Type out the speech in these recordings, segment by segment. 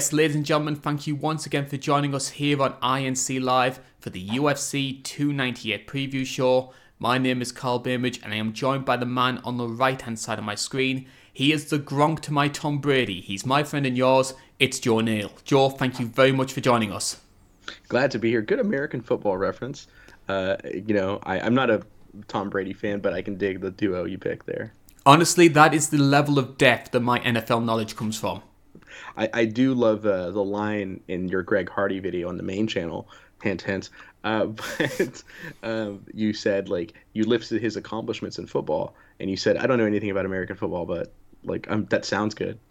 Yes, ladies and gentlemen, thank you once again for joining us here on INC Live for the UFC 298 preview show. My name is Karl Bainbridge and I am joined by the man on the right hand side of my screen. He is the Gronk to my Tom Brady. He's my friend and yours. It's Joe Neal. Joe, thank you very much for joining us. Glad to be here. Good American football reference. Uh, you know, I, I'm not a Tom Brady fan, but I can dig the duo you picked there. Honestly, that is the level of depth that my NFL knowledge comes from. I, I do love uh, the line in your Greg Hardy video on the main channel. Hint, hint. Uh, but um, you said like you lifted his accomplishments in football, and you said I don't know anything about American football, but like um, that sounds good.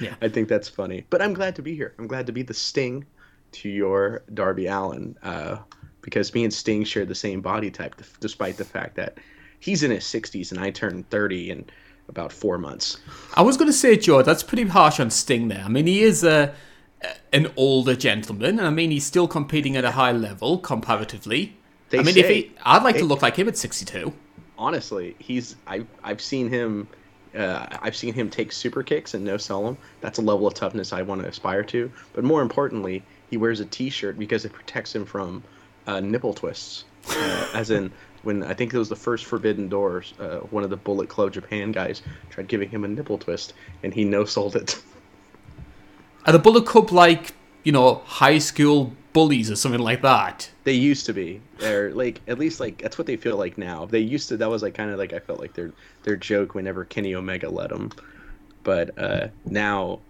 Yeah. I think that's funny. But I'm glad to be here. I'm glad to be the Sting to your Darby Allin, uh, because me and Sting share the same body type, despite the fact that he's in his 60s and I turned 30 in about four months. I was going to say, Joe, that's pretty harsh on Sting there. I mean, he is a an older gentleman, and I mean, he's still competing at a high level comparatively. They I mean, say, if he, I'd like to look like him at 62. Honestly, he's I I've seen him. Uh, I've seen him take super kicks and no sell them. That's a level of toughness I want to aspire to. But more importantly, he wears a T-shirt because it protects him from uh, nipple twists. Uh, as in, when I think it was the first Forbidden Doors, uh, one of the Bullet Club Japan guys tried giving him a nipple twist, and he no sold it. Are the Bullet Club like you know high school bullies or something like that? They used to be. They're like at least like that's what they feel like now. They used to. That was like kind of like I felt like their their joke whenever Kenny Omega let them. But uh, now,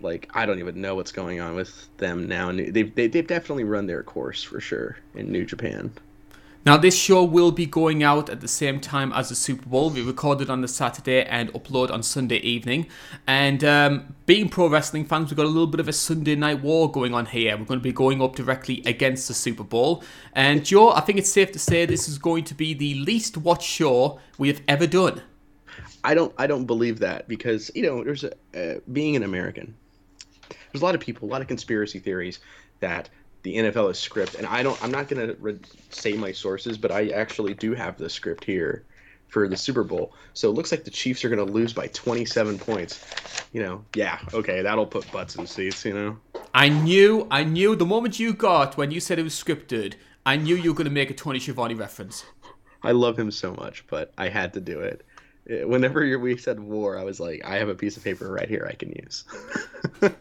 like I don't even know what's going on with them now. They've they, they've definitely run their course for sure in New Japan. Now, this show will be going out at the same time as the Super Bowl. We recorded on the Saturday and upload on Sunday evening. And um, being pro wrestling fans, we've got a little bit of a Sunday night war going on here. We're going to be going up directly against the Super Bowl. And Joe, I think it's safe to say this is going to be the least watched show we have ever done. I don't, I don't believe that because you know, there's a uh, being an American. There's a lot of people, a lot of conspiracy theories that the NFL is script, and I don't. I'm not gonna re- say my sources, but I actually do have the script here for the Super Bowl. So it looks like the Chiefs are gonna lose by 27 points. You know, yeah, okay, that'll put butts in seats. You know. I knew, I knew the moment you got when you said it was scripted, I knew you were gonna make a Tony Schiavone reference. I love him so much, but I had to do it. Eh, whenever we said war, I was like, I have a piece of paper right here I can use.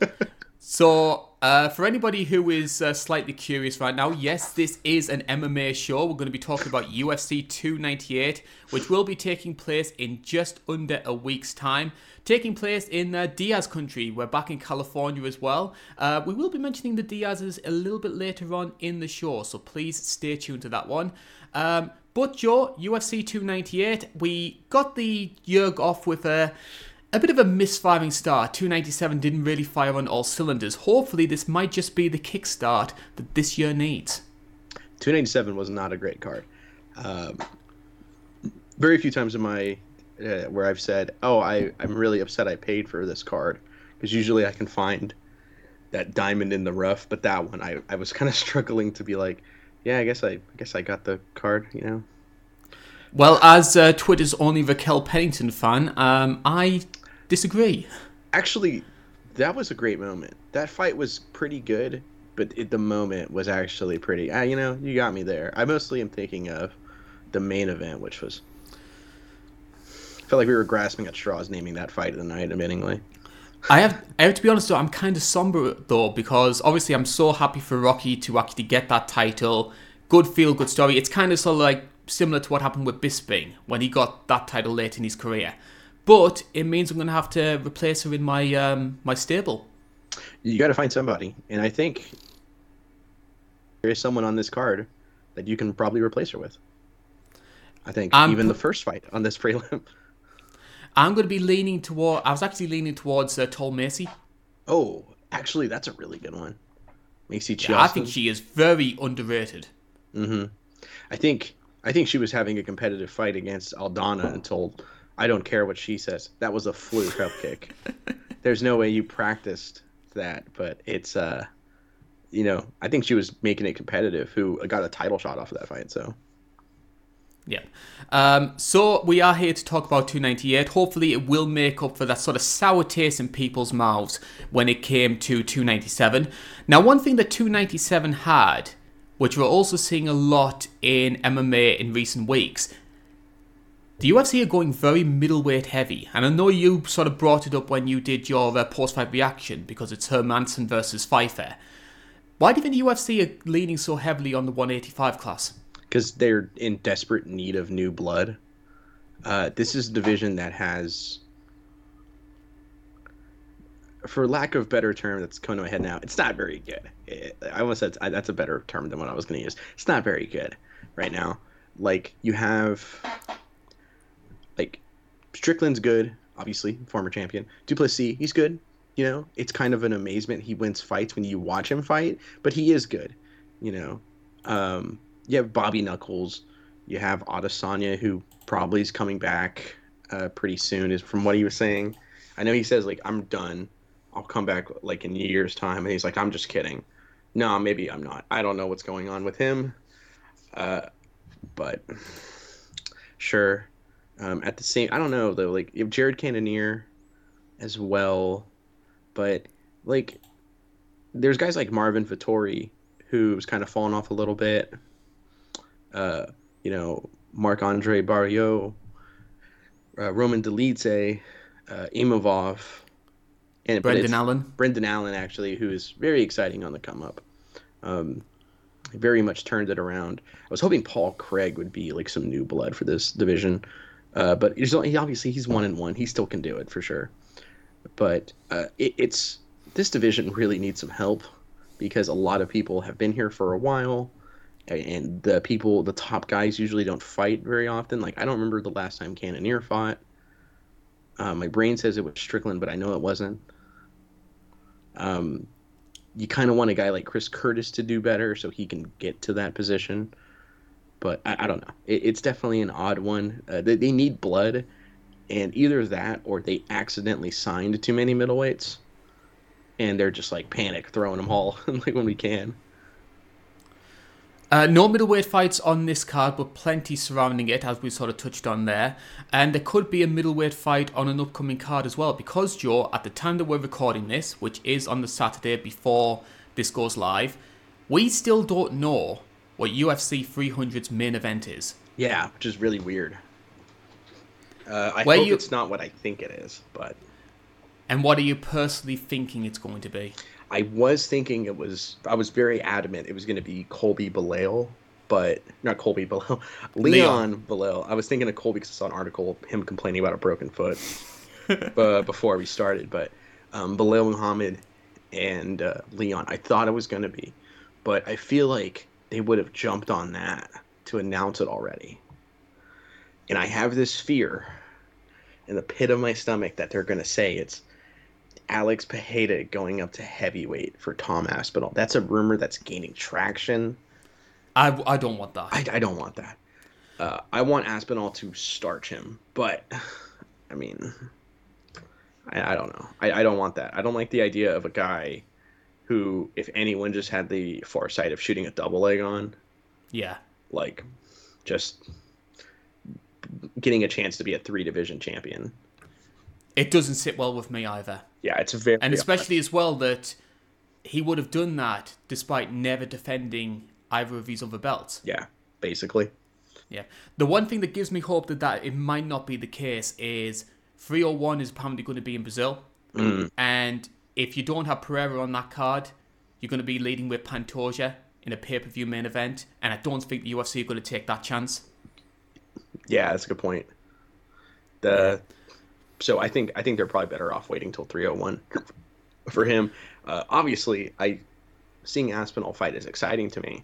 So, uh, for anybody who is uh, slightly curious right now, yes, this is an MMA show. We're going to be talking about UFC 298, which will be taking place in just under a week's time. Taking place in uh, Diaz country. We're back in California as well. Uh, we will be mentioning the Diazes a little bit later on in the show, so please stay tuned to that one. Um, but, Joe, UFC 298, we got the year off with a a bit of a misfiring start. 297 didn't really fire on all cylinders. Hopefully, this might just be the kickstart that this year needs. 297 was not a great card. Um, very few times in my uh, where I've said, "Oh, I I'm really upset I paid for this card," because usually I can find that diamond in the rough. But that one, I I was kind of struggling to be like, "Yeah, I guess I, I guess I got the card," you know. Well, as uh, Twitter's only Raquel Pennington fan, um, I disagree. Actually, that was a great moment. That fight was pretty good, but it, the moment was actually pretty. Uh, you know, you got me there. I mostly am thinking of the main event, which was. I felt like we were grasping at straws naming that fight of the night, admittingly. I have, I have to be honest though, I'm kind of somber though because obviously I'm so happy for Rocky to actually get that title. Good feel, good story. It's kind of sort of like similar to what happened with Bisping when he got that title late in his career. But it means I'm going to have to replace her in my um, my stable. You got to find somebody, and I think there is someone on this card that you can probably replace her with. I think um, even the first fight on this prelim. I'm going to be leaning toward. I was actually leaning towards uh, Tall Macy. Oh, actually, that's a really good one. Macy yeah, I think she is very underrated. Mm-hmm. I think I think she was having a competitive fight against Aldana until I don't care what she says. That was a fluke up kick. There's no way you practiced that, but it's uh you know, I think she was making it competitive who got a title shot off of that fight, so Yeah. Um, so we are here to talk about 298. Hopefully, it will make up for that sort of sour taste in people's mouths when it came to 297. Now, one thing that 297 had, which we're also seeing a lot in MMA in recent weeks, the UFC are going very middleweight heavy, and I know you sort of brought it up when you did your uh, post-fight reaction because it's Hermansson versus Pyfer. Why do you think the UFC are leaning so heavily on the 185 class? Because they're in desperate need of new blood. Uh, this is a division that has, for lack of better term that's coming to my head now, it's not very good. It, I almost said that's a better term than what I was going to use. It's not very good right now. Like you have, Strickland's good, obviously former champion. Du Plessis, he's good. You know, it's kind of an amazement he wins fights when you watch him fight, but he is good. You know, um, you have Bobby Knuckles, you have Adesanya, who probably is coming back uh, pretty soon, is from what he was saying. I know he says like I'm done. I'll come back like in a year's time, and he's like I'm just kidding. No, maybe I'm not. I don't know what's going on with him. Uh, but sure. Um, at the same, I don't know though. Like if Jared Cannonier as well, but like there's guys like Marvin Vettori who's kind of fallen off a little bit. Uh, you know, Marc Andre Barriault, uh, Roman Dolidze, uh, Imavov, and Brendan Allen. Brendan Allen, actually, who is very exciting on the come up. Um, very much turned it around. I was hoping Paul Craig would be like some new blood for this division, uh, but he's, he obviously he's one and one. He still can do it for sure. But uh, it, it's this division really needs some help because a lot of people have been here for a while, and the people, the top guys, usually don't fight very often. Like I don't remember the last time Cannonier fought. Uh, my brain says it was Strickland, but I know it wasn't. Um, you kind of want a guy like Chris Curtis to do better so he can get to that position. But I, I don't know. It, it's definitely an odd one. Uh, they, they need blood, and either that or they accidentally signed too many middleweights, and they're just like panic throwing them all like when we can. Uh, no middleweight fights on this card, but plenty surrounding it, as we sort of touched on there. And there could be a middleweight fight on an upcoming card as well, because Joe, at the time that we're recording this, which is on the Saturday before this goes live, we still don't know what UFC 300's main event is. Yeah, which is really weird. Uh, I Where hope you... it's not what I think it is, but. And what are you personally thinking it's going to be? I was thinking it was. I was very adamant it was going to be Colby Belal, but not Colby Belal, Leon, Leon I was thinking of Colby because I saw an article him complaining about a broken foot uh, before we started. But um, Muhammad and uh, Leon, I thought it was going to be, but I feel like they would have jumped on that to announce it already. And I have this fear in the pit of my stomach that they're going to say it's Alex Pereira going up to heavyweight for Tom Aspinall. That's a rumor that's gaining traction. I, I don't want that. I, I don't want that. Uh, I want Aspinall to starch him, but I mean, I, I don't know. I, I don't want that. I don't like the idea of a guy who, if anyone just had the foresight of shooting a double leg on, yeah, like just getting a chance to be a three division champion. It doesn't sit well with me either. Yeah, it's a very and especially as well that he would have done that despite never defending either of these other belts. Yeah, basically. Yeah. The one thing that gives me hope that that it might not be the case is 301 is apparently going to be in Brazil, mm. and if you don't have Pereira on that card, you're going to be leading with Pantoja in a pay per view main event, and I don't think the UFC are going to take that chance. Yeah, that's a good point. The so I think I think they're probably better off waiting till 301 for him. Uh, obviously, I seeing Aspinall fight is exciting to me,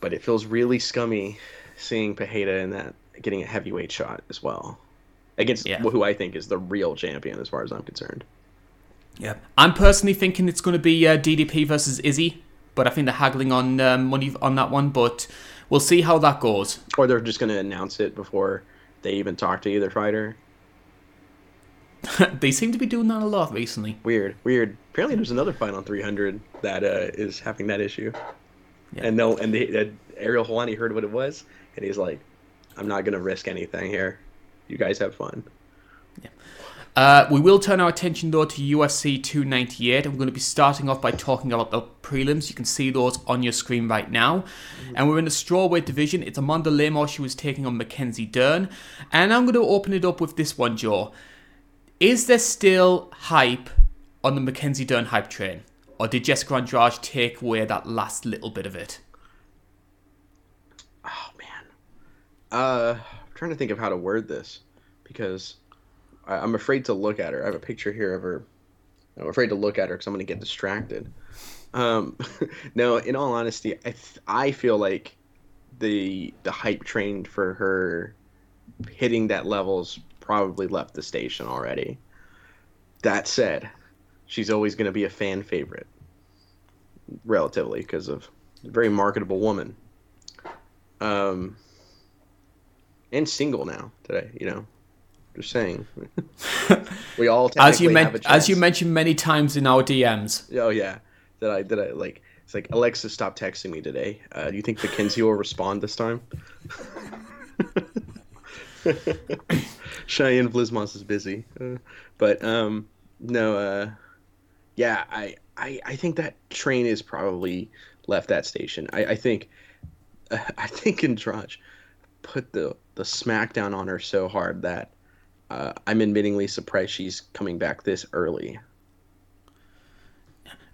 but it feels really scummy seeing Pereira in that getting a heavyweight shot as well against yeah. who I think is the real champion as far as I'm concerned. Yeah, I'm personally thinking it's going to be uh, DDP versus Izzy, but I think they're haggling on um, money on that one. But we'll see how that goes. Or they're just going to announce it before they even talk to either fighter. they seem to be doing that a lot recently. Weird, weird. Apparently, there's another fight on 300 that uh, is having that issue. Yeah. And no, and the, uh, Ariel Helwani heard what it was, and he's like, I'm not gonna risk anything here. You guys have fun. Uh, we will turn our attention though to UFC 298. I'm going to be starting off by talking about the prelims. You can see those on your screen right now. And we're in the strawweight division. It's Amanda Lemos who is taking on Mackenzie Dern. And I'm going to open it up with this one, Joe. Is there still hype on the Mackenzie Dern hype train? Or did Jessica Andrade take away that last little bit of it? Oh man. Uh I'm trying to think of how to word this because I, I'm afraid to look at her. I have a picture here of her. I'm afraid to look at her because I'm going to get distracted. Um, no, in all honesty, I th- I feel like the the hype train for her hitting that level's probably left the station already. That said, she's always going to be a fan favorite, relatively, because of a very marketable woman. Um, and single now today, you know. Just saying. we all as you men- as you mentioned many times in our DMs. Oh yeah. That I that I like. It's like Alexa, stop texting me today. Uh, do you think Mackenzie will respond this time? Cheyanne Vlismas is busy, uh, but um, no. Uh, yeah, I, I I think that train is probably left that station. I I think uh, I think Andrade put the the smackdown on her so hard that uh, I'm admittingly surprised she's coming back this early.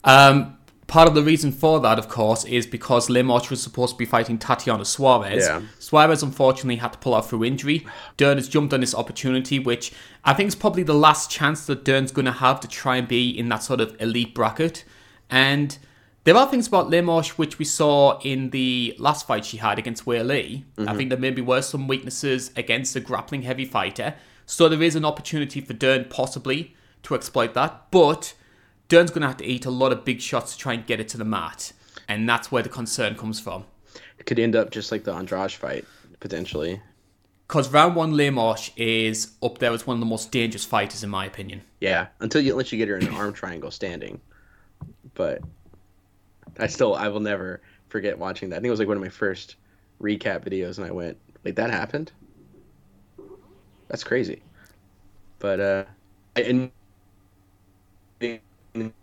Um, part of the reason for that, of course, is because Lemos was supposed to be fighting Tatiana Suarez. Yeah. Suarez unfortunately had to pull out through injury. Dern has jumped on this opportunity, which I think is probably the last chance that Dern's going to have to try and be in that sort of elite bracket. And there are things about Lemos which we saw in the last fight she had against Weili. I think there maybe were some weaknesses against a grappling heavy fighter. So there is an opportunity for Dern possibly to exploit that. But Dern's going to have to eat a lot of big shots to try and get it to the mat. And that's where the concern comes from. It could end up just like the Andrade fight potentially. Because round one, Lemos is up there as one of the most dangerous fighters, in my opinion. Yeah, until you let you get her in an arm triangle standing. But I still I will never forget watching that. I think it was like one of my first recap videos, and I went, "Like that happened? That's crazy." But uh, I, and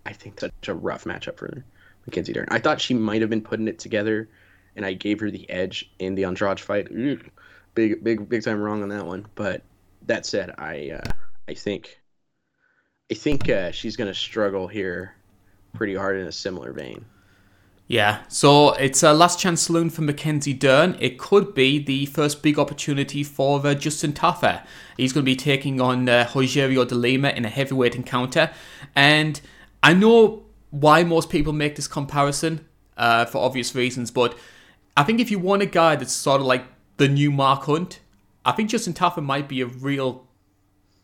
I think such a rough matchup for Mackenzie Dern. I thought she might have been putting it together, and I gave her the edge in the Andrade fight. Big, big, big time wrong on that one. But that said, I uh, I think I think uh, she's going to struggle here pretty hard in a similar vein. Yeah, so it's a last chance saloon for Mackenzie Dern. It could be the first big opportunity for uh, Justin Tafa. He's going to be taking on uh, Rogerio de Lima in a heavyweight encounter. And I know why most people make this comparison uh, for obvious reasons, but I think if you want a guy that's sort of like the new Mark Hunt, I think Justin Tafa might be a real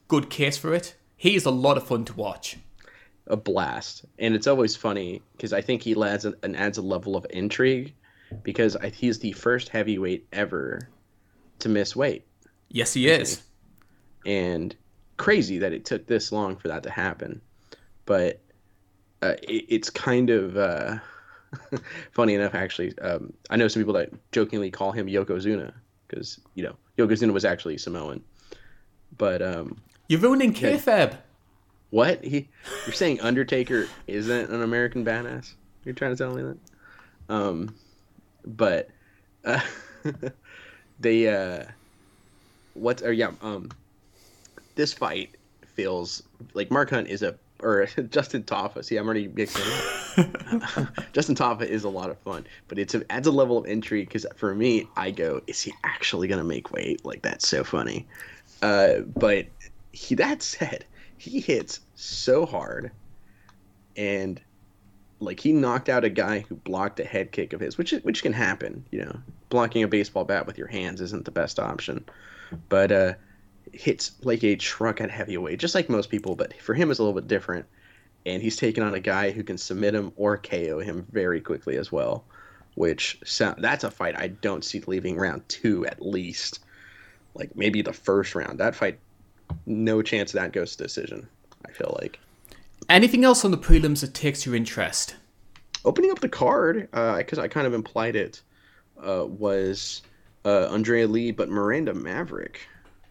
good case for it. He is a lot of fun to watch. A blast, and it's always funny because I think he adds a, and adds a level of intrigue because I, he's the first heavyweight ever to miss weight, Yes, he is. and crazy that it took this long for that to happen. But uh, it, it's kind of uh, funny enough, actually. Um, I know some people that jokingly call him Yokozuna because you know Yokozuna was actually Samoan, but um, You're ruining kayfabe. What? He you're saying Undertaker isn't an American badass? You're trying to tell me that? Um but uh, they uh what or yeah, um this fight feels like Mark Hunt is a or Justin Tafa. See, I'm already mixing. Justin Tafa is a lot of fun, but it's a, adds a level of intrigue because for me, I go, is he actually gonna make weight? Like that's so funny. Uh, but he that said, he hits so hard, and like he knocked out a guy who blocked a head kick of his, which which can happen. You know, blocking a baseball bat with your hands isn't the best option, but uh, hits like a truck at heavyweight, just like most people. But for him, it's a little bit different, and he's taking on a guy who can submit him or KO him very quickly as well. Which sound that's a fight I don't see leaving round two at least, like maybe the first round. That fight, no chance that goes to decision. I feel like. Anything else on the prelims that takes your interest? opening up the card because I kind of implied it uh, was uh, Andrea Lee, but Miranda Maverick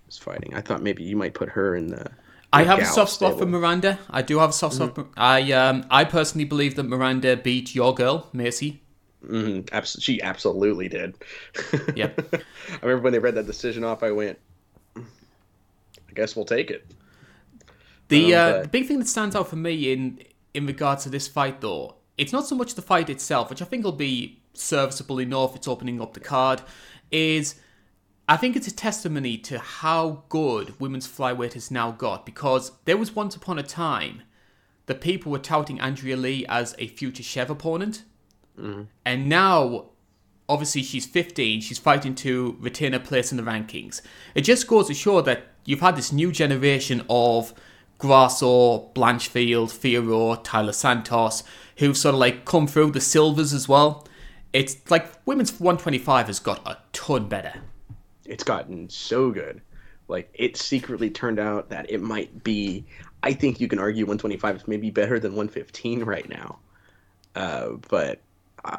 is fighting. I thought maybe you might put her in the. I have a soft spot for. Miranda. I do have a soft spot. I um, I personally believe that Miranda beat your girl, Macy. Mhm, abs- she absolutely did. Yep. I remember when they read that decision off, I went, I guess we'll take it. The Um, uh, the big thing that stands out for me in in regards to this fight, though, it's not so much the fight itself, which I think will be serviceable enough. It's opening up the card. Is I think it's a testimony to how good women's flyweight has now got because there was once upon a time that people were touting Andrea Lee as a future Chev opponent, and now obviously she's 15 she's fighting to retain her place in the rankings it just goes to show that you've had this new generation of grasso blanchfield Fiorot, Taila Santos who've sort of like come through the silvers as well it's like women's 125 has got a ton better It's gotten so good. Like, it secretly turned out that it might be, I think you can argue 125 is maybe better than 115 right now. Uh, but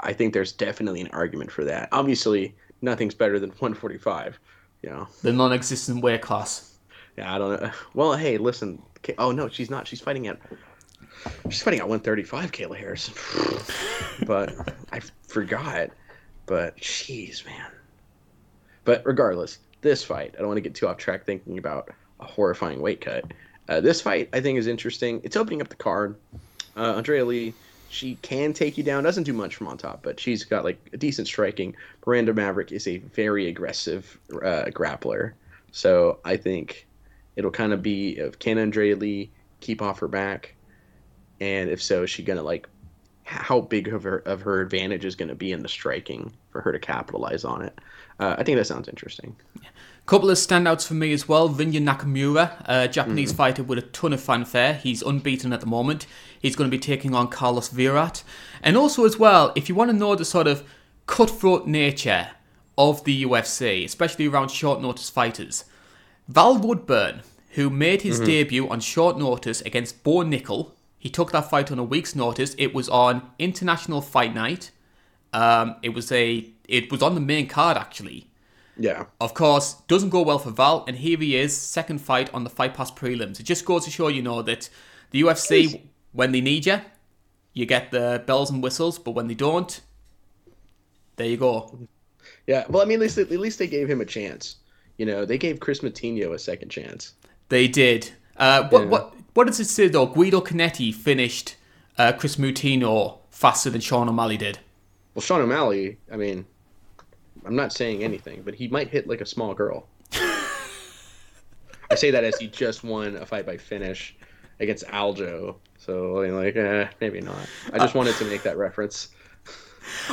I think there's definitely an argument for that. Obviously, nothing's better than 145. You know, the non-existent weight class yeah, I don't know. Well, hey, listen. Ka- Oh no, she's not. She's fighting at. She's fighting at 135, Kayla Harrison. but I forgot. But jeez, man. But regardless, this fight. I don't want to get too off track thinking about a horrifying weight cut. Uh, this fight, I think, is interesting. It's opening up the card. Uh, Andrea Lee, she can take you down. Doesn't do much from on top, but she's got like a decent striking. Miranda Maverick is a very aggressive uh, grappler. So I think it'll kind of be if can Andrea Lee keep off her back, and if so, is she gonna like how big of her of her advantage is to be in the striking for her to capitalize on it. Uh, I think that sounds interesting. Couple of standouts for me as well. Rinya Nakamura, a Japanese fighter with a ton of fanfare. He's unbeaten at the moment. He's going to be taking on Carlos Vera. And also, as well, if you want to know the sort of cutthroat nature of the UFC, especially around short notice fighters, Val Woodburn, who made his debut on short notice against Bo Nickal, he took that fight on a week's notice. It was on International Fight Night. Um, it was a it was on the main card actually. Yeah, Of course, doesn't go well for Val, and here he is, second fight on the Fight Pass prelims. It just goes to show you know that the UFC, when they need you, you get the bells and whistles, but when they don't, there you go. yeah. Well, I mean, at least at least they gave him a chance. You know, they gave Chris Moutinho a second chance. They did. Uh, what Yeah. what what does it say though? Guido Canetti finished uh, Chris Moutinho faster than Sean O'Malley did. Well, Sean O'Malley, I mean, I'm not saying anything, but he might hit like a small girl. I say that as he just won a fight by finish against Aljo. So, I mean, like, eh, maybe not. I just wanted to make that reference.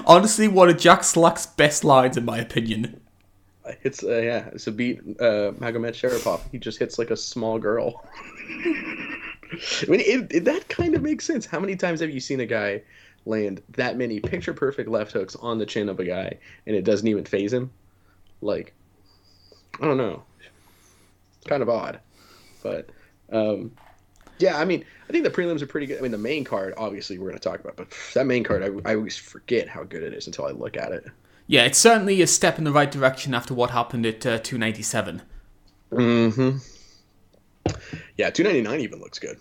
Honestly, one of Jack Slack's best lines, in my opinion. It's, uh, yeah, it's a beat uh, Magomed Sharapov. He just hits like a small girl. I mean, it, it, that kind of makes sense. How many times have you seen a guy land that many picture perfect left hooks on the chin of a guy and it doesn't even phase him? Like, I don't know. Kind of odd. But, um, yeah, I mean, I think the prelims are pretty good. I mean, the main card, obviously, we're going to talk about, but that main card, I, I always forget how good it is until I look at it. Yeah, it's certainly a step in the right direction after what happened at uh, 297. Mm-hmm. Yeah, 299 even looks good.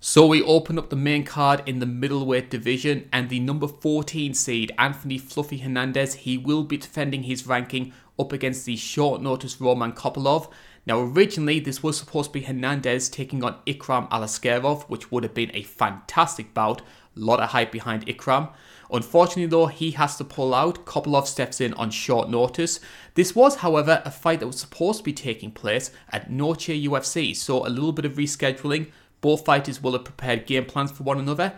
So we open up the main card in the middleweight division, and the number 14 seed, Anthony Fluffy Hernandez, he will be defending his ranking up against the short notice Roman Kopylov. Now, originally, this was supposed to be Hernandez taking on Ikram Aliskerov, which would have been a fantastic bout. A lot of hype behind Ikram. Unfortunately, though, he has to pull out. Kopylov steps in on short notice. This was, however, a fight that was supposed to be taking place at Noche UFC, so a little bit of rescheduling. Both fighters will have prepared game plans for one another.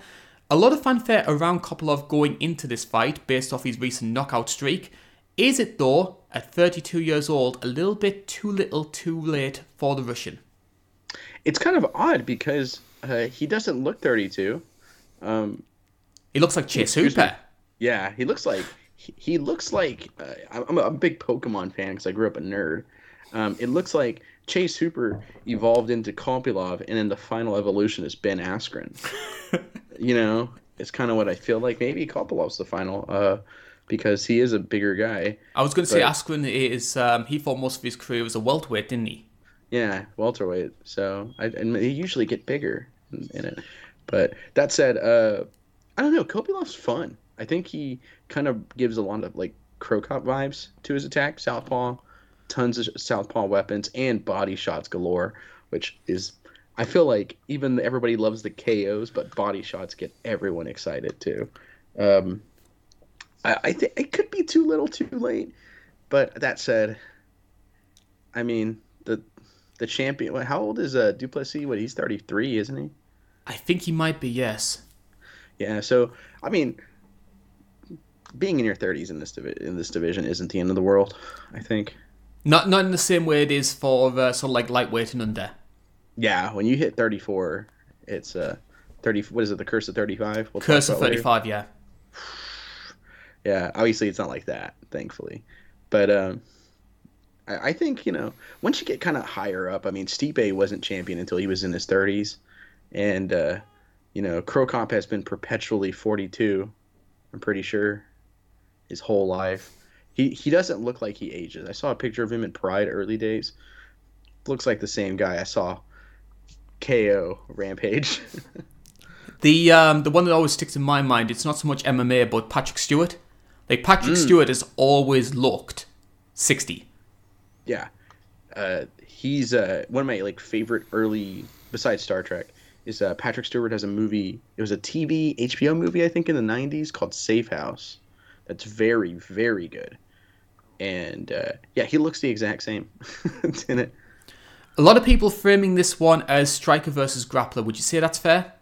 A lot of fanfare around Kopylov going into this fight based off his recent knockout streak. Is it, though, at 32 years old, a little bit too little too late for the Russian? It's kind of odd because uh, he doesn't look 32. Um, He looks like Chase. Hooper. yeah, he looks like he, he looks like uh, I'm, a, I'm a big Pokemon fan because I grew up a nerd. Um, it looks like Chase Hooper evolved into Kopylov, and then the final evolution is Ben Askren. you know, it's kind of what I feel like. Maybe Kopylov's the final uh, because he is a bigger guy. I was going to say Askren is um, he fought most of his career as a welterweight, didn't he? Yeah, welterweight. So I and they usually get bigger in, in it. But that said, uh, I don't know. Kopylov's fun. I think he kind of gives a lot of like Cro Cop vibes to his attack. Southpaw, tons of southpaw weapons and body shots galore, which is. I feel like even everybody loves the KOs, but body shots get everyone excited too. Um, I, I think it could be too little, too late. But that said, I mean the the champion. How old is uh, Duplessis? What he's thirty three, isn't he? I think he might be. Yes. Yeah. So I mean, being in your thirties in this divi- in this division isn't the end of the world. I think. Not not in the same way it is for uh, sort of like lightweight and under. Yeah. When you hit thirty four, it's uh thirty. What is it? The curse of thirty five. We'll Curse of about later. thirty five. Yeah. Yeah. Obviously, it's not like that, thankfully, but um. I I think you know once you get kind of higher up. I mean, Stipe wasn't champion until he was in his 30s, and uh, you know Cro Cop has been perpetually 42. I'm pretty sure his whole life. He he doesn't look like he ages. I saw a picture of him in Pride early days. Looks like the same guy I saw KO Rampage. The um the one that always sticks in my mind. It's not so much MMA, but Patrick Stewart. Like Patrick Stewart has always looked sixty. yeah, uh, he's uh, one of my like favorite early besides Star Trek is uh, Patrick Stewart has a movie. It was a TV HBO movie I think in the '90s called Safe House. That's very very good, and uh, yeah, he looks the exact same in it. A lot of people framing this one as striker versus grappler. Would you say that's fair?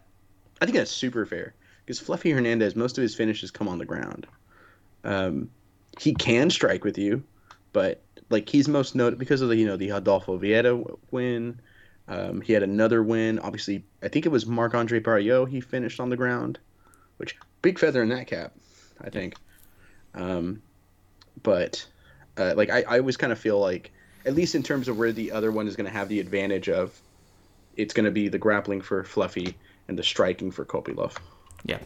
I think that's super fair because Fluffy Hernandez, most of his finishes come on the ground. Um, he can strike with you, but like he's most noted because of the you know the Adolfo Vieira win. Um, he had another win. Obviously, I think it was Marc Andre Barriault. He finished on the ground, which big feather in that cap, I think. Um, but uh, like I, I always kind of feel like at least in terms of where the other one is going to have the advantage of, it's going to be the grappling for Fluffy and the striking for Kopylov. Yeah.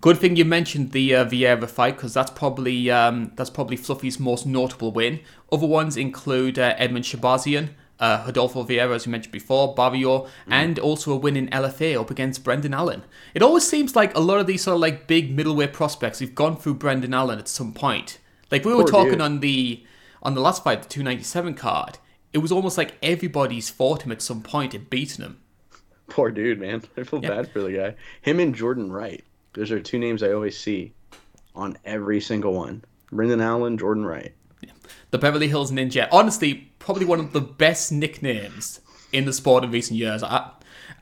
Good thing you mentioned the uh, Vieira fight because that's probably um, that's probably Fluffy's most notable win. Other ones include uh, Edmen Shahbazyan, uh, Rodolfo Vieira, as you mentioned before, Barriault, and also a win in LFA up against Brendan Allen. It always seems like a lot of these sort of like big middleweight prospects have gone through Brendan Allen at some point. Like we were Poor talking dude. on the on the last fight, the 297 card. It was almost like everybody's fought him at some point and beaten him. Poor dude, man. I feel bad for the guy. Him and Jordan Wright. Those are two names I always see on every single one. Brendan Allen, Jordan Wright. The Beverly Hills Ninja. Honestly, probably one of the best nicknames in the sport in recent years. I,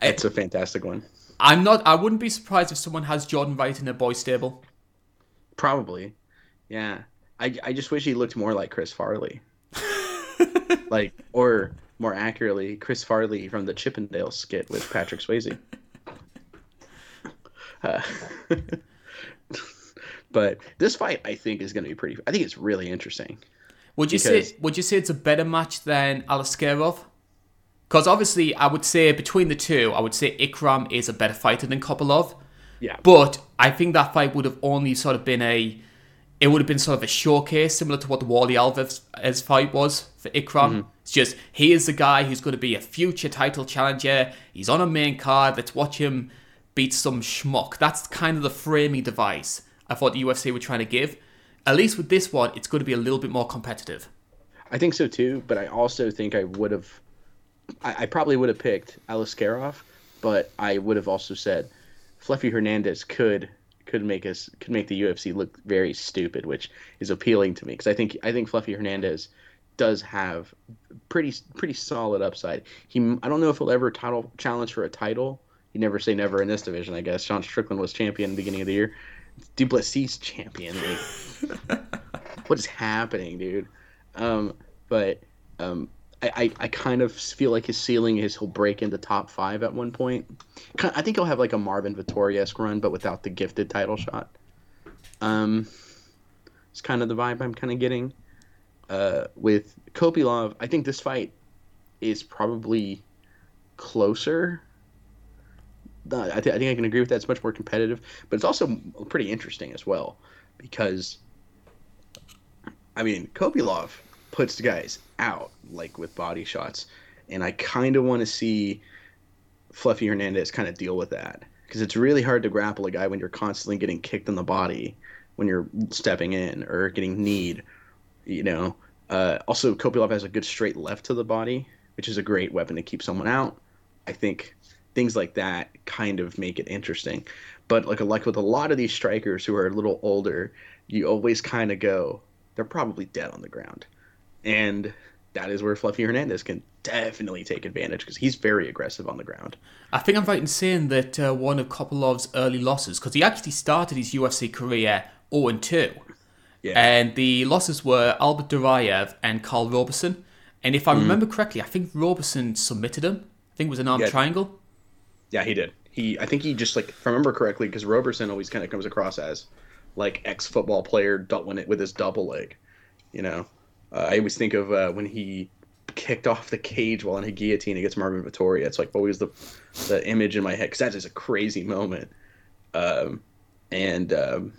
It's a fantastic one. I'm not. I wouldn't be surprised if someone has Jordan Wright in their boy stable. Probably. Yeah. I, I just wish he looked more like Chris Farley. like, or more accurately, Chris Farley from the Chippendale skit with Patrick Swayze. Uh, but this fight, I think, is going to be pretty. I think it's really interesting. Would you say? Would you say it's a better match than Aliskerov? Because obviously, I would say between the two, I would say Ikram is a better fighter than Kopylov. Yeah. But I think that fight would have only sort of been a. It would have been sort of a showcase, similar to what the Warlley Alves fight was for Ikram. Mm-hmm. It's just he is the guy who's going to be a future title challenger. He's on a main card. Let's watch him beat some schmuck. That's kind of the framing device I thought the UFC were trying to give. At least with this one, it's going to be a little bit more competitive. I think so too, but I also think I would have, I, I probably would have picked Aliskerov, but I would have also said Fluffy Hernandez could could make us could make the UFC look very stupid, which is appealing to me because I think I think Fluffy Hernandez does have pretty pretty solid upside. He I don't know if he'll ever title challenge for a title. You never say never in this division, I guess. Sean Strickland was champion at the beginning of the year. Duplessis champion. What is happening, dude? Um, but um, I, I, kind of feel like his ceiling is he'll break into top five at one point. I think he'll have like a Marvin Vettori esque run, but without the gifted title shot. Um, it's kind of the vibe I'm kind of getting. Uh, with Kopylov, I think this fight is probably closer. I, th- I think I can agree with that. It's much more competitive, but it's also pretty interesting as well because I mean, Kopylov puts the guys out like with body shots, and I kind of want to see Fluffy Hernandez kind of deal with that because it's really hard to grapple a guy when you're constantly getting kicked in the body when you're stepping in or getting kneed. You know. Uh, also, Kopylov has a good straight left to the body, which is a great weapon to keep someone out. I think things like that kind of make it interesting. But like like with a lot of these strikers who are a little older, you always kind of go, they're probably dead on the ground, and that is where Fluffy Hernandez can definitely take advantage because he's very aggressive on the ground. I think I'm right in saying that uh, one of Kopylov's early losses, because he actually started his UFC career 0 and 2. Yeah. And the losses were Albert Duraev and Karl Roberson. And if I remember correctly, I think Roberson submitted him. I think it was an arm Yeah. triangle. Yeah, he did. He, I think he just like, if I remember correctly, because Roberson always kind of comes across as like ex football player doubling it with his double leg. You know, uh, I always think of uh, when he kicked off the cage while in a guillotine against Marvin Vettori. It's like always the the image in my head because that is a crazy moment. Um, and um,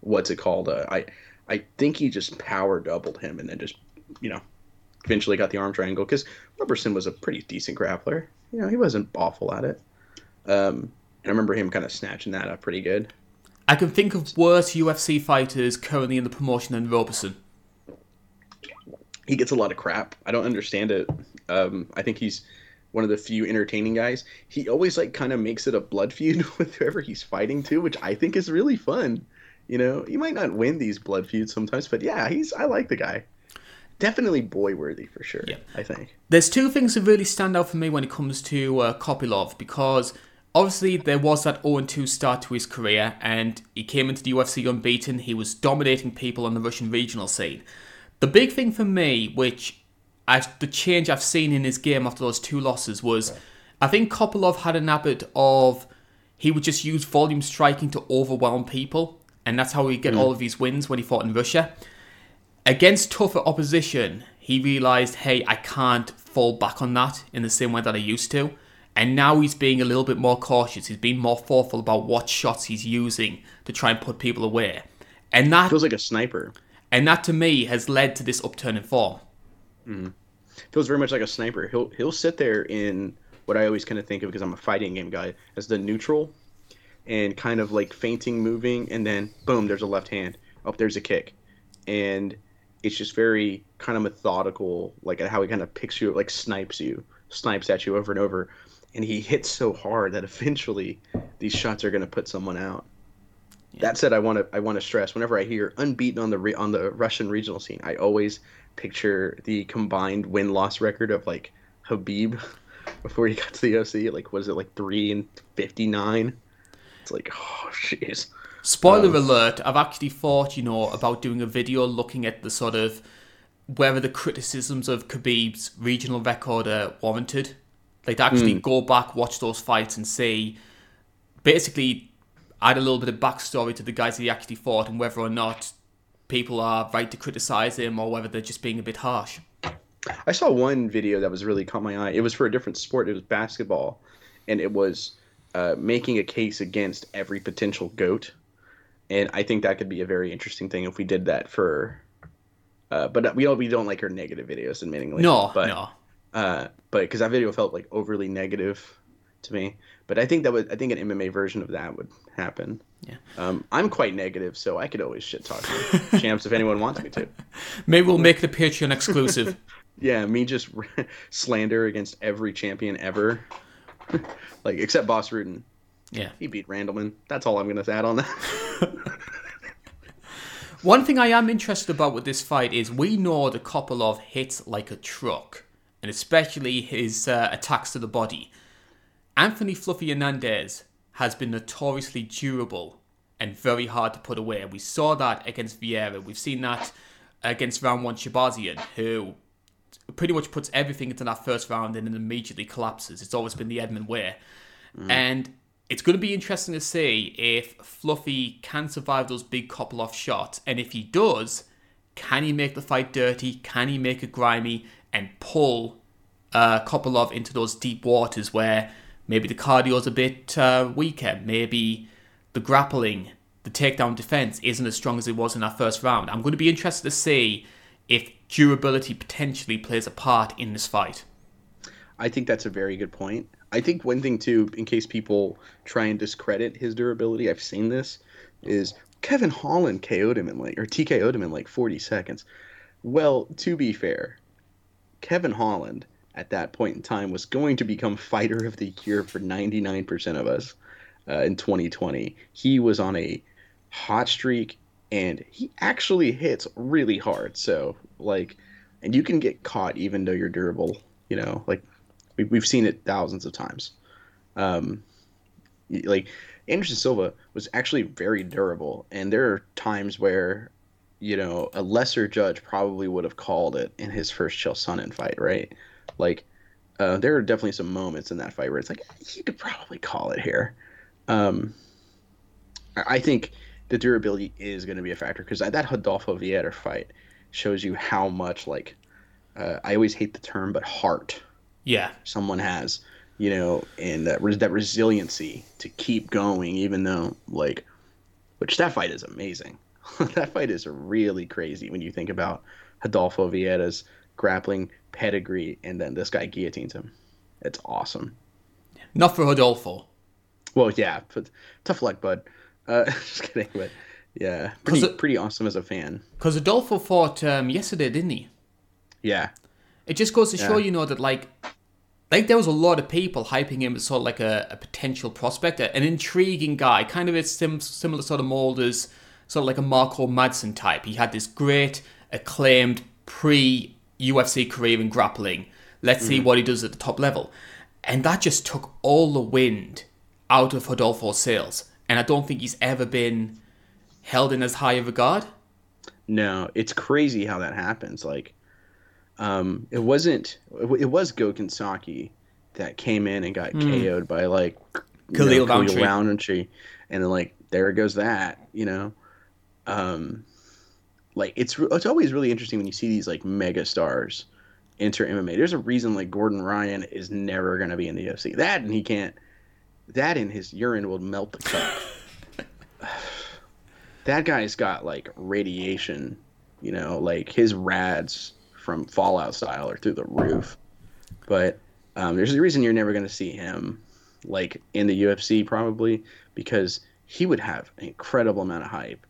what's it called? Uh, I I think he just power doubled him and then just you know eventually got the arm triangle because Roberson was a pretty decent grappler. You know, he wasn't awful at it. Um, and I remember him kind of snatching that up pretty good. I can think of worse UFC fighters currently in the promotion than Roberson. He gets a lot of crap. I don't understand it. Um, I think he's one of the few entertaining guys. He always like kind of makes it a blood feud with whoever he's fighting to, which I think is really fun. You know, he might not win these blood feuds sometimes, but yeah, he's I like the guy. Definitely boy worthy for sure. Yeah. I think. There's two things that really stand out for me when it comes to uh, Kopylov because obviously there was that 0-2 start to his career and he came into the UFC unbeaten. He was dominating people on the Russian regional scene. The big thing for me, which I've, the change I've seen in his game after those two losses was, I think Kopylov had an habit of he would just use volume striking to overwhelm people, and that's how he get hmm. all of his wins when he fought in Russia against tougher opposition, he realized, hey, I can't fall back on that in the same way that I used to. And now he's being a little bit more cautious. He's being more thoughtful about what shots he's using to try and put people away. And that Feels like a sniper. And that to me has led to this upturn in form. Mm-hmm. feels very much like a sniper. He'll he'll sit there in what I always kind of think of because I'm a fighting game guy as the neutral, and kind of like feinting, moving, and then boom, there's a left hand. Oh, there's a kick, and it's just very kind of methodical, like how he kind of picks you, like snipes you, snipes at you over and over, and he hits so hard that eventually these shots are going to put someone out. That said, I want to I want to stress whenever I hear unbeaten on the re- on the Russian regional scene, I always picture the combined win loss record of like Khabib before he got to the UFC. Like, was it like three and fifty nine? It's like, oh jeez. Spoiler um, alert, I've actually thought, you know, about doing a video looking at the sort of whether the criticisms of Khabib's regional record are warranted. Like to actually hmm. go back, watch those fights and see basically add a little bit of backstory to the guys that he actually fought and whether or not people are right to criticize him or whether they're just being a bit harsh. I saw one video that was really caught my eye. It was for a different sport. It was basketball, and it was uh, making a case against every potential goat. And I think that could be a very interesting thing if we did that for. Uh, but we don't we don't like our negative videos, admittingly. No, but, no. Uh, but because that video felt like overly negative to me. But I think that would I think an MMA version of that would happen. Yeah. Um, I'm quite negative, so I could always shit talk to champs if anyone wants me to. Maybe we'll make the Patreon exclusive. Yeah, me just slander against every champion ever, like except Bas Rutten. yeah. He beat Randleman. That's all I'm gonna add on that. One thing I am interested about with this fight is we know that Kopylov hits like a truck, and especially his uh, attacks to the body. Anthony Fluffy Hernandez has been notoriously durable and very hard to put away. We saw that against Vieira. We've seen that against round one Shahbazyan, who pretty much puts everything into that first round and then immediately collapses. It's always been the Edmen way. And it's going to be interesting to see if Fluffy can survive those big Kopylov shots. And if he does, can he make the fight dirty? Can he make it grimy and pull uh, Kopylov into those deep waters where maybe the cardio's a bit uh, weaker? Maybe the grappling, the takedown defense isn't as strong as it was in that first round. I'm going to be interested to see if durability potentially plays a part in this fight. I think that's a very good point. I think one thing too, in case people try and discredit his durability, I've seen this, is Kevin Holland KO'd him in like or TKO'd him in like 40 seconds. Well, to be fair, Kevin Holland at that point in time was going to become fighter of the year for 99% of us uh, in 2020. He was on a hot streak and he actually hits really hard. So, like, and you can get caught even though you're durable, you know, like we, we've seen it thousands of times. Um, like, Anderson Silva was actually very durable, and there are times where, you know, a lesser judge probably would have called it in his first Chael Sonnen fight, right? Like, uh, there are definitely some moments in that fight where it's like you could probably call it here. Um, I think the durability is going to be a factor because that Rodolfo Vieira fight shows you how much like uh, I always hate the term, but heart. Yeah, someone has, you know, and that that resiliency to keep going, even though like, which that fight is amazing. that fight is really crazy when you think about Rodolfo Vieira's grappling pedigree, and then this guy guillotines him. It's awesome. Not for Rodolfo. Well, yeah, but tough luck, bud. Uh, just kidding, but yeah, pretty, it, pretty awesome as a fan. Because Adolfo fought um, yesterday, didn't he? Yeah. It just goes to show, yeah. you know, that like, like there was a lot of people hyping him as sort of like a, a potential prospect, an intriguing guy, kind of a sim- similar sort of mold as sort of like a Mark O. Madsen type. He had this great, acclaimed pre UFC career in grappling. Let's mm. see what he does at the top level. And that just took all the wind out of Rodolfo's sails and I don't think he's ever been held in as high a regard. No, it's crazy how that happens. Like, um, it wasn't. It was Gokhan Saki that came in and got mm. KO'd by like Khalil Rountree, and then like there goes that. You know, um, like it's it's always really interesting when you see these like mega stars enter MMA. There's a reason like Gordon Ryan is never going to be in the UFC. That and he can't that in his urine will melt the cup. that guy's got like radiation, you know, like his rads from Fallout style are through the roof. But um, there's a reason you're never going to see him like in the UFC probably because he would have an incredible amount of hype.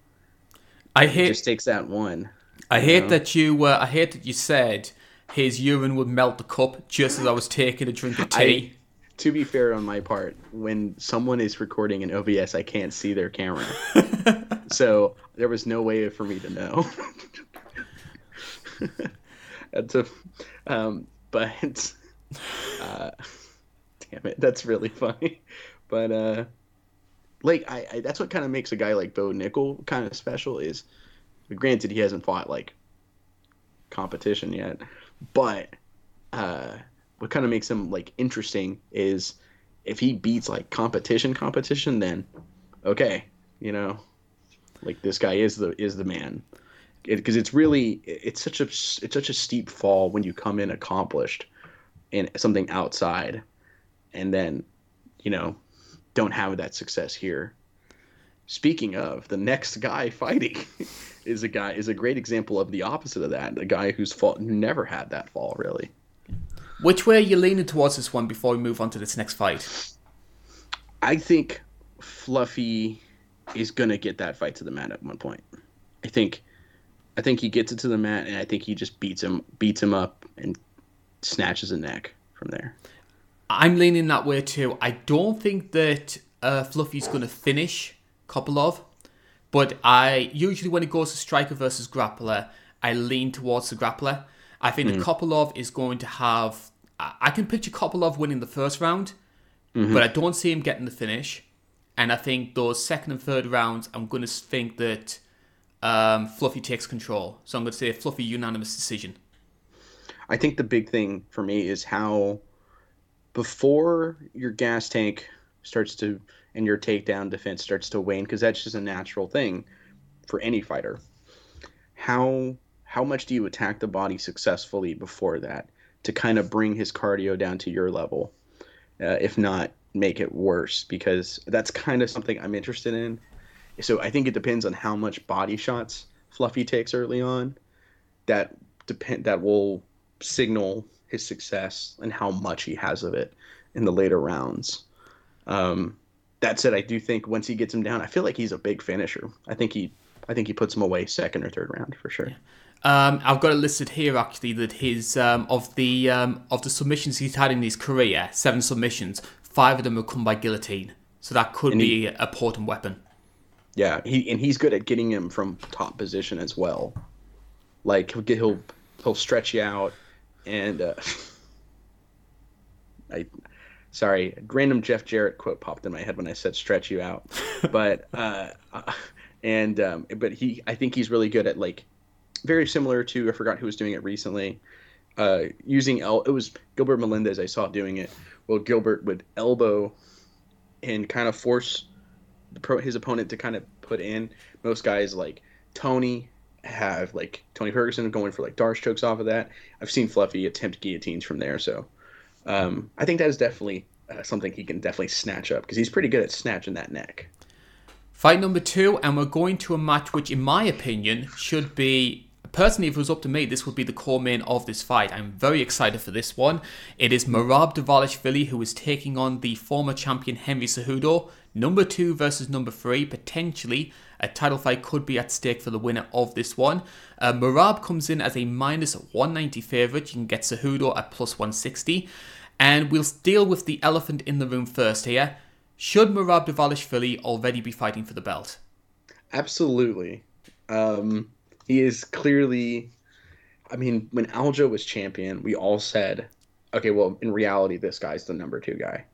I hate just takes that one. I hate know? that you. Uh, I hate that you said his urine would melt the cup just as I was taking a drink of tea. I, to be fair on my part, when someone is recording an OBS, I can't see their camera. so there was no way for me to know. that's a, um, but uh, damn it, that's really funny. But uh, like I, I that's what kind of makes a guy like Bo Nickal kind of special is, granted he hasn't fought like competition yet, but uh what kind of makes him like interesting is if he beats like competition competition then okay you know like this guy is the is the man. Because it, it's really it's such a it's such a steep fall when you come in accomplished in something outside and then you know don't have that success here speaking of the next guy fighting is a guy is a great example of the opposite of that a guy who's who never had that fall really which way are you leaning towards this one before we move on to this next fight? I think Fluffy is gonna get that fight to the mat at one point. I think I think he gets it to the mat and I think he just beats him beats him up and snatches a neck from there. I'm leaning that way too. I don't think that uh, Fluffy's gonna finish Kopylov, but I usually when it goes to striker versus grappler, I lean towards the grappler. I think mm. that Kopylov is going to have. I can picture Kopylov winning the first round, mm-hmm. but I don't see him getting the finish. And I think those second and third rounds, I'm going to think that um, Fluffy takes control. So I'm going to say a Fluffy unanimous decision. I think the big thing for me is how before your gas tank starts to and your takedown defense starts to wane because that's just a natural thing for any fighter. How how much do you attack the body successfully before that to kind of bring his cardio down to your level, uh, if not make it worse? Because that's kind of something I'm interested in. So I think it depends on how much body shots Fluffy takes early on. That depend that will signal his success and how much he has of it in the later rounds. Um, that said, I do think once he gets him down, I feel like he's a big finisher. I think he, I think he puts him away second or third round for sure. Yeah. Um, I've got it listed here actually that his um, of the um, of the submissions he's had in his career, seven submissions, five of them have come by guillotine. So that could and be he, a potent weapon. Yeah, he and he's good at getting him from top position as well. Like he'll get he'll he'll stretch you out, and uh, I sorry, random Jeff Jarrett quote popped in my head when I said stretch you out, but uh, and um, but he I think he's really good at like very similar to I forgot who was doing it recently. Uh, using el- it was Gilbert Melendez I saw doing it. Well, Gilbert would elbow and kind of force pro- his opponent to kind of put in. Most guys like Tony have like Tony Ferguson going for like Darce chokes off of that. I've seen Fluffy attempt guillotines from there, so um, I think that is definitely uh, something he can definitely snatch up because he's pretty good at snatching that neck. Fight number two, and we're going to a match which, in my opinion, should be personally, if it was up to me, this would be the core main of this fight. I'm very excited for this one. It is Merab Dvalishvili who is taking on the former champion Henry Cejudo. Number two versus number three. Potentially, a title fight could be at stake for the winner of this one. Uh, Merab comes in as a minus 190 favourite. You can get Cejudo at plus 160. And we'll deal with the elephant in the room first here. Should Merab Dvalishvili already be fighting for the belt? Absolutely. Um, he is clearly. I mean, when Aljo was champion, we all said, okay, well, in reality, this guy's the number two guy.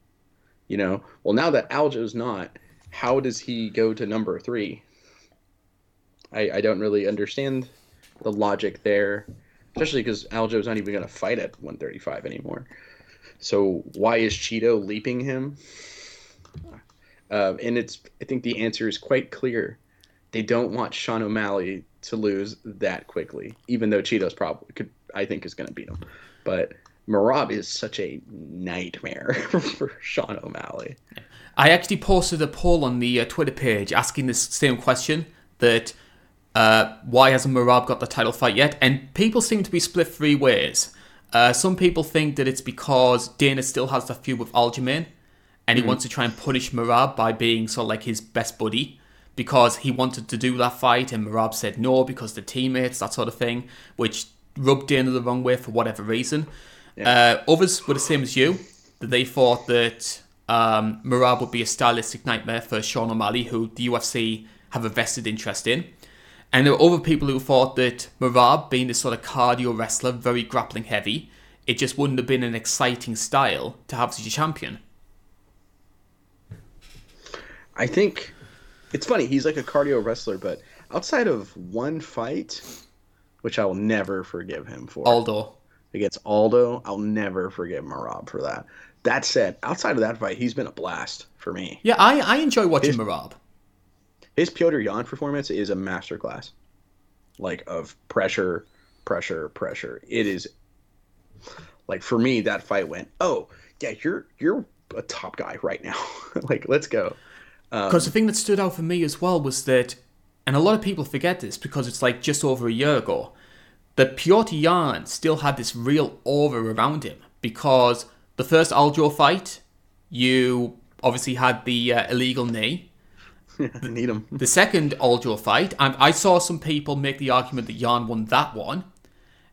You know, well, now that Aljo's not, how does he go to number three? I, I don't really understand the logic there, especially because Aljo's not even going to fight at 135 anymore. So why is Cheeto leaping him? Uh, and it's I think the answer is quite clear. They don't want Sean O'Malley to lose that quickly, even though Cheeto's probably could I think is going to beat him. But Merab is such a nightmare for Sean O'Malley. I actually posted a poll on the uh, Twitter page asking this same question that uh, why hasn't Merab got the title fight yet? And people seem to be split three ways. Uh, some people think that it's because Dana still has the feud with Aljamain, and he mm-hmm. wants to try and punish Merab by being sort of like his best buddy because he wanted to do that fight, and Merab said no because the teammates, that sort of thing, which rubbed Dana the wrong way for whatever reason. Yeah. Uh, others were the same as you, that they thought that um, Merab would be a stylistic nightmare for Sean O'Malley, who the UFC have a vested interest in. And there were other people who thought that Merab, being this sort of cardio wrestler, very grappling heavy, it just wouldn't have been an exciting style to have as a champion. I think it's funny. He's like a cardio wrestler, but outside of one fight, which I will never forgive him for, Aldo against Aldo, I'll never forgive Merab for that. That said, outside of that fight, he's been a blast for me. Yeah, I, I enjoy watching his, Merab. His Petr Yan performance is a masterclass, like of pressure, pressure, pressure. It is like for me that fight went. Oh yeah, you're you're a top guy right now. like let's go. Because um, the thing that stood out for me as well was that, and a lot of people forget this because it's like just over a year ago, that Petr Yan still had this real aura around him because the first Aljo fight, you obviously had the uh, illegal knee. Need him. The second Aljo fight, and I saw some people make the argument that Yan won that one.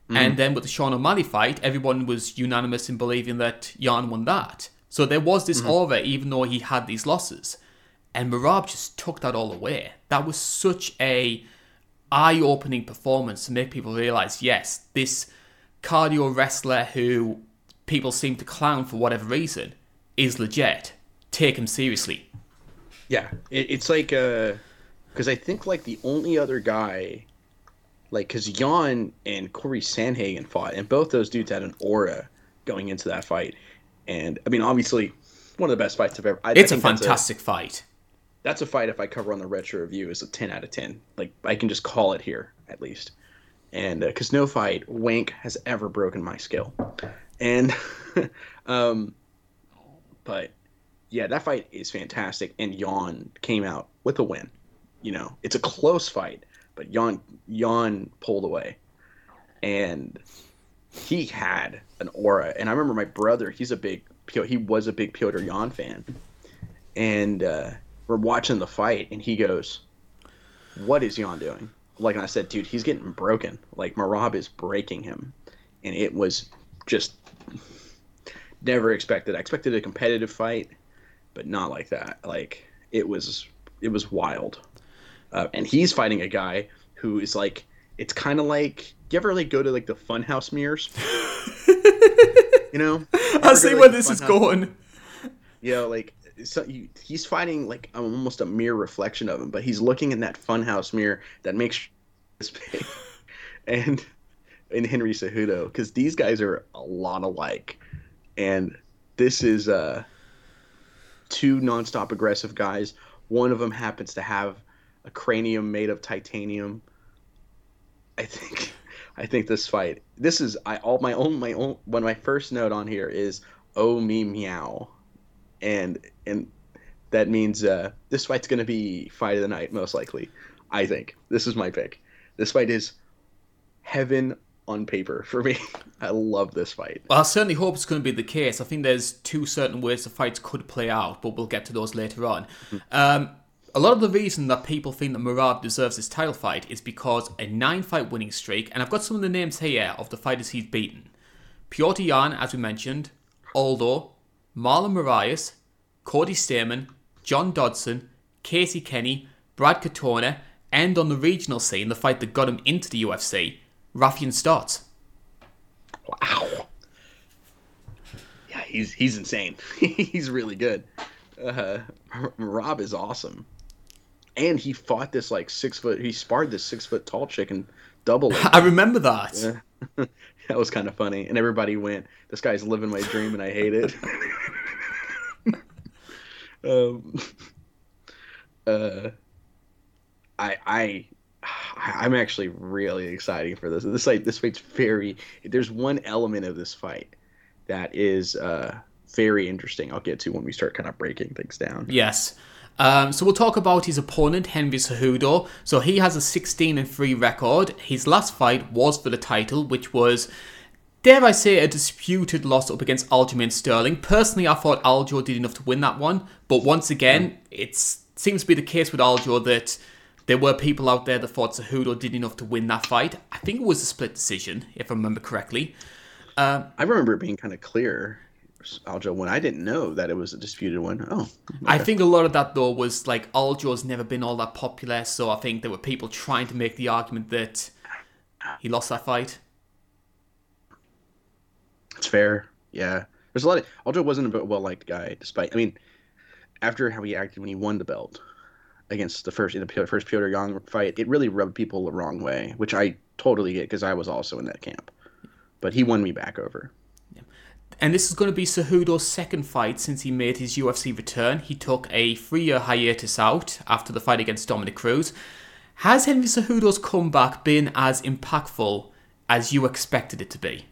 Mm. And then with the Sean O'Malley fight, everyone was unanimous in believing that Yan won that. So there was this mm-hmm. aura, even though he had these losses and Merab just took that all away. That was such a eye-opening performance to make people realize, yes, this cardio wrestler who people seem to clown for whatever reason is legit. Take him seriously. Yeah, it, it's like because uh, I think like the only other guy, like because Yan and Corey Sandhagen fought, and both those dudes had an aura going into that fight, and I mean obviously one of the best fights I've ever. I, it's I a fantastic a, fight that's a fight if I cover on the retro review is a 10 out of 10. Like I can just call it here at least. And because uh, no fight wank has ever broken my skill. And um but yeah, that fight is fantastic and Yan came out with a win. you know, it's a close fight, but Yan Yan pulled away, and he had an aura. And I remember my brother; he's a big he was a big Petr Yan fan, and uh, we're watching the fight, and he goes, "What is Yan doing?" Like I said, dude, he's getting broken. Like Merab is breaking him, and it was just never expected. I expected a competitive fight, but not like that. Like it was, it was wild. Uh, and he's fighting a guy who is like, it's kind of like, you ever like go to like the funhouse mirrors? you know, I see where this is going. You know, like so you, he's fighting like almost a mirror reflection of him, but he's looking in that funhouse mirror that makes this big. and in Henry Cejudo, because these guys are a lot alike, and this is uh two nonstop aggressive guys. One of them happens to have a cranium made of titanium. I think I think this fight. This is I all my own my own one my first note on here is oh me meow. And and that means uh, this fight's to be fight of the night most likely. I think. This is my pick. This fight is heaven on paper for me. I love this fight. Well, I certainly hope it's going to be the case. I think there's two certain ways the fights could play out, but we'll get to those later on. Mm-hmm. Um, a lot of the reason that people think that Merab deserves this title fight is because a nine fight winning streak, and I've got some of the names here of the fighters he's beaten. Petr Yan, as we mentioned, Aldo, Marlon Moraes, Cody Stamann, John Dodson, Casey Kenny, Brad Katona, and on the regional scene, the fight that got him into the UFC, Raufeon Stots. Wow. Yeah, he's he's insane. he's really good. Uh, huh. Rob is awesome and he fought this like six foot. He sparred this six foot tall chick and double. I remember that. Yeah. that was kind of funny, and everybody went, "This guy's living my dream, and I hate it." um, uh, I I I'm actually really excited for this. This like this fight's very. There's one element of this fight that is uh very interesting. I'll get to when we start kind of breaking things down. Yes. Um, so we'll talk about his opponent, Henry Cejudo. So he has a 16 and 3 record. His last fight was for the title, which was, dare I say, a disputed loss up against Aljamain Sterling. Personally, I thought Aljo did enough to win that one, but once again, it seems to be the case with Aljo that there were people out there that thought Cejudo did enough to win that fight. I think it was a split decision, if I remember correctly. Uh, I remember it being kind of clear. Aljo when I didn't know that it was a disputed one. Oh, okay. I think a lot of that though was like Aljo's never been all that popular, so I think there were people trying to make the argument that he lost that fight. It's fair, yeah. There's a lot of Aljo wasn't a well liked guy, despite I mean, after how he acted when he won the belt against the first in the first Petr Yan fight, it really rubbed people the wrong way, which I totally get because I was also in that camp. But he won me back over. And this is going to be Cejudo's second fight since he made his UFC return. He took a three year hiatus out after the fight against Dominick Cruz. Has Henry Cejudo's comeback been as impactful as you expected it to be?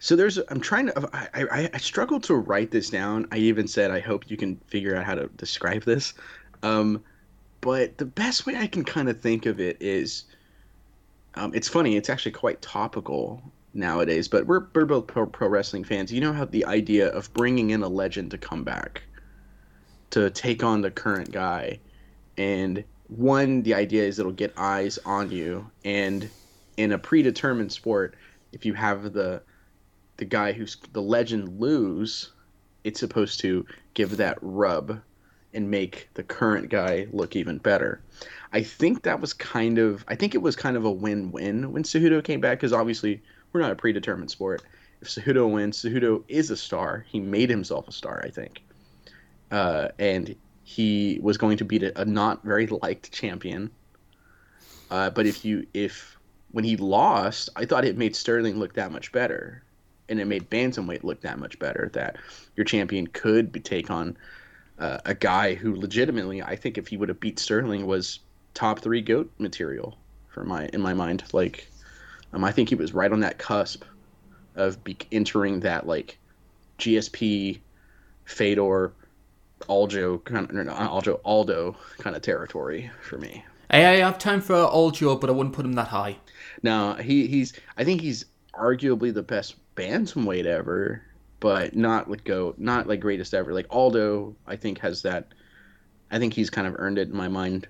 So there's, I'm trying to, I, I, I struggled to write this down. I even said, I hope you can figure out how to describe this. Um, but the best way I can kind of think of it is um, it's funny. It's actually quite topical nowadays. But we're we're both pro, pro wrestling fans. You know how the idea of bringing in a legend to come back to take on the current guy, and one the idea is it'll get eyes on you, and in a predetermined sport, if you have the the guy who's the legend lose, it's supposed to give that rub and make the current guy look even better. I think that was kind of I think it was kind of a win-win when Cejudo came back because obviously we're not a predetermined sport. If Cejudo wins, Cejudo is a star. He made himself a star, I think, uh, and he was going to beat a, a not very liked champion. Uh, but if you if when he lost, I thought it made Sterling look that much better, and it made bantamweight look that much better. That your champion could be, take on uh, a guy who legitimately, I think, if he would have beat Sterling, was top three goat material for my in my mind. Like, um, I think he was right on that cusp of be- entering that like GSP, Fedor, Aljo kind of not Aljo Aldo kind of territory for me. I, I have time for Aljo, but I wouldn't put him that high. No, he he's I think he's arguably the best bantamweight ever, but not like go not like greatest ever. Like Aldo, I think has that. I think he's kind of earned it in my mind,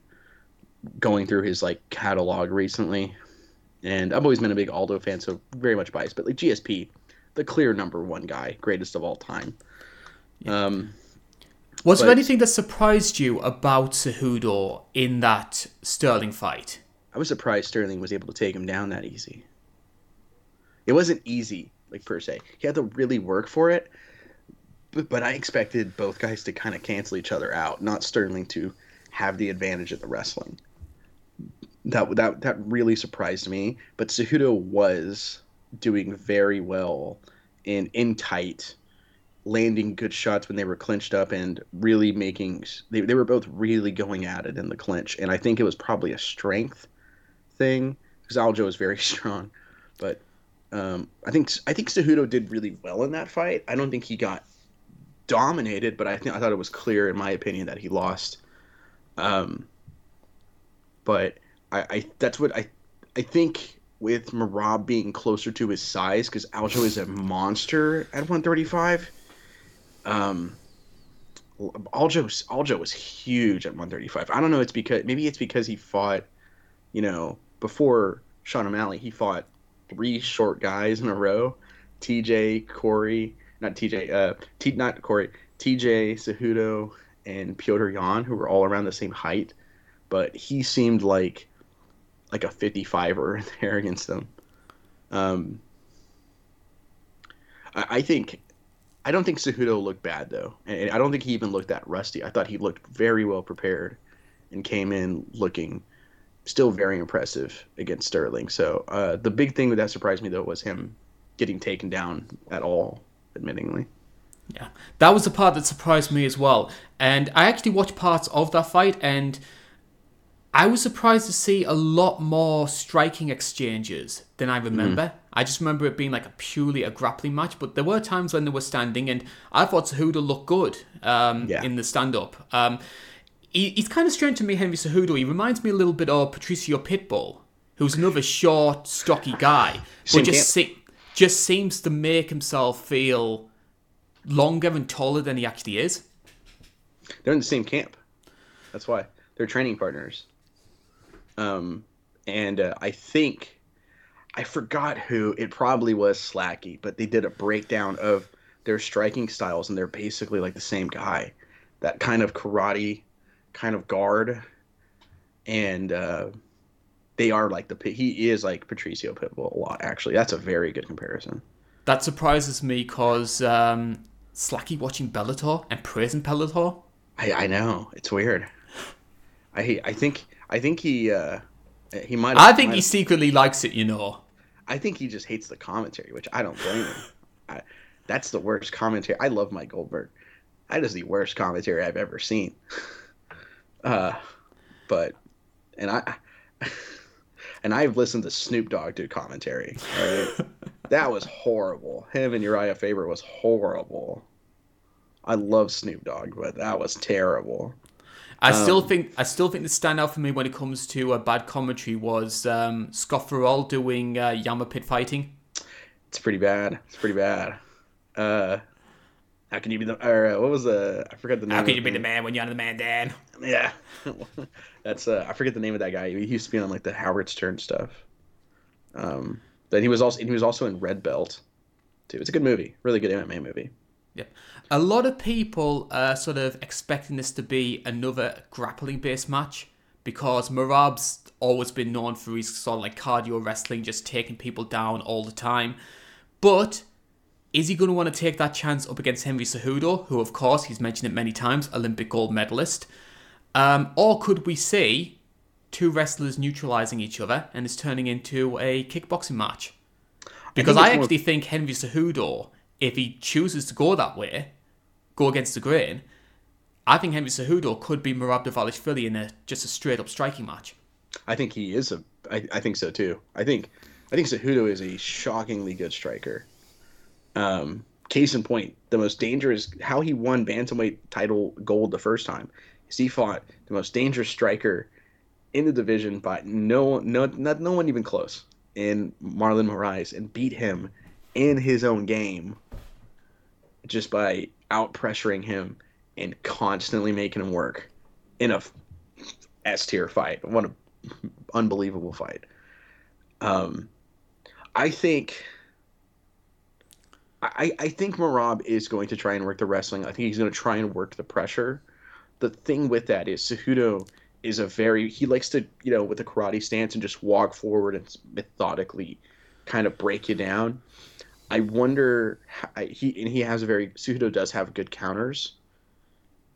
going through his like catalog recently, and I've always been a big Aldo fan, so very much biased. But like GSP, the clear number one guy, greatest of all time. Um, Was there anything that surprised you about Cejudo in that Sterling fight? I was surprised Sterling was able to take him down that easy. It wasn't easy, like per se. He had to really work for it. But, but I expected both guys to kind of cancel each other out, not Sterling to have the advantage of the wrestling. That that that really surprised me. But Cejudo was doing very well in in tight, landing good shots when they were clinched up and really making they, they were both really going at it in the clinch. And I think it was probably a strength thing because Aljo is very strong. But um, I think I think Cejudo did really well in that fight. I don't think he got dominated, but I think I thought it was clear, in my opinion, that he lost. Um, but I, I that's what I I think with Merab being closer to his size because Aljo is a monster at 135. Um, Aljo Aljo was huge at 135. I don't know. It's because maybe it's because he fought, you know, before Sean O'Malley, he fought three short guys in a row. TJ, Corey, not TJ, uh, T, not Corey, TJ, Cejudo, and Petr Yan, who were all around the same height, but he seemed like like a 55er there against them. Um, I, I think I don't think Cejudo looked bad though, and I don't think he even looked that rusty. I thought he looked very well prepared and came in looking still very impressive against Sterling. So uh, the big thing that surprised me though was him getting taken down at all, admittingly. Yeah, that was the part that surprised me as well. And I actually watched parts of that fight, and I was surprised to see a lot more striking exchanges than I remember. I just remember it being like a purely a grappling match, but there were times when they were standing, and I thought Cejudo looked good um, Yeah. in the stand-up. Um, he, he's kind of strange to me, Henry Cejudo. He reminds me a little bit of Patricio Pitbull, who's another short, stocky guy, but just se- just seems to make himself feel longer and taller than he actually is. They're in the same camp. That's why they're training partners. Um, and uh, I think I forgot who it probably was Slacky, but they did a breakdown of their striking styles, and they're basically like the same guy. That kind of karate, kind of guard, and uh, they are like the he is like Patricio Pitbull a lot. Actually, that's a very good comparison. That surprises me because um, Slacky watching Bellator and praising Bellator. I, I know it's weird. I I think I think he uh, he might. I think he secretly likes it, you know. I think he just hates the commentary, which I don't blame him. I, that's the worst commentary. I love Mike Goldberg. That is the worst commentary I've ever seen. Uh, but and I and I've listened to Snoop Dogg do commentary. right? that was horrible. Him and Uriah Faber was horrible. I love Snoop Dogg, but that was terrible. I still Um, think I still think the standout for me when it comes to uh, bad commentary was um, Scott Ferrall doing uh, Yamma Pit fighting. It's pretty bad. It's pretty bad. Uh, how can you be the? Or uh, what was the? I forgot the name. How can you be the the man when you're not the man, Dan? Yeah, that's uh, I forget the name of that guy. He used to be on like the Howard Stern stuff. Um, but he was also he was also in Red Belt, too. It's a good movie, really good MMA movie. Yep. A lot of people are sort of expecting this to be another grappling based match because Merab's always been known for his sort of like cardio wrestling, just taking people down all the time. But is he going to want to take that chance up against Henry Cejudo, who, of course, he's mentioned it many times, Olympic gold medalist? Um, or could we see two wrestlers neutralizing each other and it's turning into a kickboxing match? Because think I, it's more- actually think Henry Cejudo, if he chooses to go that way, go against the grain, I think Henry Cejudo could be Merab Dvalishvili in a just a straight up striking match. I think he is a. I, I think so too. I think I think Cejudo is a shockingly good striker. Um, case in point, the most dangerous how he won bantamweight title gold the first time is he fought the most dangerous striker in the division by no no not no one even close in Marlon Moraes and beat him in his own game just by out pressuring him and constantly making him work in a S tier fight. What an unbelievable fight. Um, I think. I, I think Merab is going to try and work the wrestling. I think he's going to try and work the pressure. The thing with that is Cejudo is a very he likes to you know with a karate stance and just walk forward and methodically kind of break you down. I wonder how, he and he has a very Cejudo does have good counters.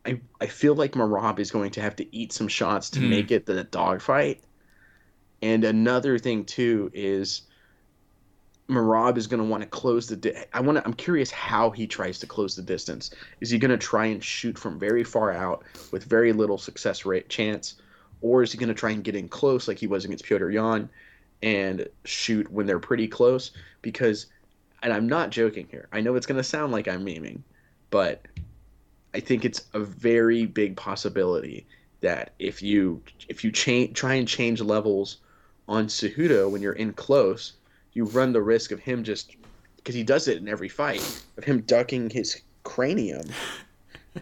I I feel like Merab is going to have to eat some shots to mm. make it the dogfight. And another thing too is Merab is going to want to close the. Di- I want to. I'm curious how he tries to close the distance. Is he going to try and shoot from very far out with very little success rate chance, or is he going to try and get in close like he was against Petr Yan, and shoot when they're pretty close? Because, and I'm not joking here. I know it's going to sound like I'm memeing, but I think it's a very big possibility that if you if you change try and change levels on Cejudo when you're in close you run the risk of him just because he does it in every fight of him ducking his cranium.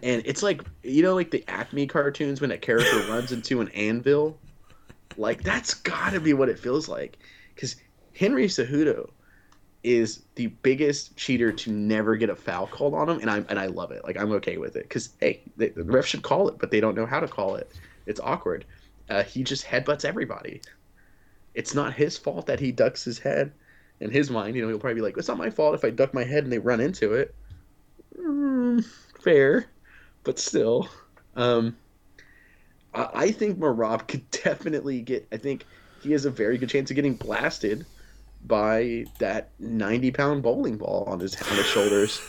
And it's like you know, like the Acme cartoons when a character runs into an anvil. Like that's got to be what it feels like, because Henry Cejudo is the biggest cheater to never get a foul called on him, and I'm and I love it. Like I'm okay with it, because hey, the, the ref should call it, but they don't know how to call it. It's awkward. Uh, he just headbutts everybody. It's not his fault that he ducks his head in his mind, you know, he'll probably be like, "It's not my fault if I duck my head and they run into it." Mm, fair, but still, um, I, I think Merab could definitely get. I think he has a very good chance of getting blasted by that ninety-pound bowling ball on his on his shoulders.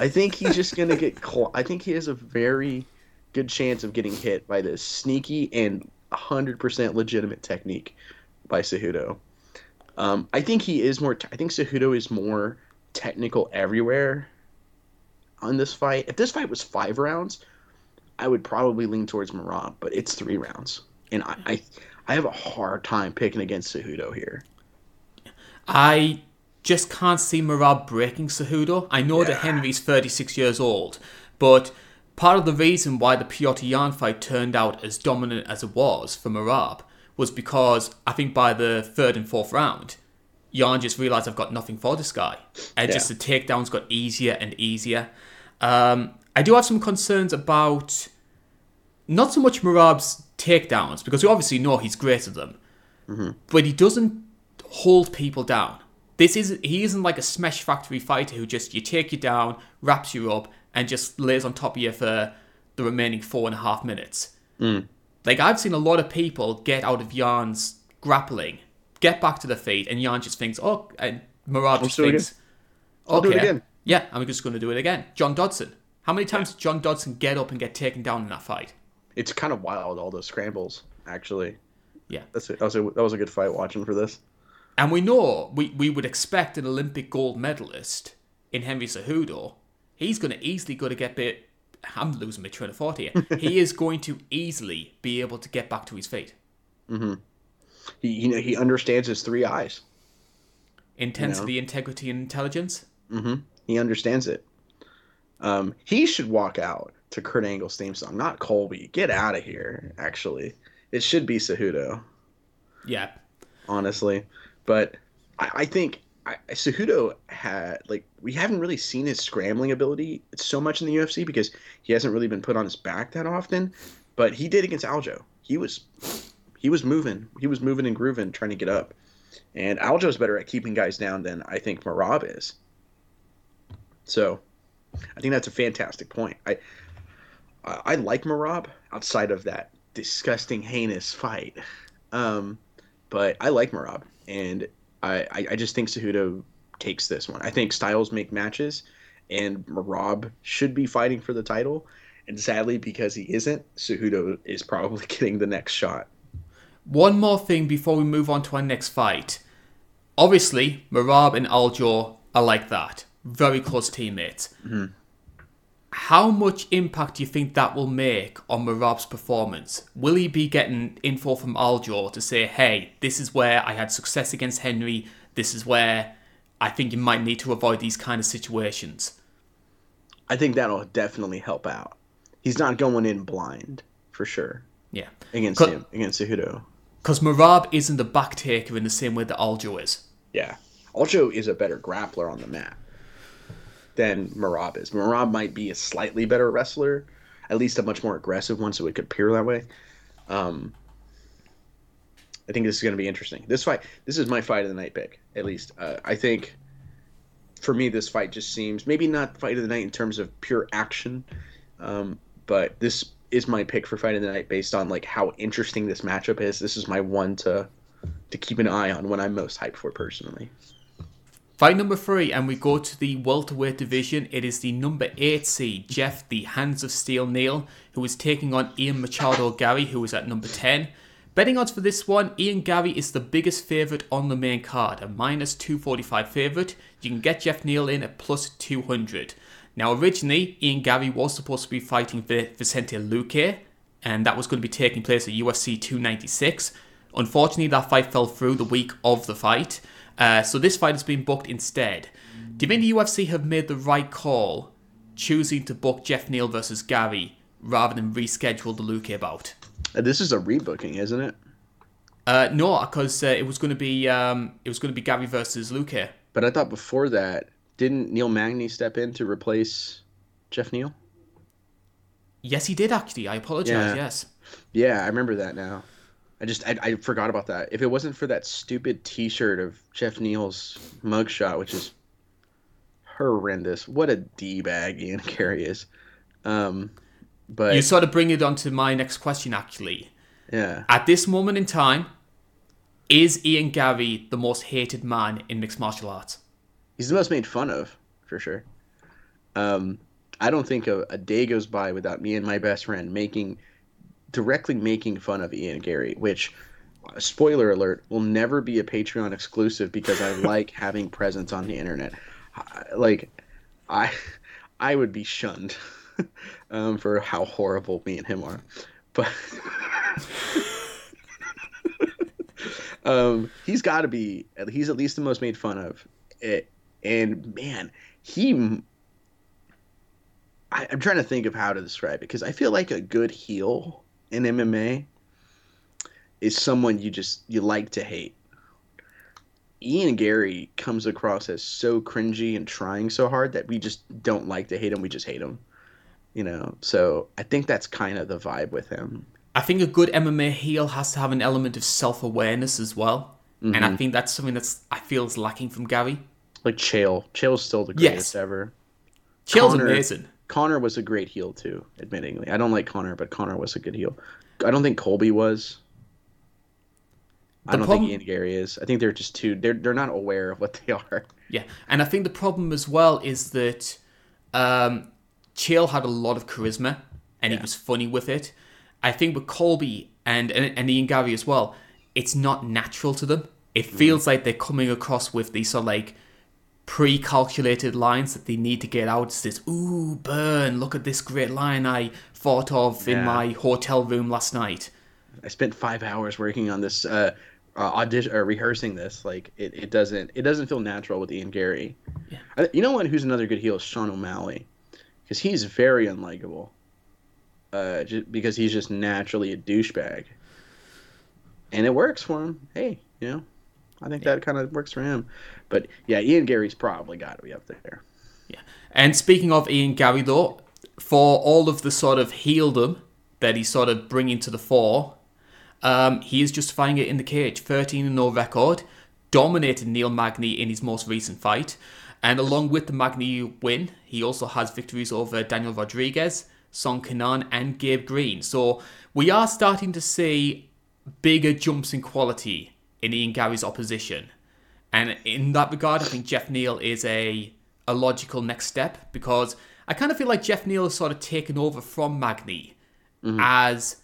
I think he's just gonna get. Cl- I think he has a very good chance of getting hit by this sneaky and hundred percent legitimate technique by Cejudo. Um, I think he is more. T- I think Cejudo is more technical everywhere on this fight. If this fight was five rounds, I would probably lean towards Merab, but it's three rounds, and I, I, I have a hard time picking against Cejudo here. I just can't see Merab breaking Cejudo. I know yeah. that Henry's 36 years old, but part of the reason why the Petr Yan fight turned out as dominant as it was for Merab was because I think by the third and fourth round, Yan just realized I've got nothing for this guy. And yeah. just the takedowns got easier and easier. Um, I do have some concerns about not so much Merab's takedowns, because we obviously know he's great at them, mm-hmm. but he doesn't hold people down. This is he isn't like a smash factory fighter who just you take you down, wraps you up, and just lays on top of you for the remaining four and a half minutes. Mm. Like I've seen a lot of people get out of Yan's grappling, get back to the feet, and Yan just thinks, oh, and Merab just thinks, I'll okay, do it again. Yeah, I'm just going to do it again. John Dodson. How many times yeah. did John Dodson get up and get taken down in that fight? It's kind of wild, all those scrambles, actually. Yeah. That's it. That was a, that was a good fight watching for this. And we know we, we would expect an Olympic gold medalist in Henry Cejudo. He's going to easily go to get bit I'm losing my train of thought here. he is going to easily be able to get back to his feet. Mm-hmm. He you know he understands his three eyes. Intensity, you know? integrity, and intelligence. Mm-hmm. He understands it. Um, he should walk out to Kurt Angle's theme song, not Colby. Get out of here. Actually, it should be Cejudo. Yeah. Honestly, but I, I think I, Cejudo had like we haven't really seen his scrambling ability so much in the UFC because he hasn't really been put on his back that often. But he did against Aljo. He was he was moving. He was moving and grooving, trying to get up. And Aljo's better at keeping guys down than I think Merab is. So, I think that's a fantastic point. I I, like Merab outside of that disgusting, heinous fight. Um, but I like Merab and I, I just think Cejudo takes this one. I think styles make matches, and Merab should be fighting for the title. And sadly, because he isn't, Cejudo is probably getting the next shot. One more thing before we move on to our next fight. Obviously, Merab and Aljo are like that. very close teammates. Mm-hmm. How much impact do you think that will make on Merab's performance? Will he be getting info from Aljo to say, hey, this is where I had success against Henry, this is where I think you might need to avoid these kind of situations? I think that'll definitely help out. He's not going in blind for sure Yeah. against him against Cejudo. Because Merab isn't a back taker in the same way that Aljo is. Yeah, Aljo is a better grappler on the mat than Merab is. Merab might be a slightly better wrestler, at least a much more aggressive one, so it could appear that way. Um, I think this is going to be interesting. This fight, this is my fight of the night pick, at least. Uh, I think for me, this fight just seems maybe not fight of the night in terms of pure action, um, but this is my pick for fight of the night based on like how interesting this matchup is. This is my one to to keep an eye on when I'm most hyped for personally. Fight number three, and we go to the welterweight division. It is the number eight seed, Geoff, the Hands of Steel Neal, who is taking on Ian Machado Garry, who is at number 10. Betting odds for this one, Ian Garry is the biggest favourite on the main card, a minus 245 favourite. You can get Geoff Neal in at plus 200. Now, originally, Ian Garry was supposed to be fighting Vicente Luque, and that was going to be taking place at UFC 296. Unfortunately, that fight fell through the week of the fight, uh, so this fight has been booked instead. Do you think the UFC have made the right call choosing to book Geoff Neal versus Garry rather than reschedule the Luque bout? Uh, This is a rebooking, isn't it? Uh, no, because uh, it was going to be um, it was going to be Garry versus Luque. But I thought before that, didn't Neil Magny step in to replace Geoff Neal? Yes, he did actually. I apologize. Yeah. Yes. Yeah, I remember that now. I just I, I forgot about that. If it wasn't for that stupid T-shirt of Geoff Neal's mugshot, which is horrendous, what a d bag Ian Garry is. Um, but You sort of bring it on to my next question, actually. yeah, At this moment in time, is Ian Garry the most hated man in mixed martial arts? he's the most made fun of for sure. Um, I don't think a, a day goes by without me and my best friend making directly making fun of Ian Garry, which spoiler alert will never be a Patreon exclusive because I like having presence on the internet. Like I I would be shunned um, for how horrible me and him are, but. um, he's got to be. He's at least the most made fun of. It, and man, he. I, I'm trying to think of how to describe it because I feel like a good heel in MMA is someone you just you like to hate. Ian Garry comes across as so cringy and trying so hard that we just don't like to hate him. We just hate him. You know, so I think that's kind of the vibe with him. I think a good MMA heel has to have an element of self awareness as well. And Mm-hmm. I think that's something that's I feel is lacking from Garry. Like Chael. Chael's still the Yes. greatest ever. Chill's Conor- amazing. Conor was a great heel too, admittingly. I don't like Conor, but Conor was a good heel. I don't think Colby was. I don't problem- think Ian Garry is. I think they're just too they're they're not aware of what they are. Yeah, and I think the problem as well is that um, Chael had a lot of charisma and he was funny with it. I think with Colby and, and and Ian Garry as well, it's not natural to them. It feels like they're coming across with these sort of like pre-calculated lines that they need to get out. It's this, ooh, burn! Look at this great line I thought of in my hotel room last night. I spent five hours working on this uh, uh audition or rehearsing this. Like it, it doesn't it doesn't feel natural with Ian Garry. Yeah. I, you know what? Who's another good heel? Is Sean O'Malley, because he's very unlikable. Uh, just because he's just naturally a douchebag, and it works for him. Hey, you know, I think that kind of works for him. But yeah, Ian Garry's probably got to be up there. Yeah. And speaking of Ian Garry, though, for all of the sort of heeldom that he's sort of bringing to the fore, um, he is justifying it in the cage. 13 and 0 record, dominated Neil Magny in his most recent fight. And along with the Magny win, he also has victories over Daniel Rodriguez, Song Kenan, and Gabe Green. So we are starting to see bigger jumps in quality in Ian Garry's opposition. And in that regard, I think Geoff Neal is a a logical next step because I kind of feel like Geoff Neal has sort of taken over from Magny as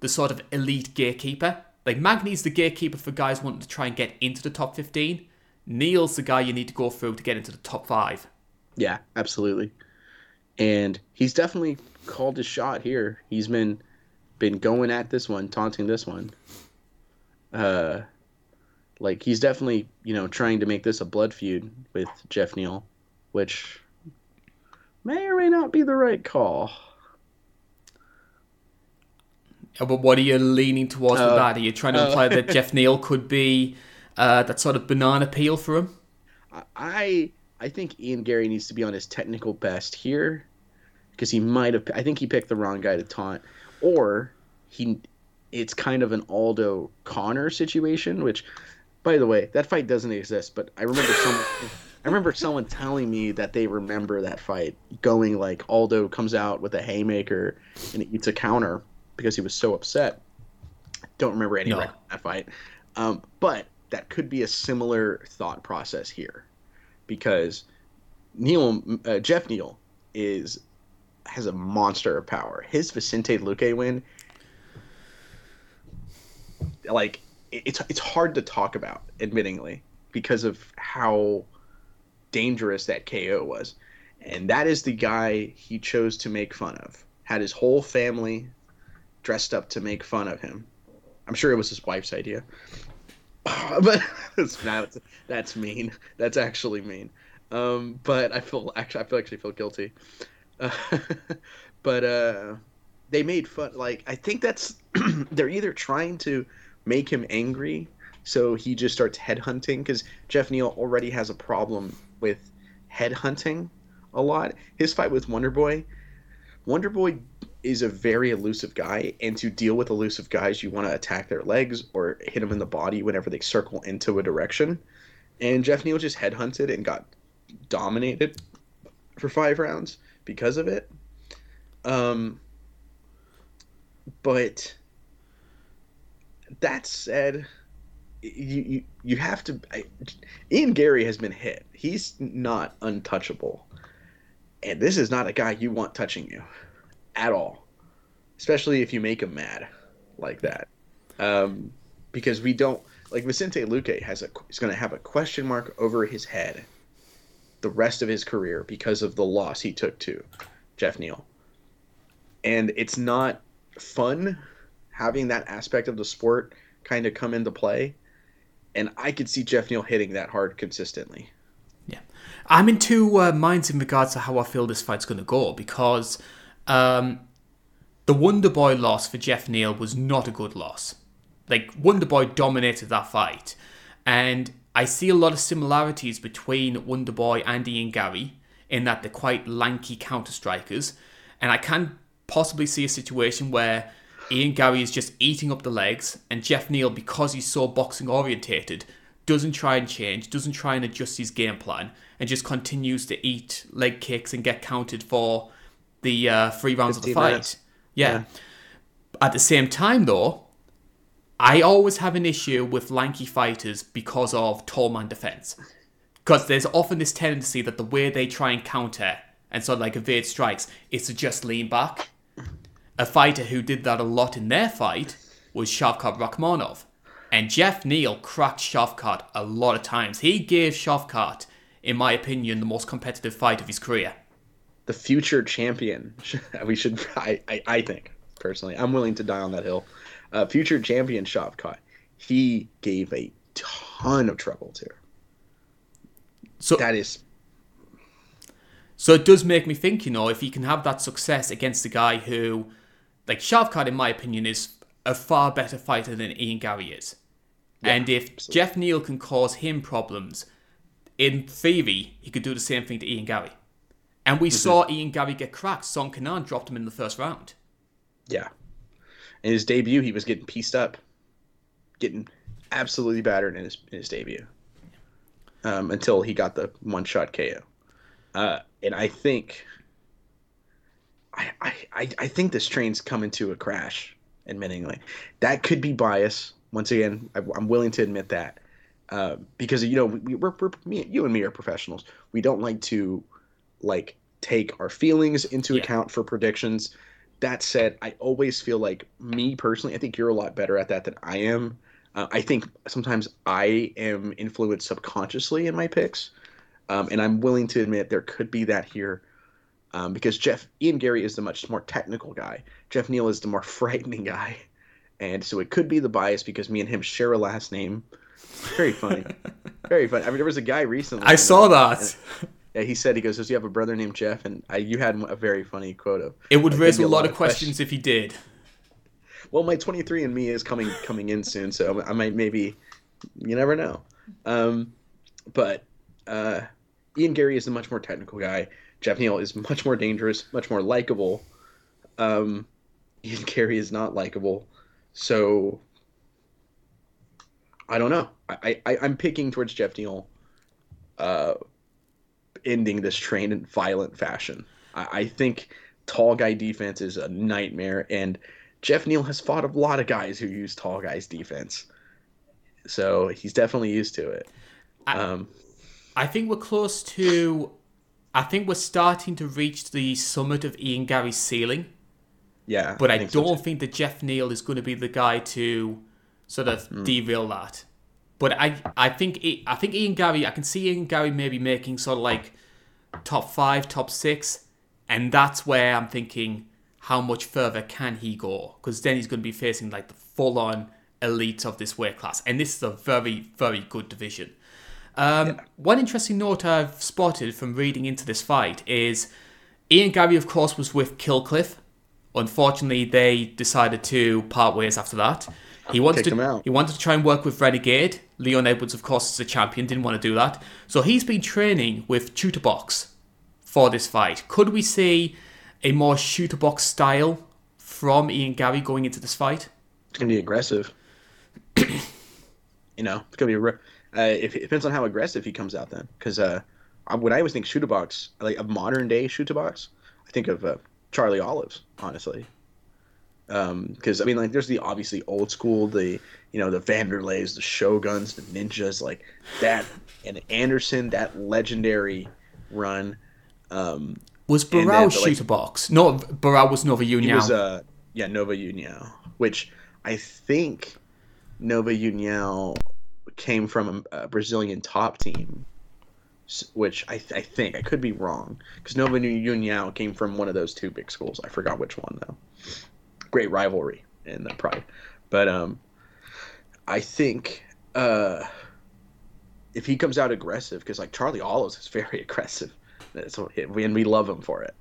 the sort of elite gatekeeper. Like Magny's the gatekeeper for guys wanting to try and get into the top 15. Neal's the guy you need to go through to get into the top five. Yeah, absolutely. And he's definitely called his shot here. He's been been going at this one, taunting this one. Uh like he's definitely, you know, trying to make this a blood feud with Geoff Neal, which may or may not be the right call. But what are you leaning towards uh, with that? Are you trying to imply uh, that Geoff Neal could be uh, that sort of banana peel for him? I I think Ian Garry needs to be on his technical best here because he might have. I think he picked the wrong guy to taunt, or he. It's kind of an Aldo Conor situation, which, by the way, that fight doesn't exist. But I remember some. I remember someone telling me that they remember that fight going like Aldo comes out with a haymaker and eats a counter because he was so upset. Don't remember any no. that fight, um, but that could be a similar thought process here, because Neal uh, Geoff Neal is has a monster of power. His Vicente Luque win, like it's it's hard to talk about, admittingly, because of how dangerous that KO was. And that is the guy he chose to make fun of. Had his whole family dressed up to make fun of him. I'm sure it was his wife's idea. but that's, that's mean. That's actually mean. Um, but I feel actually I feel actually feel guilty. Uh, but uh, they made fun. Like I think that's they're either trying to make him angry, so he just starts headhunting because Geoff Neal already has a problem with headhunting a lot. His fight with Wonder Boy, Wonder Boy is a very elusive guy, and to deal with elusive guys, you want to attack their legs or hit them in the body whenever they circle into a direction. And Geoff Neal just headhunted and got dominated for five rounds because of it. Um, but that said, you you, you have to. I, Ian Garry has been hit. He's not untouchable, and this is not a guy you want touching you at all, especially if you make him mad like that. Um, because we don't like Vicente Luque has a is going to have a question mark over his head the rest of his career because of the loss he took to Geoff Neal. And it's not fun having that aspect of the sport kind of come into play. And I could see Geoff Neal hitting that hard consistently. Yeah. I'm in two uh, minds in regards to how I feel this fight's going to go because um, the Wonder Boy loss for Geoff Neal was not a good loss. Like, Wonder Boy dominated that fight. And I see a lot of similarities between Wonder Boy Andy, and Ian Garry in that they're quite lanky counter strikers. And I can possibly see a situation where Ian Garry is just eating up the legs, and Geoff Neal, because he's so boxing orientated, doesn't try and change, doesn't try and adjust his game plan, and just continues to eat leg kicks and get counted for the uh, three rounds of the fight. Yeah. yeah. At the same time, though, I always have an issue with lanky fighters because of tall man defense. Because there's often this tendency that the way they try and counter and sort of like evade strikes is to just lean back. A fighter who did that a lot in their fight was Shavkat Rakhmonov. And Geoff Neal cracked Shavkat a lot of times. He gave Shavkat, in my opinion, the most competitive fight of his career the future champion. we should, I, I, I, think personally, I'm willing to die on that hill. Uh, future champion Shavkat, he gave a ton of trouble to. So that is. So it does make me think, you know, if he can have that success against a guy who, like Shavkat, in my opinion, is a far better fighter than Ian Garry is. Yeah, and if absolutely. Geoff Neal can cause him problems, in theory, he could do the same thing to Ian Garry. And we mm-hmm. saw Ian Garry get cracked. Song Kenan dropped him in the first round. Yeah. In his debut, he was getting pieced up, getting absolutely battered in his, in his debut um, until he got the one shot KO. Uh, and I think. I, I, I think this train's coming to a crash, admittingly. That could be bias. Once again, I, am willing to admit that. Uh, because, you know, we, we're, we're, me, you and me are professionals. We don't like to like take our feelings into yeah. account for predictions. That said, I always feel like me personally, I think you're a lot better at that than I am. Uh, I think sometimes I am influenced subconsciously in my picks um, and I'm willing to admit there could be that here, um, because Jeff Ian Garry is the much more technical guy. Geoff Neal is the more frightening guy, and so it could be the bias because me and him share a last name. Very funny, very funny. I mean, there was a guy recently. I saw that. Yeah, he said he goes, "Does you have a brother named Jeff?" And I, you had a very funny quote of. It would raise a lot, lot, of questions, questions if he did. Well, my 23 and Me is coming coming in soon, so I might maybe. You never know. Um, but uh, Ian Garry is a much more technical guy. Geoff Neal is much more dangerous, much more likable. Um, Ian Garry is not likable, so I don't know. I, I I'm picking towards Geoff Neal. Uh, ending this train in violent fashion. I, I think tall guy defense is a nightmare, and Geoff Neal has fought a lot of guys who use tall guys defense, so he's definitely used to it. I, um, I think we're close to. I think we're starting to reach the summit of Ian Garry's ceiling. Yeah, but I, I don't so think that Geoff Neal is going to be the guy to sort of mm. derail that. But I, I think, I think Ian Garry, I can see Ian Garry maybe making sort of like top five, top six, and that's where I'm thinking, how much further can he go? Because then he's going to be facing like the full-on elites of this weight class, and this is a very, very good division. Um, yeah. One interesting note I've spotted from reading into this fight is Ian Garry, of course, was with Kill Cliff. Unfortunately, they decided to part ways after that. He wanted to he wanted to try and work with Renegade. Leon Edwards, of course, is the champion. Didn't want to do that, so he's been training with Chute Boxe for this fight. Could we see a more Chute Boxe style from Ian Garry going into this fight? It's gonna be aggressive. you know, it's gonna be. Re- uh, it, it depends on how aggressive he comes out then, because uh, when I always think Chute Boxe, like a modern day Chute Boxe, I think of uh, Charlie Olives, honestly because um, I mean, like, there's the obviously old school, the you know, the Vanderleys, the Shoguns, the Ninjas, like that, and Anderson, that legendary run. Um, was Barao Chute Boxe? No, Barao was Nova União. Was, uh, yeah, Nova União, which I think Nova União came from a, Brazilian top team, which I, th- I think I could be wrong because Nova União came from one of those two big schools. I forgot which one though great rivalry in the Pride. But um, I think uh, if he comes out aggressive, because like Charlie Olives is very aggressive, and we love him for it.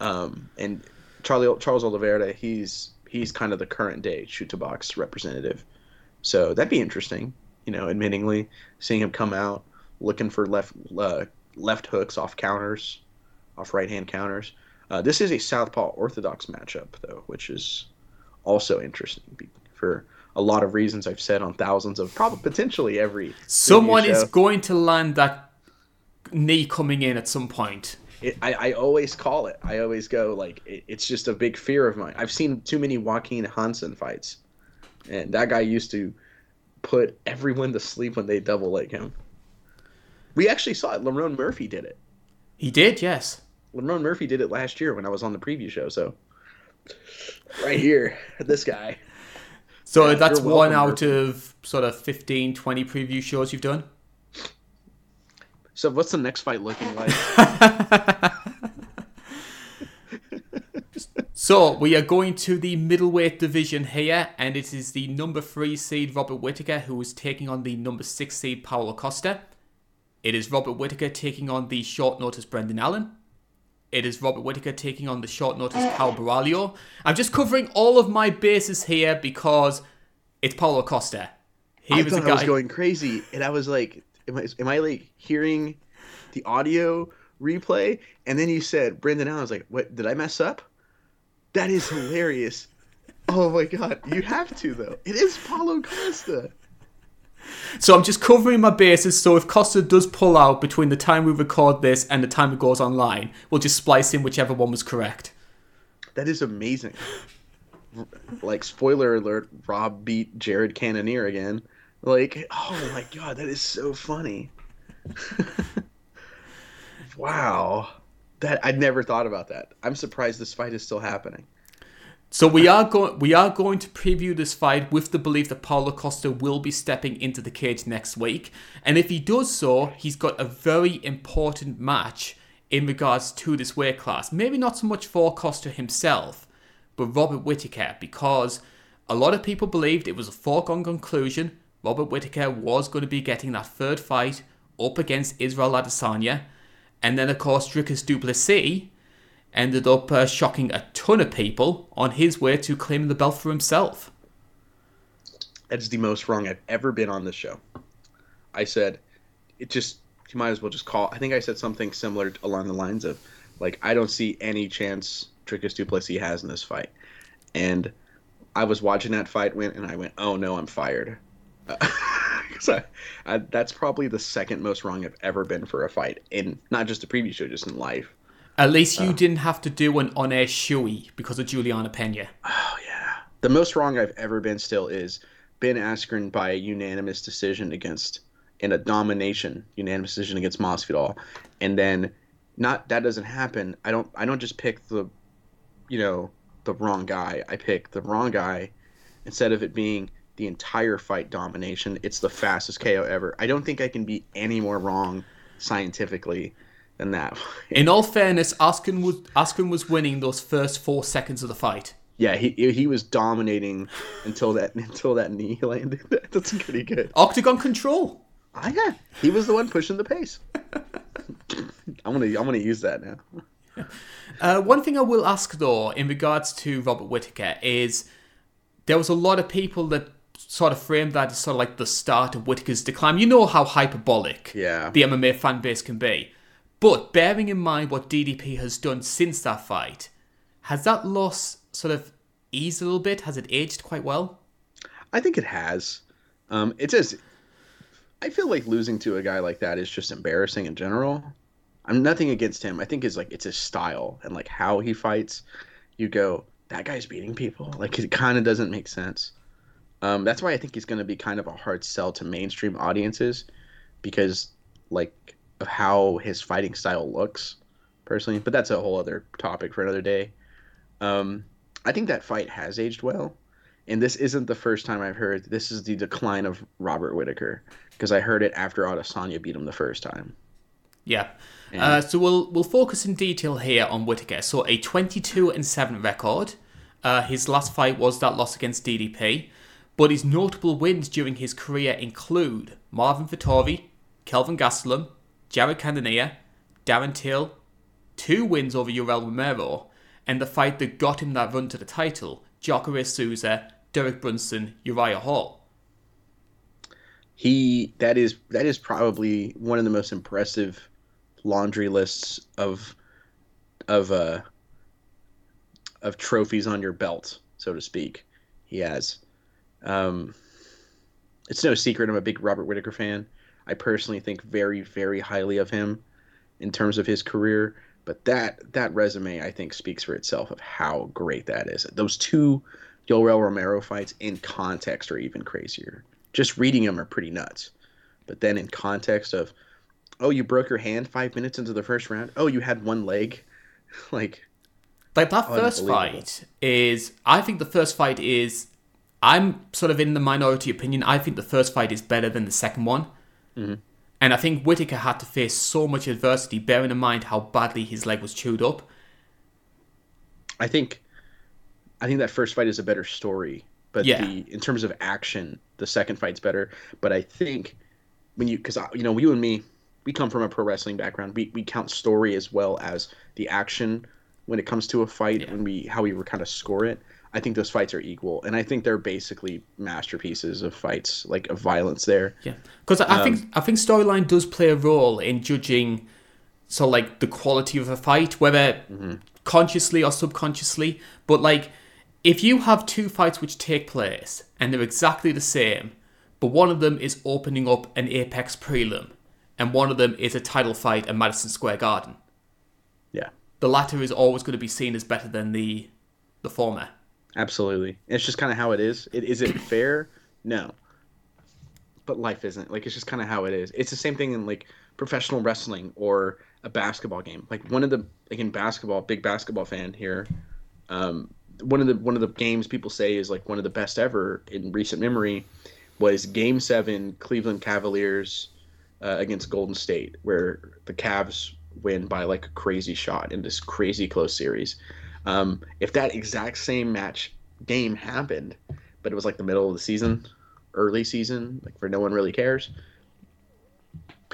Um, and Charlie Charles Oliveira, he's he's kind of the current day Chute Boxe representative, so that'd be interesting. You know, admittingly, seeing him come out looking for left uh, left hooks off counters, off right hand counters. Uh, this is a southpaw orthodox matchup, though, which is also interesting for a lot of reasons I've said on thousands of probably potentially every. Someone is going to land that knee coming in at some point. It, I, I always call it. I always go like it, it's just a big fear of mine. I've seen too many Joachim Hansen fights, and that guy used to put everyone to sleep when they double leg him. We actually saw it. Lerone Murphy did it. He did, yes. Lerone Murphy did it last year when I was on the preview show. So right here, this guy. So yeah, that's one out of sort of 15, 20 preview shows you've done? So what's the next fight looking like? so we are going to the middleweight division here, and it is the number three seed Robert Whittaker who is taking on the number six seed Paulo Costa. It is Robert Whittaker taking on the short notice Brendan Allen. It is Robert Whittaker taking on the short notice Caio Borralho. I'm just covering all of my bases here because it's Paulo Costa. He I was thought guy... I was going crazy, and I was like, am I, am I like hearing the audio replay? And then you said Brendan Allen. I was like, what? Did I mess up? That is hilarious. oh my god, you have to though. It is Paulo Costa. So I'm just covering my bases. So if Costa does pull out between the time we record this and the time it goes online, we'll just splice in whichever one was correct. That is amazing. like spoiler alert, Rob beat Jared Cannonier again. Like, oh my god, that is so funny. wow. That I'd never thought about that. I'm surprised this fight is still happening. So we are going we are going to preview this fight with the belief that Paulo Costa will be stepping into the cage next week. And if he does so, he's got a very important match in regards to this weight class. Maybe not so much for Costa himself, but Robert Whittaker, because a lot of people believed it was a foregone conclusion. Robert Whittaker was going to be getting that third fight up against Israel Adesanya. And then, of course, Dricus Du Plessis ended up uh, shocking a ton of people on his way to claiming the belt for himself. That's the most wrong I've ever been on this show. I said, it just, you might as well just call. I think I said something similar along the lines of, like, I don't see any chance Dricus Du Plessis has in this fight. And I was watching that fight went, and I went, oh no, I'm fired. so I, that's probably the second most wrong I've ever been for a fight in not just a preview show, just in life. At least you uh, didn't have to do an on-air shoey because of Julianna Peña. Oh yeah. The most wrong I've ever been still is Ben Askren by a unanimous decision against in a domination unanimous decision against Masvidal, and then not that doesn't happen. I don't I don't just pick the, you know, the wrong guy. I pick the wrong guy instead of it being the entire fight domination. It's the fastest KO ever. I don't think I can be any more wrong scientifically than that. In all fairness, Askren was Askren was winning those first four seconds of the fight. Yeah, he he was dominating until that until that knee landed. That's pretty good. Octagon control. Ah, yeah, he was the one pushing the pace. I'm gonna I'm gonna use that now. Uh, one thing I will ask though, in regards to Robert Whittaker, is there was a lot of people that sort of frame that as sort of like the start of Whittaker's decline. You know how hyperbolic yeah. the MMA fan base can be. But bearing in mind what DDP has done since that fight, has that loss sort of eased a little bit? Has it aged quite well? I think it has. Um, it says, I feel like losing to a guy like that is just embarrassing in general. I'm nothing against him. I think it's like it's his style and like how he fights. You go, that guy's beating people. Like it kind of doesn't make sense. Um, that's why I think he's going to be kind of a hard sell to mainstream audiences because like of how his fighting style looks personally, but that's a whole other topic for another day. Um, I think that fight has aged well, and this isn't the first time I've heard this is the decline of Robert Whittaker because I heard it after Adesanya beat him the first time. Yeah. Uh, so we'll we'll focus in detail here on Whittaker. So a 22 and 7 record. Uh, his last fight was that loss against DDP, but his notable wins during his career include Marvin Vettori, Kelvin Gastelum, Jared Cannonier, Darren Till, two wins over Yoel Romero, and the fight that got him that run to the title, Jacare Souza, Derek Brunson, Uriah Hall. He that is that is probably one of the most impressive laundry lists of of uh of trophies on your belt, so to speak. He has. Um, it's no secret I'm a big Robert Whittaker fan. I personally think very, very highly of him in terms of his career. But that that resume, I think, speaks for itself of how great that is. Those two Yoel Romero fights in context are even crazier. Just reading them are pretty nuts. But then in context of, oh, you broke your hand five minutes into the first round. Oh, you had one leg. like, like that first fight is. I think the first fight is. I'm sort of in the minority opinion. I think the first fight is better than the second one. Mm-hmm. And I think Whittaker had to face so much adversity, bearing in mind how badly his leg was chewed up. I think, I think that first fight is a better story, but yeah. the in terms of action, the second fight's better. But I think when you, because you know, you and me, we come from a pro wrestling background. We we count story as well as the action when it comes to a fight, yeah. and we how we kind of score it. I think those fights are equal, and I think they're basically masterpieces of fights, like of violence there. Yeah, because I um, think I think storyline does play a role in judging, so like the quality of a fight, whether mm-hmm. consciously or subconsciously. But like, if you have two fights which take place and they're exactly the same, but one of them is opening up an Apex prelim, and one of them is a title fight at Madison Square Garden. Yeah, the latter is always going to be seen as better than the the former. Absolutely. It's just kind of how it is. It is it fair? No. But life isn't. Like it's just kind of how it is. It's the same thing in like professional wrestling or a basketball game. Like one of the like in basketball, big basketball fan here. Um, one of the one of the games people say is like one of the best ever in recent memory was Game Seven Cleveland Cavaliers uh, against Golden State, where the Cavs win by like a crazy shot in this crazy close series. Um, if that exact same match game happened, but it was like the middle of the season, early season, like where no one really cares,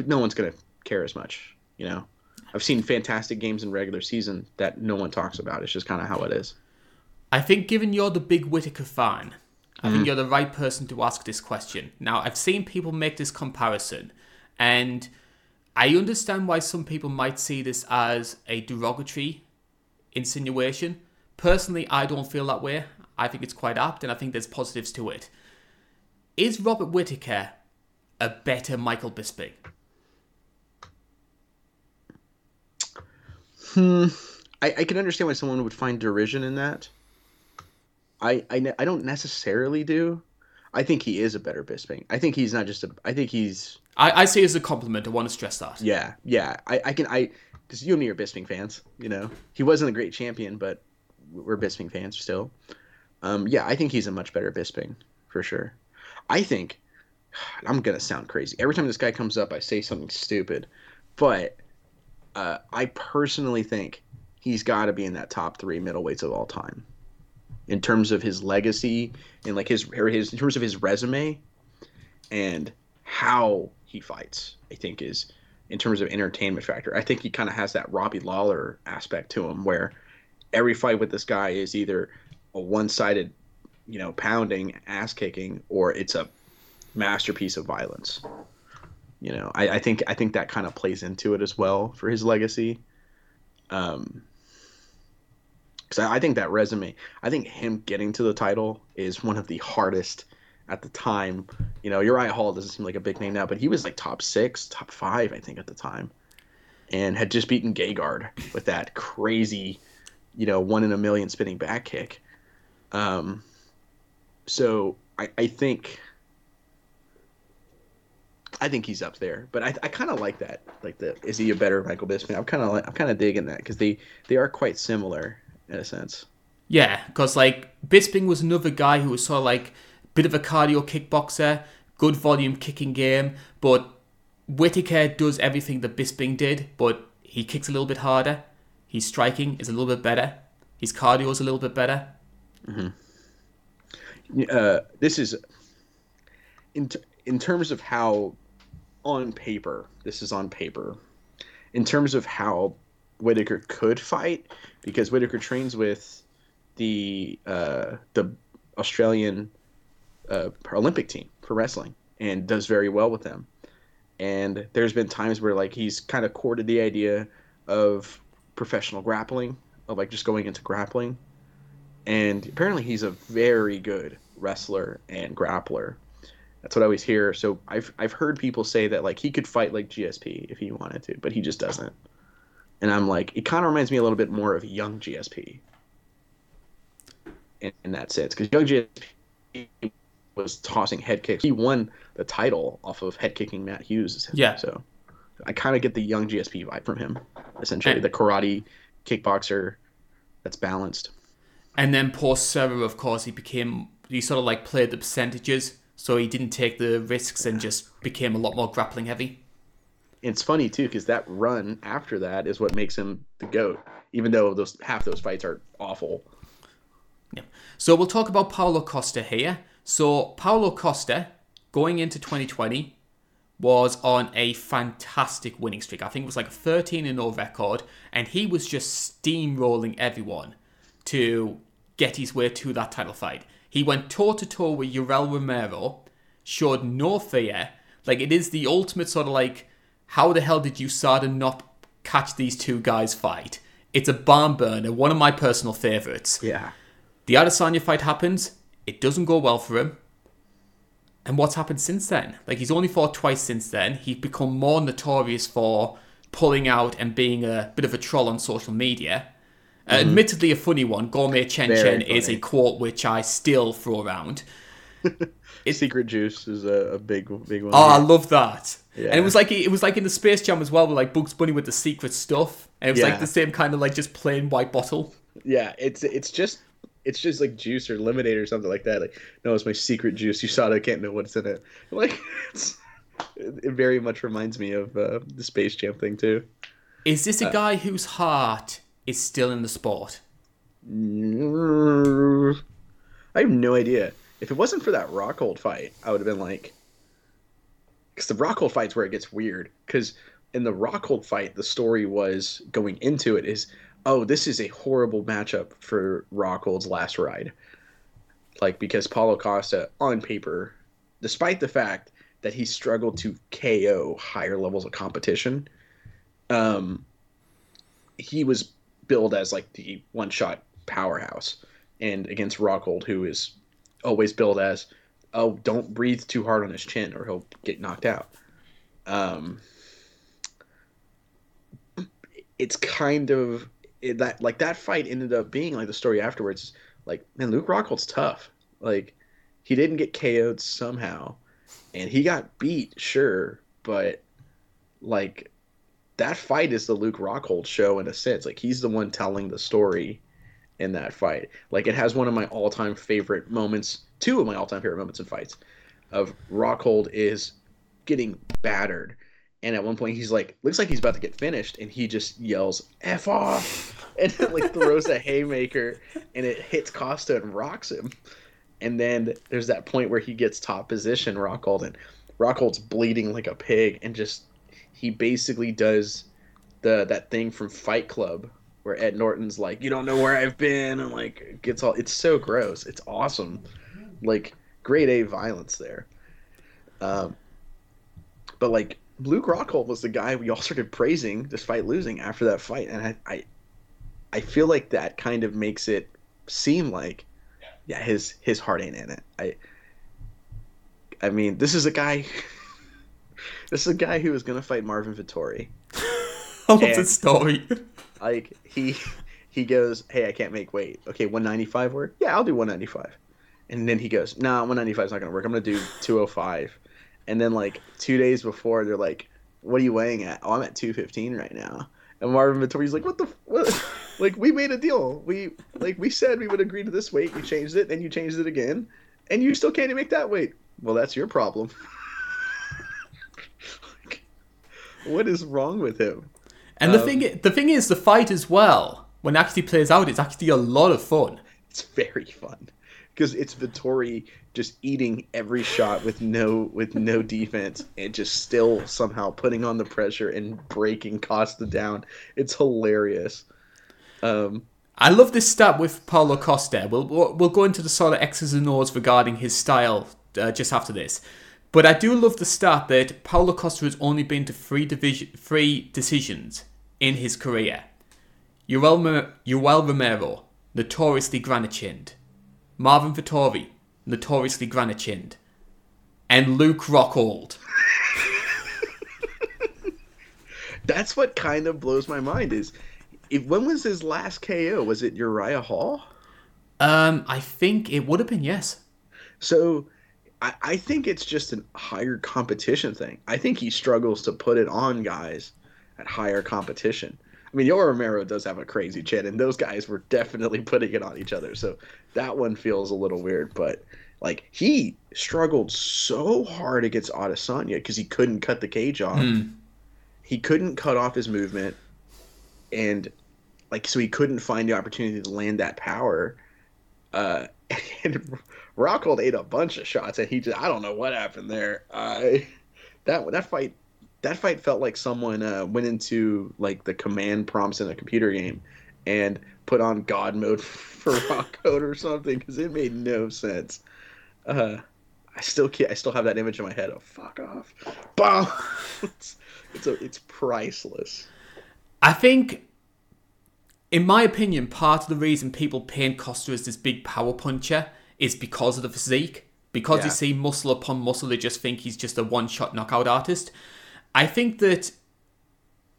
no one's gonna care as much, you know. I've seen fantastic games in regular season that no one talks about. It's just kind of how it is. I think, given you're the big Whittaker fan, I think you're the right person to ask this question. Now, I've seen people make this comparison, and I understand why some people might see this as a derogatory insinuation. Personally, I don't feel that way. I think it's quite apt, and I think there's positives to it. Is Robert Whittaker a better Michael Bisping? Hmm. I, I can understand why someone would find derision in that. I, I, ne- I don't necessarily do. I think he is a better Bisping. I think he's not just a. I think he's I, I see it as a compliment. I want to stress that. yeah yeah. I, I can I because you and me are Bisping fans. You know he wasn't a great champion, but we're Bisping fans still. Um, yeah, I think he's a much better Bisping for sure. I think I'm gonna sound crazy every time this guy comes up. I say something stupid, but uh, I personally think he's got to be in that top three middleweights of all time in terms of his legacy and like his his in terms of his resume and how he fights. I think is in terms of entertainment factor. I think he kind of has that Robbie Lawler aspect to him where every fight with this guy is either a one-sided, you know, pounding, ass kicking, or it's a masterpiece of violence. You know, I, I think I think that kind of plays into it as well for his legacy. Um, because I, I think that resume, I think him getting to the title is one of the hardest at the time. You know, Uriah Hall doesn't seem like a big name now, but he was like top six, top five, I think, at the time, and had just beaten Gegard with that crazy, you know, one in a million spinning back kick. Um, so I, I think. I think he's up there, but I, I kind of like that. Like the is he a better Michael Bisping? I'm kind of like, I'm kind of digging that because they they are quite similar in a sense. Yeah, because like Bisping was another guy who was sort of like bit of a cardio kickboxer, good volume kicking game, but Whittaker does everything that Bisping did, but he kicks a little bit harder. His striking is a little bit better. His cardio is a little bit better. uh, this is in t- in terms of how on paper this is on paper in terms of how Whittaker could fight because Whittaker trains with the uh, the Australian uh, Olympic team for wrestling and does very well with them. And there's been times where like he's kind of courted the idea of professional grappling, of like just going into grappling. And apparently he's a very good wrestler and grappler. That's what I always hear. So I've I've heard people say that like he could fight like GSP if he wanted to, but he just doesn't. And I'm like, it kind of reminds me a little bit more of young GSP in, in that sense, because young GSP was tossing head kicks. He won the title off of head kicking Matt Hughes. Yeah. So I kind of get the young GSP vibe from him, essentially And- the karate kickboxer that's balanced. And then post Serra, of course, he became he sort of like played the percentages, so he didn't take the risks and just became a lot more grappling heavy. It's funny too because that run after that is what makes him the goat. Even though those half those fights are awful. Yeah. So we'll talk about Paulo Costa here. So Paulo Costa, going into 2020, was on a fantastic winning streak. I think it was like a 13 0 record, and he was just steamrolling everyone to get his way to that title fight. He went toe to toe with Yoel Romero, showed no fear. Like it is the ultimate sort of like, how the hell did USADA not catch these two guys fight? It's a barn burner, one of my personal favorites. Yeah. The Adesanya fight happens. It doesn't go well for him. And what's happened since then? Like he's only fought twice since then. He's become more notorious for pulling out and being a bit of a troll on social media. Uh, admittedly, a funny one. Gourmet Chen Mm-hmm. Very Chen is a quote which I still throw around. Secret Juice is a, a big big one. Oh, I love that. Yeah. And it was like it was like in the Space Jam as well, with like Bugs Bunny with the secret stuff. And it was Yeah. like the same kind of like just plain white bottle. Yeah, it's it's just it's just like juice or lemonade or something like that. Like, no, it's my secret juice. You saw it. I can't know what's in it. Like, it's, it very much reminds me of uh, the Space Jam thing too. Is this a uh, guy whose heart is still in the sport? I have no idea. If it wasn't for that Rockhold fight, I would have been like, because the Rockhold fight's where it gets weird. Because in the Rockhold fight, the story was going into it is, oh, this is a horrible matchup for Rockhold's last ride. Like because Paulo Costa, on paper, despite the fact that he struggled to KO higher levels of competition, um, he was billed as like the one-shot powerhouse, and against Rockhold, who is always billed as, oh, don't breathe too hard on his chin or he'll get knocked out. Um, it's kind of it, that like that fight ended up being like the story afterwards. Like, man, Luke Rockhold's tough. Like, he didn't get KO'd somehow, and he got beat, sure, but like that fight is the Luke Rockhold show in a sense. Like, he's the one telling the story in that fight. Like, it has one of my all-time favorite moments, two of my all-time favorite moments in fights, of Rockhold is getting battered and at one point he's like looks like he's about to get finished and he just yells f off and like throws a haymaker and it hits costa and rocks him. And then there's that point where he gets top position rockhold and rockhold's bleeding like a pig and just he basically does the that thing from fight club where ed norton's like you don't know where i've been and like gets all it's so gross. It's awesome. Like grade a violence there. Um but like Luke Rockhold was the guy we all started praising despite losing after that fight, and I, I, I feel like that kind of makes it seem like, yeah, his his heart ain't in it. I, I mean, this is a guy. this is a guy who was gonna fight Marvin Vittori. Vettori. What's the story? Like he he goes, hey, I can't make weight. Okay, 195 work? Yeah, I'll do 195. And then he goes, nah, 195 is not gonna work. I'm gonna do 205 and then like two days before they're like what are you weighing at? Oh i'm at 215 right now. And marvin vittori's like what the what? like we made a deal. We like we said we would agree to this weight. You changed it and you changed it again. And you still can't even make that weight. Well that's your problem. Like, what is wrong with him? And the um, thing the thing is the fight as well when it actually plays out it's actually a lot of fun. It's very fun because it's Vittori just eating every shot with no with no defense and just still somehow putting on the pressure and breaking Costa down. It's hilarious. Um, I love this stat with Paulo Costa. We'll we'll go into the sort of X's and O's regarding his style uh, just after this. But I do love the stat that Paulo Costa has only been to three division three decisions in his career. Yoel, Romero, notoriously granite-chinned. Marvin Vettori, notoriously granite-chinned, and Luke Rockhold. That's what kind of blows my mind. Is if, when was his last KO? Was it Uriah Hall? Um, I think it would have been yes. So, I, I think it's just a higher competition thing. I think he struggles to put it on guys at higher competition. I mean, Yoel Romero does have a crazy chin, and those guys were definitely putting it on each other. So that one feels a little weird. But like he struggled so hard against Adesanya because he couldn't cut the cage off. Mm. He couldn't cut off his movement, and like so he couldn't find the opportunity to land that power. Uh, and Rockhold ate a bunch of shots, and he just I don't know what happened there. Uh, that that fight that fight felt like someone uh, went into like the command prompts in a computer game and put on God mode for rock code or something because it made no sense. Uh, I still can't, I still have that image in my head of fuck off, bomb. it's it's, a, it's priceless. I think, in my opinion, part of the reason people paint Costa as this big power puncher is because of the physique. Because yeah. you see muscle upon muscle, they just think he's just a one-shot knockout artist. I think that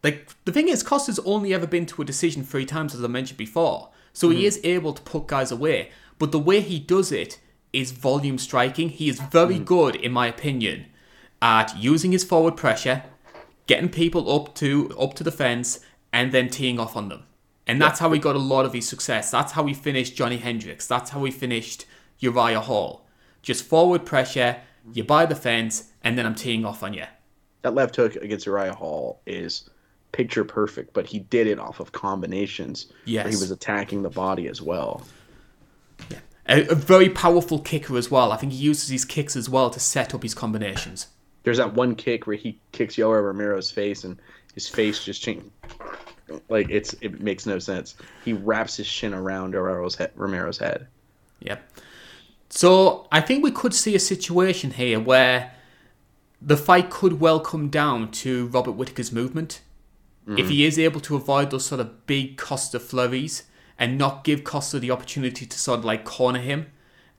like the thing is, Costa's only ever been to a decision three times, as I mentioned before. So mm-hmm. he is able to put guys away. But the way he does it is volume striking. He is very mm-hmm. good, in my opinion, at using his forward pressure, getting people up to up to the fence, and then teeing off on them. And that's how he got a lot of his success. That's how he finished Johnny Hendricks. That's how he finished Uriah Hall. Just forward pressure, you buy the fence, and then I'm teeing off on you. That left hook against Uriah Hall is picture perfect, but he did it off of combinations. Yes. He was attacking the body as well. Yeah. A, a very powerful kicker as well. I think he uses his kicks as well to set up his combinations. There's that one kick where he kicks Yoel Romero's face and his face just changed. Like it's it makes no sense. He wraps his shin around Romero's head. Romero's head. Yep. So I think we could see a situation here where the fight could well come down to Robert Whittaker's movement. Mm-hmm. If he is able to avoid those sort of big Costa flurries and not give Costa the opportunity to sort of like corner him,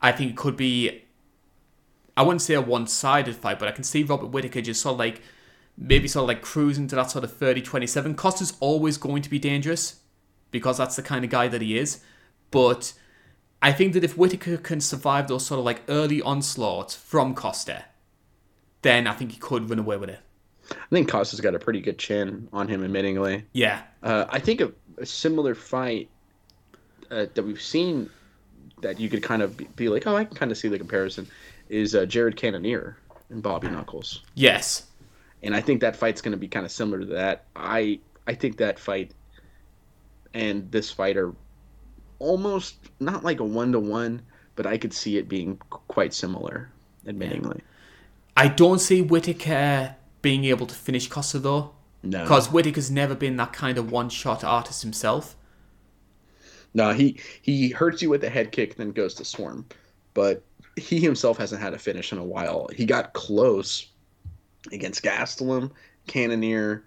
I think it could be. I wouldn't say a one-sided fight, but I can see Robert Whittaker just sort of like maybe sort of like cruising to that sort of 30-27. Costa's always going to be dangerous because that's the kind of guy that he is, but I think that if Whittaker can survive those sort of like early onslaughts from Costa, then I think he could run away with it. I think Costa's got a pretty good chin on him, admittingly. Yeah. Uh, I think a, a similar fight uh, that we've seen that you could kind of be, be, like, oh, I can kind of see the comparison, is uh, Jared Cannonier and Bobby Knuckles. Yes. And I think that fight's going to be kind of similar to that. I I think that fight and this fight are almost not like a one to one, but I could see it being quite similar, admittingly. Yeah. I don't see Whittaker being able to finish Costa though. No. Because Whittaker's never been that kind of one shot artist himself. No, he he hurts you with a head kick, then goes to swarm. But he himself hasn't had a finish in a while. He got close against Gastelum, Cannonier,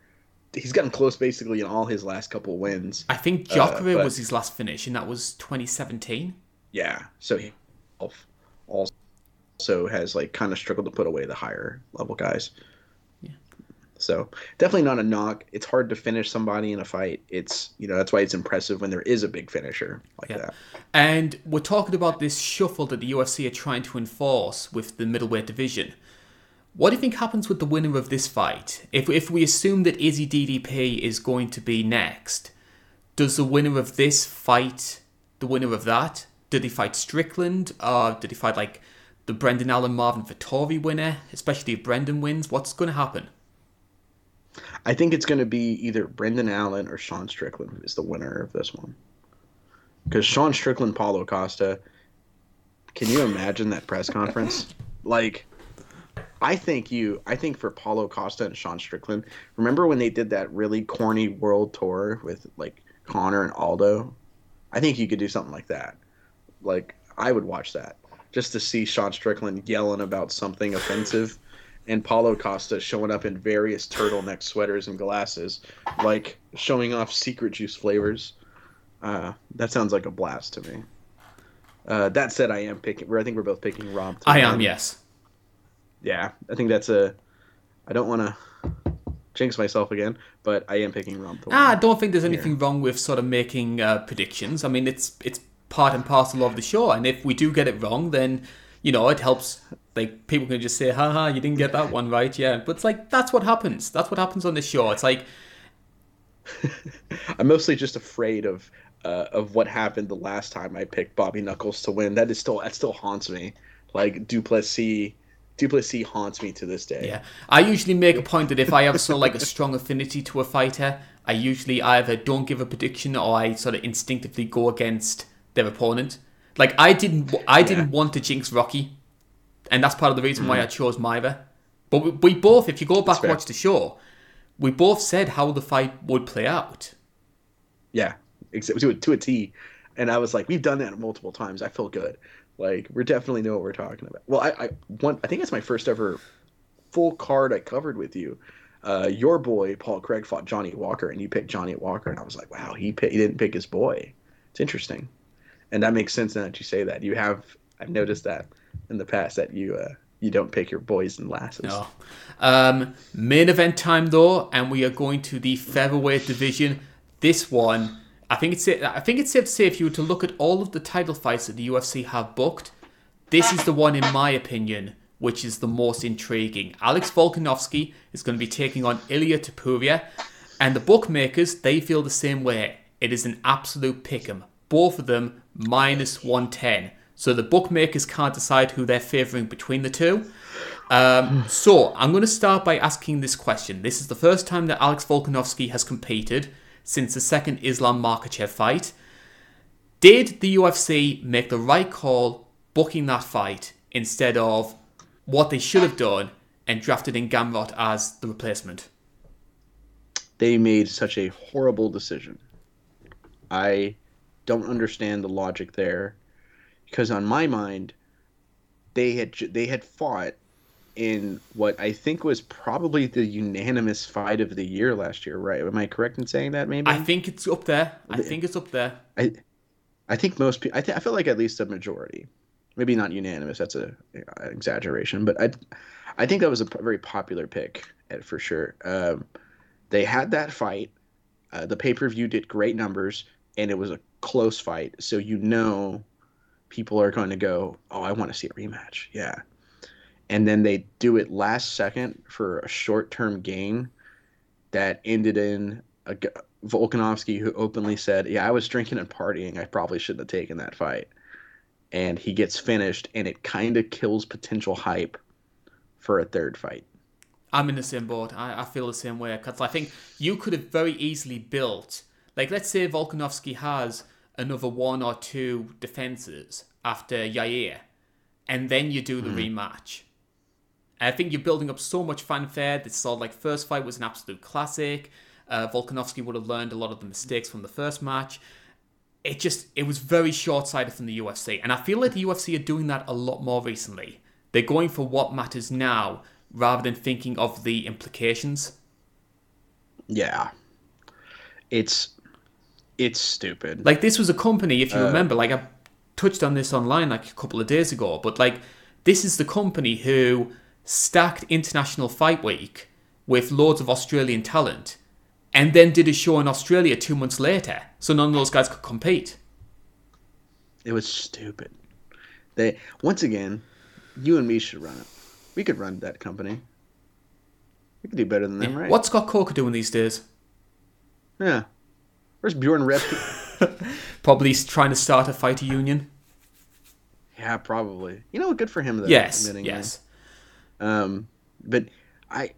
he's gotten close basically in all his last couple wins. I think Jacare uh, was his last finish, and that was 2017. Yeah, so he also has like kind of struggled to put away the higher level guys. Yeah. So definitely not a knock. It's hard to finish somebody in a fight. It's you know that's why it's impressive when there is a big finisher like yeah. that. And we're talking about this shuffle that the UFC are trying to enforce with the middleweight division. What do you think happens with the winner of this fight? If, if we assume that Izzy DDP is going to be next, does the winner of this fight the winner of that? Did he fight Strickland? Or did he fight like the Brendan Allen Marvin Vettori winner? Especially if Brendan wins, what's going to happen? I think it's going to be either Brendan Allen or Sean Strickland is the winner of this one. Because Sean Strickland, Paulo Costa, can you imagine that press conference? Like, I think you. I think for Paulo Costa and Sean Strickland. Remember when they did that really corny world tour with like Conor and Aldo? I think you could do something like that. Like I would watch that just to see Sean Strickland yelling about something offensive, and Paulo Costa showing up in various turtleneck sweaters and glasses, like showing off secret juice flavors. Uh, that sounds like a blast to me. Uh, that said, I am picking. I think we're both picking Rob. I am. Yes yeah, I think that's a. I don't want to jinx myself again, but I am picking Rom. Ah, I don't think there's anything here. wrong with sort of making uh, predictions. I mean, it's it's part and parcel of the show, and if we do get it wrong, then you know it helps. Like people can just say, "Haha, you didn't get that one right." Yeah, but it's like that's what happens. That's what happens on the show. It's like I'm mostly just afraid of uh, of what happened the last time I picked Bobby Knuckles to win. That is still that still haunts me. Like Du Plessis Du Plessis haunts me to this day. Yeah, I usually make a point that if I have sort of like a strong affinity to a fighter, I usually either don't give a prediction or I sort of instinctively go against their opponent. Like I didn't, I didn't yeah. want to jinx Rocky, and that's part of the reason mm. why I chose Mayweather. But we, we, both, if you go back and watch the show, we both said how the fight would play out. Yeah, to a, to a T. And I was like, we've done that multiple times. I feel good. Like we definitely know what we're talking about. Well, I, I one I think it's my first ever full card I covered with you. Uh, your boy Paul Craig fought Johnny Walker, and you picked Johnny Walker, and I was like, wow, he pick, he didn't pick his boy. It's interesting, and that makes sense now that you say that. You have I've noticed that in the past that you uh, you don't pick your boys and lasses. No. Um, main event time though, and we are going to the featherweight division. This one I think it's I think it's safe to say if you were to look at all of the title fights that the UFC have booked, this is the one in my opinion which is the most intriguing. Alex Volkanovski is going to be taking on Ilia Topuria, and the bookmakers they feel the same way. it is an absolute pick 'em. Both of them minus 110. So the bookmakers can't decide who they're favouring between the two. Um, so I'm going to start by asking this question. This is the first time that Alex Volkanovski has competed since the second Islam Makhachev fight. Did the UFC make the right call booking that fight instead of what they should have done and drafted in Gamrot as the replacement? They made such a horrible decision. I don't understand the logic there because on my mind they had they had fought in what I think was probably the unanimous fight of the year last year, right? Am I correct in saying that? Maybe I think it's up there. I think it's up there. I, I think most people. I, th- I feel like at least a majority, maybe not unanimous. That's a, an exaggeration, but I, I think that was a very popular pick at, for sure. Um, they had that fight. Uh, the pay per view did great numbers, and it was a close fight. So you know, people are going to go, "Oh, I want to see a rematch." Yeah, and then they do it last second for a short term gain that ended in a Volkanovski who openly said, "Yeah, I was drinking and partying. I probably shouldn't have taken that fight." And he gets finished, and it kind of kills potential hype for a third fight. I'm in the same boat. I, I feel the same way because I think you could have very easily built, like, let's say Volkanovski has another one or two defenses after Yair, and then you do the rematch. I think you're building up so much fanfare. This sort of like first fight was an absolute classic. Uh, Volkanovski would have learned a lot of the mistakes from the first match. It just it was very short sighted from the UFC, and I feel like the UFC are doing that a lot more recently. They're going for what matters now rather than thinking of the implications. Yeah, it's it's stupid. Like this was a company, if you uh, remember, like I touched on this online like a couple of days ago, but like this is the company who stacked International Fight Week with loads of Australian talent and then did a show in Australia two months later, so none of those guys could compete. It was stupid. They once again, you and me should run it. We could run that company. We could do better than them, right? What's Scott Coker doing these days? Yeah. Where's Bjorn Rebney? Probably trying to start a fighter union. yeah, probably. You know, what? good for him though. Yes, yes. Um, but I,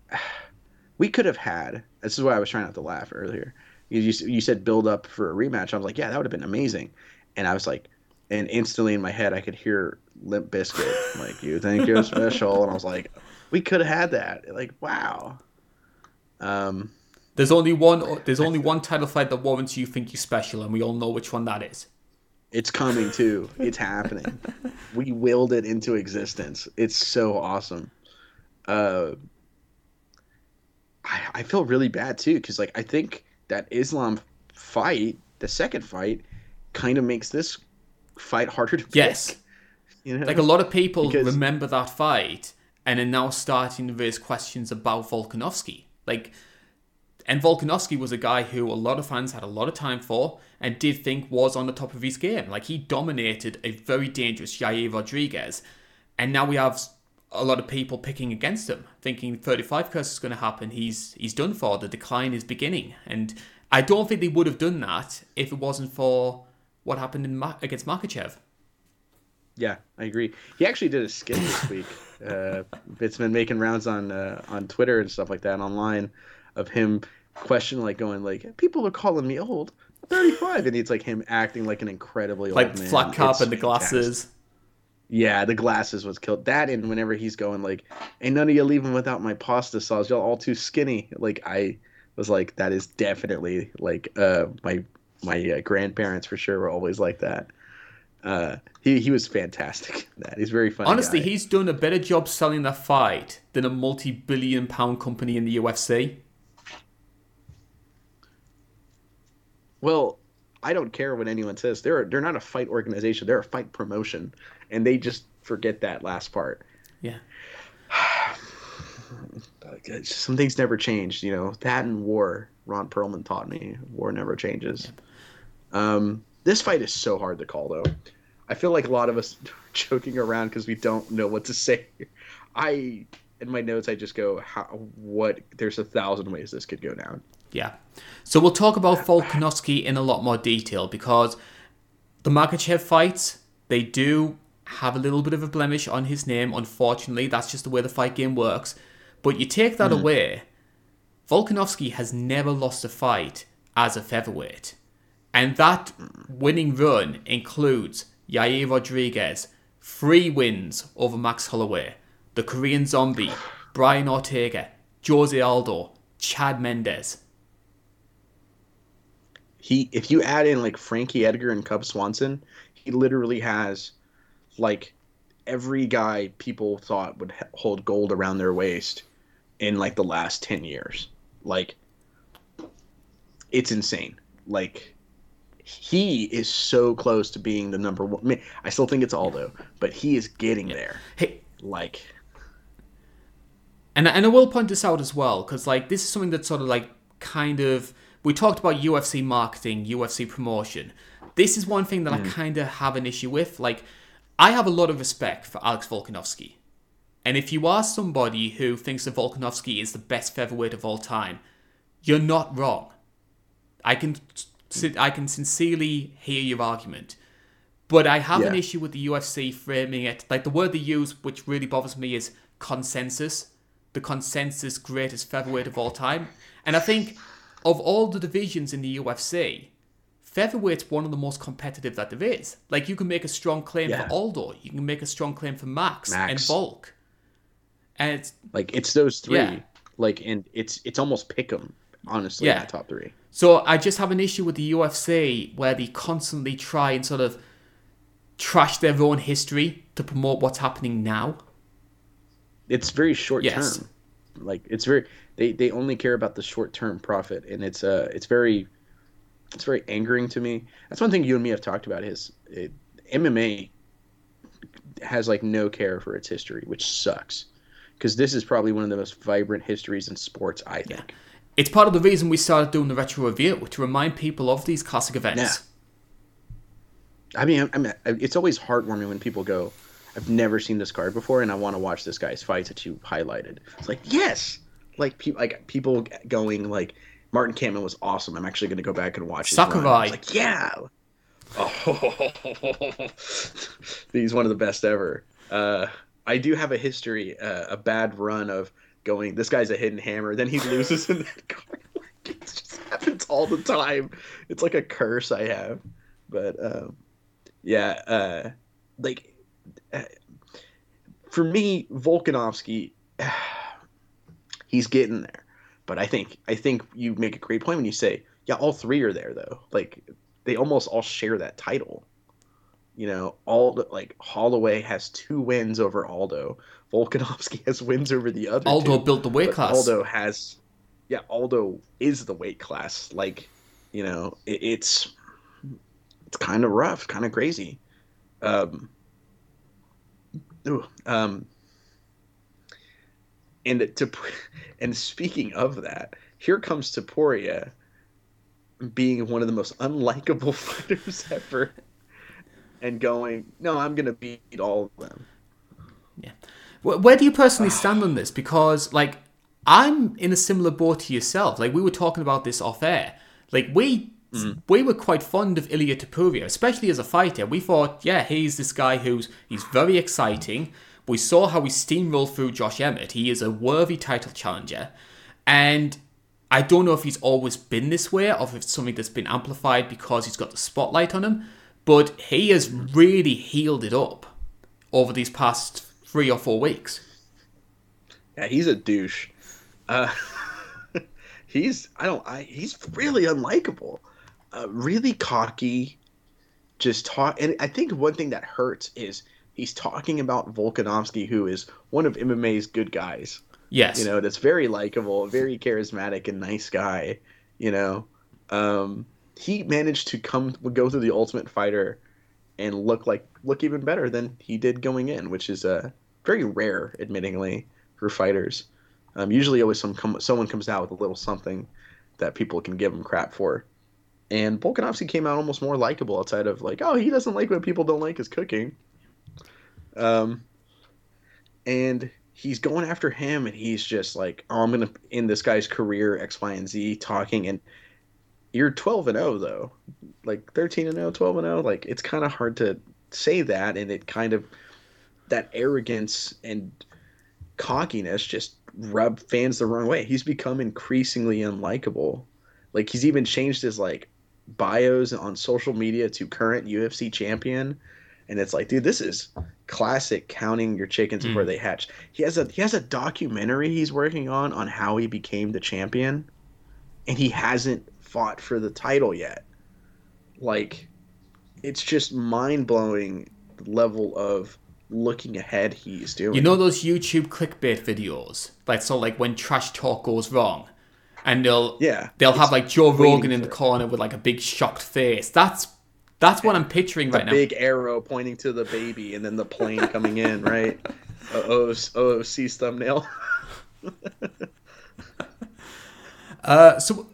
we could have had. This is why I was trying not to laugh earlier. You you, you said build up for a rematch. I was like, yeah, that would have been amazing. And I was like, and instantly in my head, I could hear Limp Bizkit, like, you think you're special, and I was like, we could have had that. Like, wow. Um, There's only one. There's only one title fight that warrants you think you're special, and we all know which one that is. It's coming too. It's happening. We willed it into existence. It's so awesome. Uh, I, I feel really bad too because like I think that Islam fight, the second fight, kind of makes this fight harder to pick. Yes. You know? Like a lot of people Because- remember that fight and are now starting to raise questions about Volkanovski. Like, and Volkanovski was a guy who a lot of fans had a lot of time for and did think was on the top of his game. Like he dominated a very dangerous Yair Rodriguez, and now we have a lot of people picking against him, thinking 35 curse is going to happen. He's he's done for. The decline is beginning, and I don't think they would have done that if it wasn't for what happened in Ma- against Makhachev. Yeah, I agree. He actually did a skit this week. Uh, it's been making rounds on uh, on Twitter and stuff like that online of him questioning, like going like, people are calling me old. 35, and it's like him acting like an incredibly like old man. flat cap It's and the fantastic. glasses. Yeah, the glasses was killed. That and whenever he's going like, "Ain't none of you leaving without my pasta sauce. Y'all all too skinny." Like I was like, that is definitely like uh my my uh, grandparents for sure were always like that. Uh, he he was fantastic. at That he's very funny. Honestly, guy. he's done a better job selling that fight than a multi-billion pound company in the UFC. Well, I don't care what anyone says. They're they're not a fight organization. They're a fight promotion, and they just forget that last part. Yeah. Some things never change, you know. That and war. Ron Perlman taught me war never changes. Um, this fight is so hard to call, though. I feel like a lot of us are joking around because we don't know what to say. I in my notes I just go, how, what? There's a thousand ways this could go down. Yeah. So we'll talk about Volkanovski in a lot more detail because the Makhachev fights, they do have a little bit of a blemish on his name. Unfortunately, that's just the way the fight game works. But you take that mm. away, Volkanovski has never lost a fight as a featherweight. And that winning run includes Yair Rodriguez, three wins over Max Holloway, the Korean Zombie, Brian Ortega, Jose Aldo, Chad Mendes. He, if you add in like Frankie Edgar and Cub Swanson, he literally has like every guy people thought would hold gold around their waist in like the last 10 years. Like it's insane. Like he is so close to being the number one. I, mean, I still think it's Aldo, but he is getting there. Hey, like, and and I will point this out as well because like this is something that's sort of like kind of we talked about UFC marketing, UFC promotion. This is one thing that mm. I kind of have an issue with. Like, I have a lot of respect for Alex Volkanovski. And if you are somebody who thinks that Volkanovski is the best featherweight of all time, you're not wrong. I can I can sincerely hear your argument. But I have yeah. an issue with the UFC framing it like the word they use, which really bothers me, is consensus. The consensus greatest featherweight of all time. And I think of all the divisions in the UFC, featherweight's one of the most competitive that there is. Like you can make a strong claim yeah. for Aldo, you can make a strong claim for Max, Max. and Volk. And it's like it's those three. Yeah. Like and it's it's almost pick 'em, honestly, yeah. top three. So I just have an issue with the UFC where they constantly try and sort of trash their own history to promote what's happening now. It's very short yes. term. Like it's very they, they only care about the short term profit and it's uh it's very it's very angering to me. That's one thing you and me have talked about is it, MMA has like no care for its history, which sucks. Because this is probably one of the most vibrant histories in sports, I think. Yeah. It's part of the reason we started doing the retro review to remind people of these classic events. Yeah. I mean, I mean, it's always heartwarming when people go, "I've never seen this card before, and I want to watch this guy's fights that you highlighted." It's like, yes, like people, like people going like, Martin Kampmann was awesome. I'm actually going to go back and watch. Sakurai. Like, yeah. Oh, he's one of the best ever. Uh, I do have a history, uh, a bad run of going, this guy's a hidden hammer. Then he loses in that card. it just happens all the time. It's like a curse I have. But um, yeah, uh, like for me, Volkanovski, he's getting there. But I think I think you make a great point when you say, yeah, all three are there though. Like they almost all share that title. You know, all like Holloway has two wins over Aldo. Volkanovski has wins over the other. Aldo two, built the weight class. Aldo has, yeah, Aldo is the weight class. Like, you know, it, it's it's kind of rough, kind of crazy. Um, um, and to and speaking of that, here comes Topuria being one of the most unlikable fighters ever and going, no, I'm to beat all of them. Yeah. Where do you personally stand on this? Because, like, I'm in a similar boat to yourself. Like, we were talking about this off air. Like, we mm. we were quite fond of Ilia Topuria, especially as a fighter. We thought, yeah, he's this guy who's he's very exciting. We saw how he steamrolled through Josh Emmett. He is a worthy title challenger. And I don't know if he's always been this way or if it's something that's been amplified because he's got the spotlight on him. But he has really healed it up over these past three or four weeks. Yeah, he's a douche. Uh, he's I don't I he's really unlikable. Uh, really cocky. Just talk, and I think one thing that hurts is he's talking about Volkanovski, who is one of MMA's good guys. Yes. You know, that's very likable, very charismatic and nice guy, you know. Um, he managed to come go through the Ultimate Fighter and look like look even better than he did going in, which is uh, very rare, admittingly, for fighters. Um, usually, always some come, someone comes out with a little something that people can give him crap for. And Volkanovski came out almost more likable outside of like, oh, he doesn't like what people don't like his cooking. Um, and he's going after him and he's just like, oh, I'm gonna end this guy's career X, Y, and Z talking and you're 12 and 0 though, like 13 and 0, 12 and 0. Like it's kind of hard to say that, and it kind of that arrogance and cockiness just rub fans the wrong way. He's become increasingly unlikable. Like he's even changed his like bios on social media to current UFC champion, and it's like, dude, this is classic counting your chickens before mm. they hatch. He has a he has a documentary he's working on on how he became the champion, and he hasn't fought for the title yet. Like, it's just mind blowing level of looking ahead he's doing. You know those YouTube clickbait videos, like so, like when trash talk goes wrong, and they'll yeah they'll have like Joe Rogan in the corner with like a big shocked face. That's that's what I'm picturing right now. Big arrow pointing to the baby, and then the plane coming in, right? OOC's thumbnail. uh, so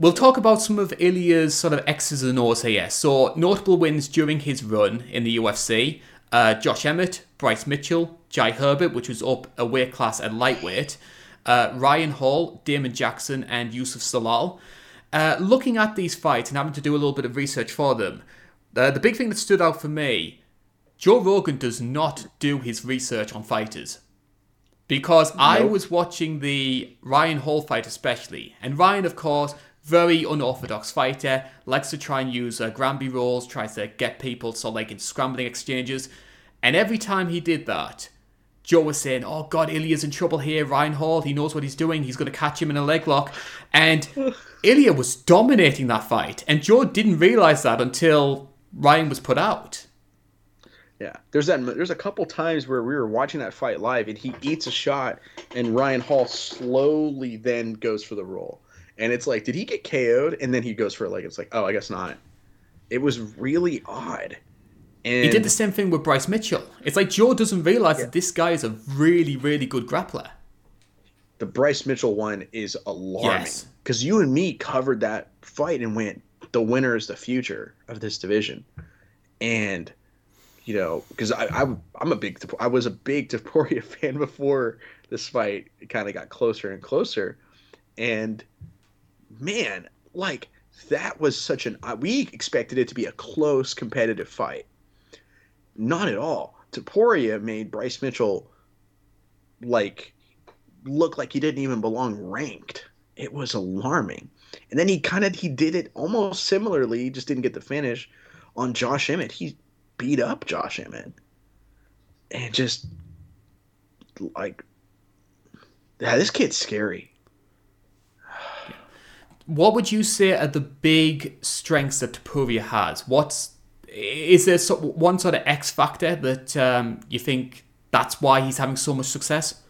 we'll talk about some of Ilia's sort of X's and O's here. So notable wins during his run in the UFC uh, Josh Emmett, Bryce Mitchell, Jai Herbert, which was up a weight class at lightweight, uh, Ryan Hall, Damon Jackson, and Youssef Zalal. Uh, looking at these fights and having to do a little bit of research for them, uh, the big thing that stood out for me Joe Rogan does not do his research on fighters. Because nope. I was watching the Ryan Hall fight, especially, and Ryan, of course, very unorthodox fighter, likes to try and use uh, Granby rolls, tries to get people so like in scrambling exchanges. And every time he did that, Joe was saying, Oh God, Ilia's in trouble here. Ryan Hall, he knows what he's doing. He's going to catch him in a leg lock. And Ilya was dominating that fight. And Joe didn't realize that until Ryan was put out. Yeah, there's that. There's a couple times where we were watching that fight live, and he eats a shot, and Ryan Hall slowly then goes for the roll and it's like, did he get KO'd? And then he goes for it. Like it's like, oh, I guess not. It was really odd. And he did the same thing with Bryce Mitchell. It's like Joe doesn't realize yeah. that this guy is a really, really good grappler. The Bryce Mitchell one is alarming because yes. you and me covered that fight and went, the winner is the future of this division, and you know, because I, I am a big I was a big Topuria fan before this fight kind of got closer and closer, and man, like that was such an uh, we expected it to be a close competitive fight. Not at all. Topuria made Bryce Mitchell like look like he didn't even belong ranked. It was alarming. And then he kind of he did it almost similarly, just didn't get the finish on Josh Emmett. He beat up Josh Emmett. And just like yeah, this kid's scary. What would you say are the big strengths that Topuria has? What's is there one sort of X factor that um, you think that's why he's having so much success?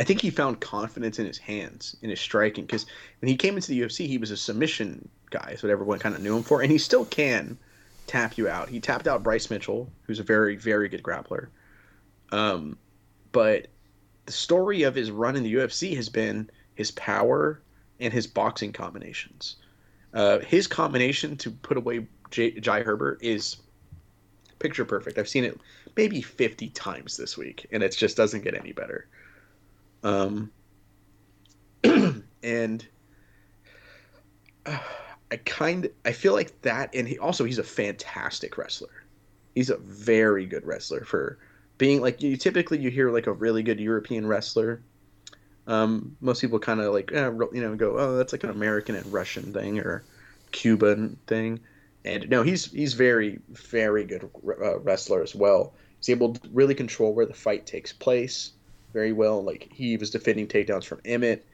I think he found confidence in his hands, in his striking, because when he came into the UFC, he was a submission guy, so everyone kind of knew him for, and he still can tap you out. He tapped out Bryce Mitchell, who's a very, very good grappler. Um, but the story of his run in the UFC has been his power and his boxing combinations. Uh, his combination to put away J- Jai Herbert is picture perfect. I've seen it maybe 50 times this week, and it just doesn't get any better. Um, and uh, I kind I feel like that, and he also he's a fantastic wrestler. He's a very good wrestler for being like you typically you hear like a really good European wrestler um, most people kind of like, eh, you know, go, oh, that's like an American and Russian thing or Cuban thing. And no, he's he's very very good uh, wrestler as well. He's able to really control where the fight takes place very well. Like he was defending takedowns from Emmett,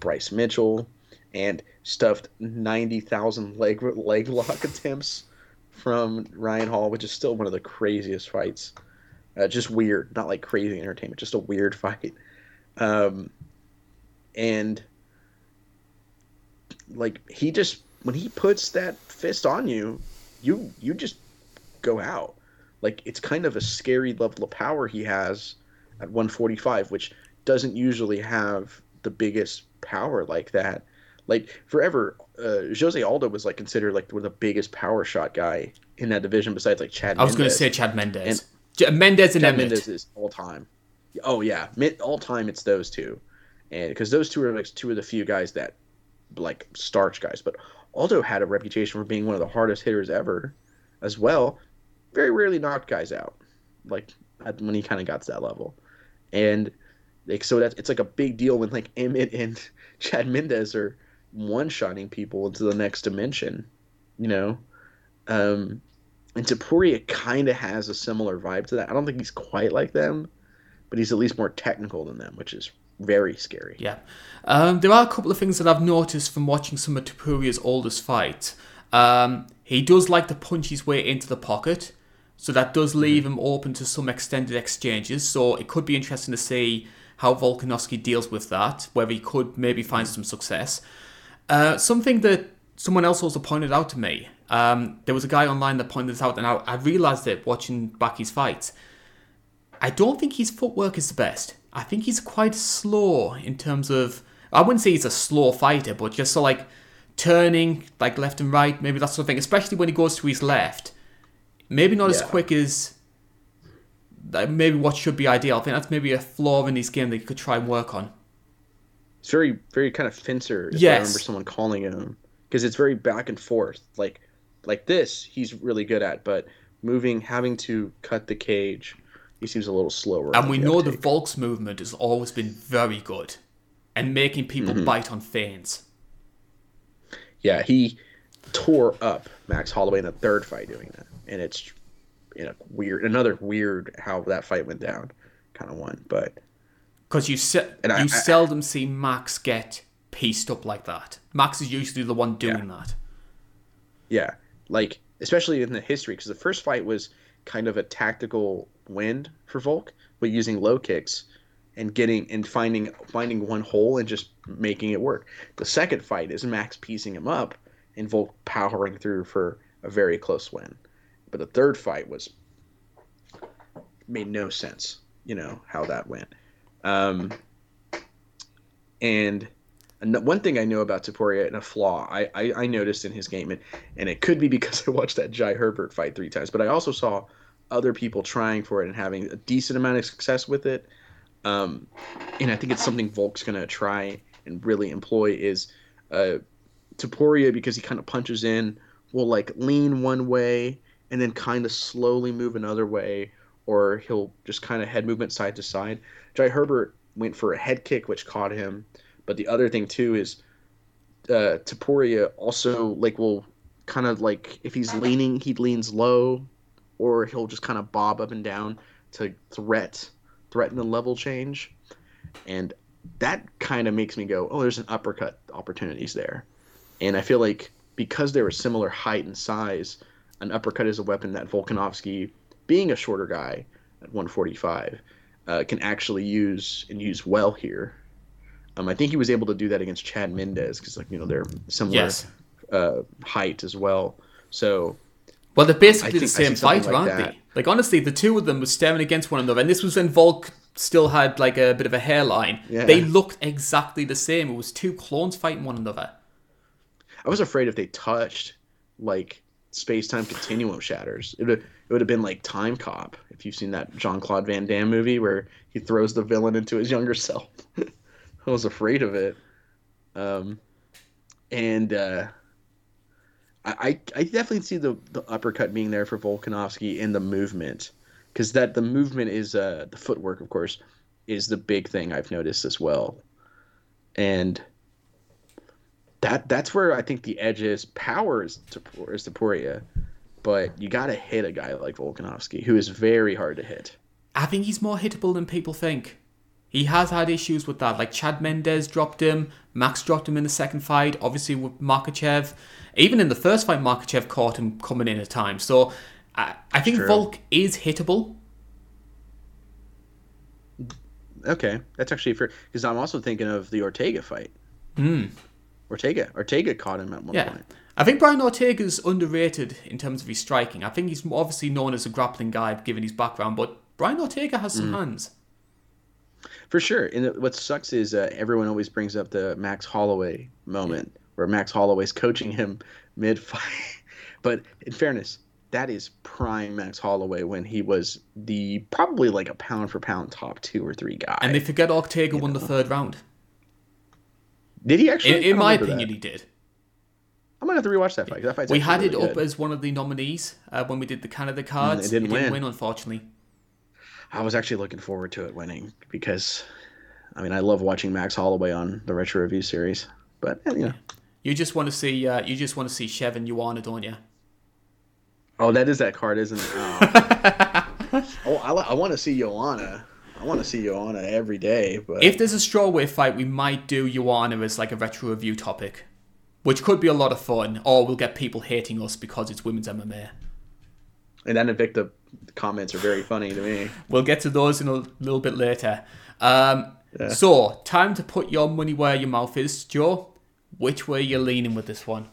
Bryce Mitchell, and stuffed ninety thousand leg leg lock attempts from Ryan Hall, which is still one of the craziest fights. Uh, just weird, not like crazy entertainment, just a weird fight. Um, and like he just when he puts that fist on you, you you just go out. Like it's kind of a scary level of power he has at 145, which doesn't usually have the biggest power like that. Like forever, uh, Jose Aldo was like considered like the biggest power shot guy in that division, besides like Chad. I was going to say Chad Mendes. And Mendes and Chad Emmett. Mendes is all time. Oh yeah, all time it's those two, and because those two are like two of the few guys that like starch guys. But Aldo had a reputation for being one of the hardest hitters ever, as well. Very rarely knocked guys out, like when he kind of got to that level, and like so that's it's like a big deal when like Emmett and Chad Mendes are one shotting people into the next dimension, you know. Um, and Topuria kind of has a similar vibe to that. I don't think he's quite like them, but he's at least more technical than them, which is very scary. Yeah. Um, there are a couple of things that I've noticed from watching some of Topuria's oldest fights. Um, he does like to punch his way into the pocket, so that does leave mm-hmm. him open to some extended exchanges. So it could be interesting to see how Volkanovski deals with that, whether he could maybe find some success. Uh, something that someone else also pointed out to me. Um, there was a guy online that pointed this out, and I, I realized it watching back his fights. I don't think his footwork is the best. I think he's quite slow in terms of. I wouldn't say he's a slow fighter, but just so like turning like left and right, maybe that sort of thing. Especially when he goes to his left, maybe not yeah. as quick as maybe what should be ideal. I think that's maybe a flaw in his game that he could try and work on. It's very, very kind of fencer. Yes. I remember someone calling him because it's very back and forth. Like, like this, he's really good at, but moving, having to cut the cage he seems a little slower. And we know the Volks movement has always been very good and making people mm-hmm. bite on fans. Yeah, he tore up Max Holloway in the third fight doing that. And it's in a weird, another weird how that fight went down kind of one. But. Because you, se- you I, seldom see Max get pieced up like that. Max is usually the one doing yeah. that. Yeah. Like, especially in the history, because the first fight was kind of a tactical win for Volk, but using low kicks and getting and finding finding one hole and just making it work. The second fight is Max piecing him up and Volk powering through for a very close win. But the third fight was made no sense, you know, how that went. Um, and one thing I know about Topuria and a flaw I, I, I, noticed in his game, and, and it could be because I watched that Jai Herbert fight three times, but I also saw other people trying for it and having a decent amount of success with it. Um, and I think it's something Volk's going to try and really employ is uh, Topuria because he kind of punches in will like lean one way and then kind of slowly move another way, or he'll just kind of head movement side to side. Jai Herbert went for a head kick which caught him, but the other thing too is uh, Topuria also like will kind of like if he's leaning, he leans low or he'll just kind of bob up and down to threat threaten the level change, and that kind of makes me go, oh, there's an uppercut opportunities there, and I feel like because they were similar height and size, an uppercut is a weapon that Volkanovski, being a shorter guy at 145, uh, can actually use and use well here. Um, I think he was able to do that against Chad Mendes because, like, you know, they're similar yes. uh, height as well. So well, they're basically the same fighter, like aren't that. they? Like honestly, the two of them were staring against one another, and this was when Volk still had like a bit of a hairline. Yeah. They looked exactly the same. It was two clones fighting one another. I was afraid if they touched, like space time continuum shatters, it would it would have been like Time Cop. If you've seen that Jean Claude Van Damme movie where he throws the villain into his younger self, I was afraid of it. Um, and uh, I, I definitely see the, the uppercut being there for Volkanovski in the movement because that the movement is uh, the footwork of course is the big thing I've noticed as well. And that that's where I think the edge is. Power is to is Topuria but you got to hit a guy like Volkanovski who is very hard to hit. I think he's more hittable than people think. He has had issues with that like Chad Mendes dropped him Max dropped him in the second fight obviously with Makhachev even in the first fight, Makhachev caught him coming in at times. So I, I think True. Volk is hittable. Okay, that's actually fair because I'm also thinking of the Ortega fight. Mm. Ortega, Ortega caught him at one yeah. point. I think Brian Ortega's underrated in terms of his striking. I think he's obviously known as a grappling guy given his background, but Brian Ortega has some mm. hands. For sure. And what sucks is uh, everyone always brings up the Max Holloway moment where Max Holloway's coaching him mid fight. but in fairness, that is prime Max Holloway when he was the probably like a pound for pound top two or three guy. And they forget Ortega won the third round. did he actually? In, in my opinion, that. he did. I'm gonna have to rewatch that fight. That fight's We had it really up good. as one of the nominees uh, when we did the Canada cards. it didn't He didn't win. win, unfortunately. I was actually looking forward to it winning because, I mean, I love watching Max Holloway on the Retro Review series. But eh, you know, You just want to see, uh, you just want to see Chev and Joanna, don't you? oh, that is that card, isn't it? Oh, oh I, I want to see Joanna. I want to see Joanna every day. But If there's a strawweight fight, we might do Joanna as like a retro review topic, which could be a lot of fun, or we'll get people hating us because it's women's MMA. and that Invicta comments are very funny to me. We'll get to those in a little bit later. Um, Yeah. So, time to put your money where your mouth is, Joe. Which way you're leaning with this one?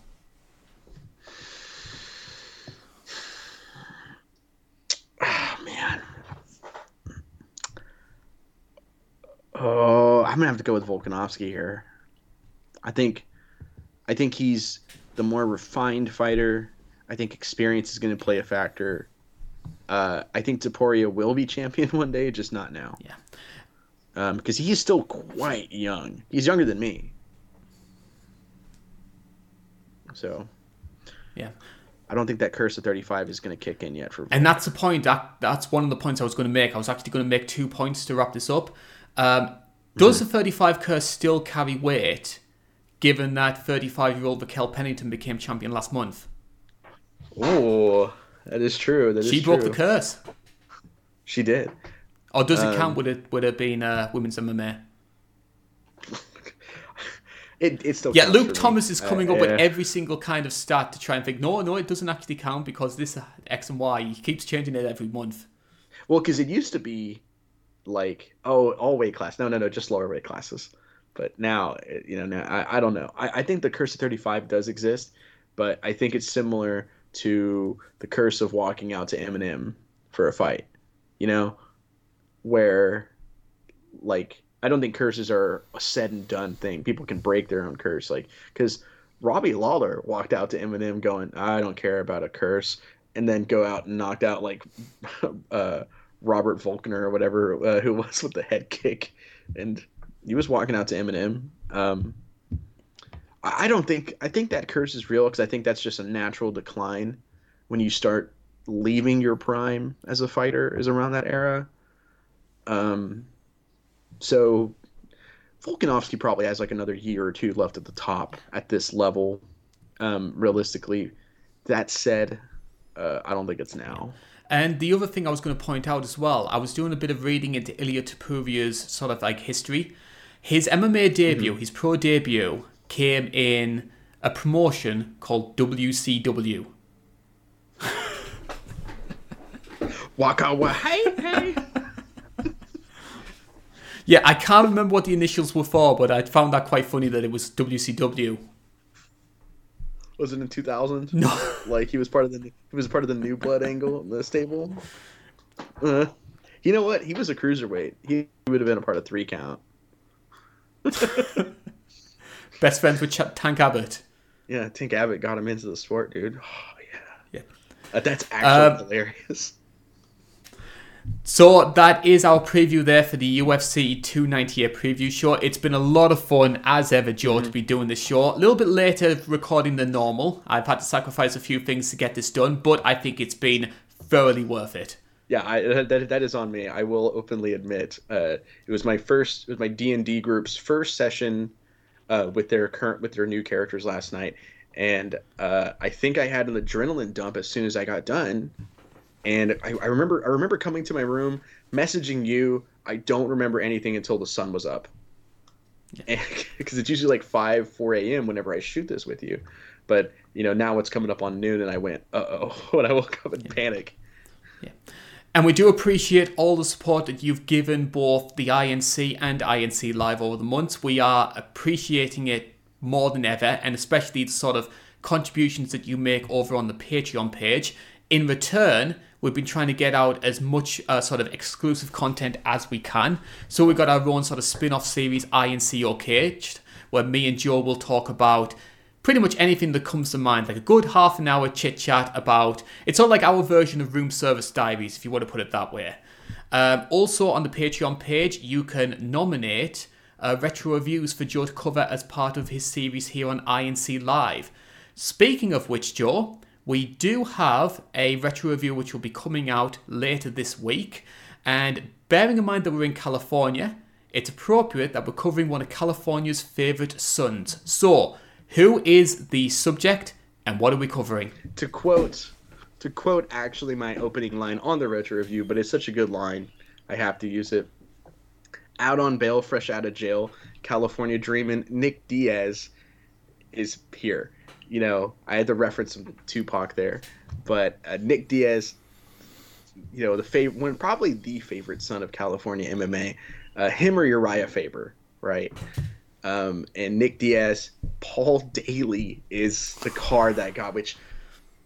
Oh man. Oh, I'm gonna have to go with Volkanovski here. I think, I think he's the more refined fighter. I think experience is going to play a factor. Uh, I think Topuria will be champion one day, just not now. Yeah. Because he's still quite young. He's younger than me. So Yeah. I don't think that curse of 35 is going to kick in yet for. And that's the point. That that's one of the points I was going to make. I was actually going to make two points to wrap this up. Um, does the 35 curse still carry weight, given that 35 year old Raquel Pennington became champion last month? Oh, that is true. That is She broke true. the curse. She did. Or does it Um, count with it with it being uh, women's MMA? It, it still Yeah, Luke for me. Thomas is coming Uh, up with every single kind of stat to try and think, no, no, it doesn't actually count because this uh, X and Y. He keeps changing it every month. Well, because it used to be like, oh, all weight class. No, no, no, just lower weight classes. But now, you know, now I, I don't know. I, I think the curse of 35 does exist, but I think it's similar to the curse of walking out to Eminem for a fight. You know, where like I don't think curses are a said and done thing. People can break their own curse, like because Robbie Lawler walked out to Eminem going, "I don't care about a curse," and then go out and knocked out like uh, Robert Volkner or whatever uh, who was with the head kick, and he was walking out to Eminem. Um, I don't think I think that curse is real because I think that's just a natural decline when you start leaving your prime as a fighter is around that era. Um, so Volkanovski probably has like another year or two left at the top at this level. Um, realistically, that said, uh, I don't think it's now. And the other thing I was going to point out as well, I was doing a bit of reading into Ilia Topuria's sort of like history. His MMA debut, his pro debut, came in a promotion called WCW. Waka wa hey hey. Yeah, I can't remember what the initials were for, but I found that quite funny that it was WCW. Was it in 2000? No. Like he was part of the he was part of the new blood angle the stable. Uh, you know what? He was a cruiserweight. He would have been a part of three count. Best friends with Ch- Tank Abbott. Yeah, Tank Abbott got him into the sport, dude. Oh yeah. Yeah. Uh, that's actually Um, hilarious. So that is our preview there for the UFC 298 preview show. It's been a lot of fun as ever, Joe, to be doing this show. A little bit later recording than normal. I've had to sacrifice a few things to get this done, but I think it's been thoroughly worth it. Yeah, I, that that is on me. I will openly admit. Uh, it was my first, it was my D and D group's first session uh, with their current with their new characters last night, and uh, I think I had an adrenaline dump as soon as I got done. And I, I remember, I remember coming to my room, messaging you. I don't remember anything until the sun was up, because it's usually like five, four a.m. whenever I shoot this with you. But you know, now it's coming up on noon, and I went, uh oh, when I woke up in panic. Yeah. And we do appreciate all the support that you've given both the INC and INC Live over the months. We are appreciating it more than ever, and especially the sort of contributions that you make over on the Patreon page. In return, we've been trying to get out as much uh, sort of exclusive content as we can. So we've got our own sort of spin off series, INC Uncaged, where me and Joe will talk about pretty much anything that comes to mind, like a good half an hour chit chat about. It's sort of like our version of Room Service Diaries, if you want to put it that way. Um, also, on the Patreon page, you can nominate uh, retro reviews for Joe to cover as part of his series here on INC Live. Speaking of which, Joe, we do have a retro review which will be coming out later this week. And bearing in mind that we're in California, it's appropriate that we're covering one of California's favourite sons. So, who is the subject and what are we covering? To quote to quote actually my opening line on the retro review, but it's such a good line, I have to use it. Out on bail, fresh out of jail, California dreaming, Nick Diaz is here. You know, I had to reference some Tupac there, but uh, Nick Diaz, you know, the favorite, one probably the favorite son of California MMA, uh, him or Uriah Faber, right? Um, and Nick Diaz, Paul Daley is the card that got, which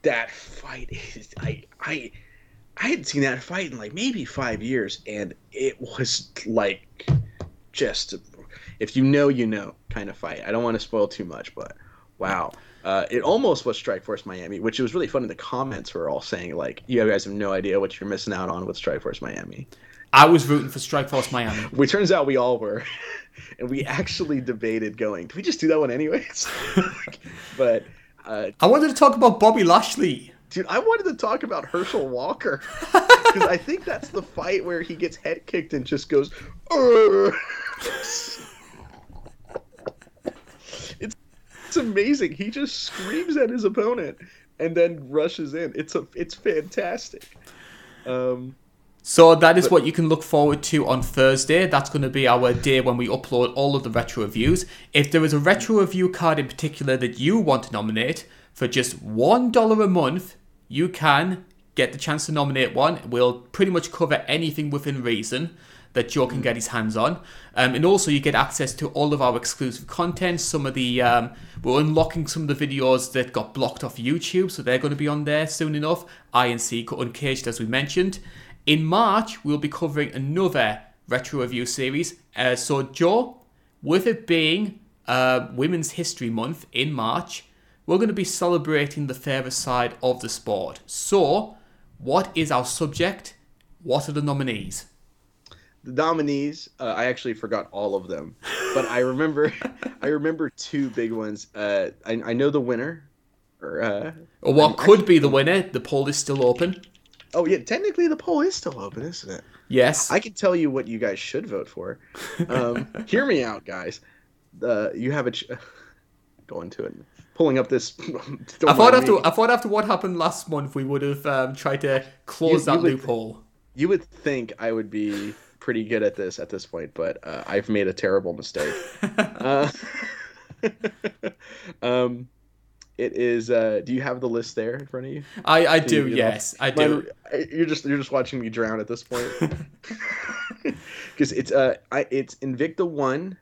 that fight is I I I hadn't seen that fight in like maybe five years, and it was like just if you know you know kind of fight. I don't want to spoil too much, but wow. Uh, it almost was Strikeforce Miami, which was really fun. In the comments were all saying like, "You guys have no idea what you're missing out on with Strikeforce Miami." I was rooting for Strikeforce Miami. Which turns out we all were, and we actually debated going. Do we just do that one anyways? but uh, I wanted to talk about Bobby Lashley. Dude, I wanted to talk about Herschel Walker because I think that's the fight where he gets head kicked and just goes. it's it's amazing. He just screams at his opponent and then rushes in. It's a it's fantastic. Um, so that is but, what you can look forward to on Thursday. That's going to be our day when we upload all of the retro reviews. If there is a retro review card in particular that you want to nominate, for just $1 a month, you can get the chance to nominate one. We'll pretty much cover anything within reason that Joe can get his hands on. Um, and also, you get access to all of our exclusive content. Some of the, um, we're unlocking some of the videos that got blocked off YouTube, so they're going to be on there soon enough. INC Uncaged, as we mentioned. In March, we'll be covering another retro review series. Uh, so, Joe, with it being uh, Women's History Month in March, we're going to be celebrating the fairer side of the sport. So, what is our subject? What are the nominees? The nominees, uh, I actually forgot all of them, but I remember, I remember two big ones. Uh, I, I know the winner, or, uh, or what I'm could actually... be the winner. The poll is still open. Oh yeah, technically the poll is still open, isn't it? Yes. I can tell you what you guys should vote for. Um, hear me out, guys. You have a ch- go into it pulling up this. I thought after me. I thought after what happened last month, we would have um, tried to close you, that you would, loophole. You would think I would be pretty good at this at this point, but uh, I've made a terrible mistake. uh, um, it is. Uh, do you have the list there in front of you? I I do. yes, I do. you're just you're just watching me drown at this point. Because it's uh I, it's Invicta one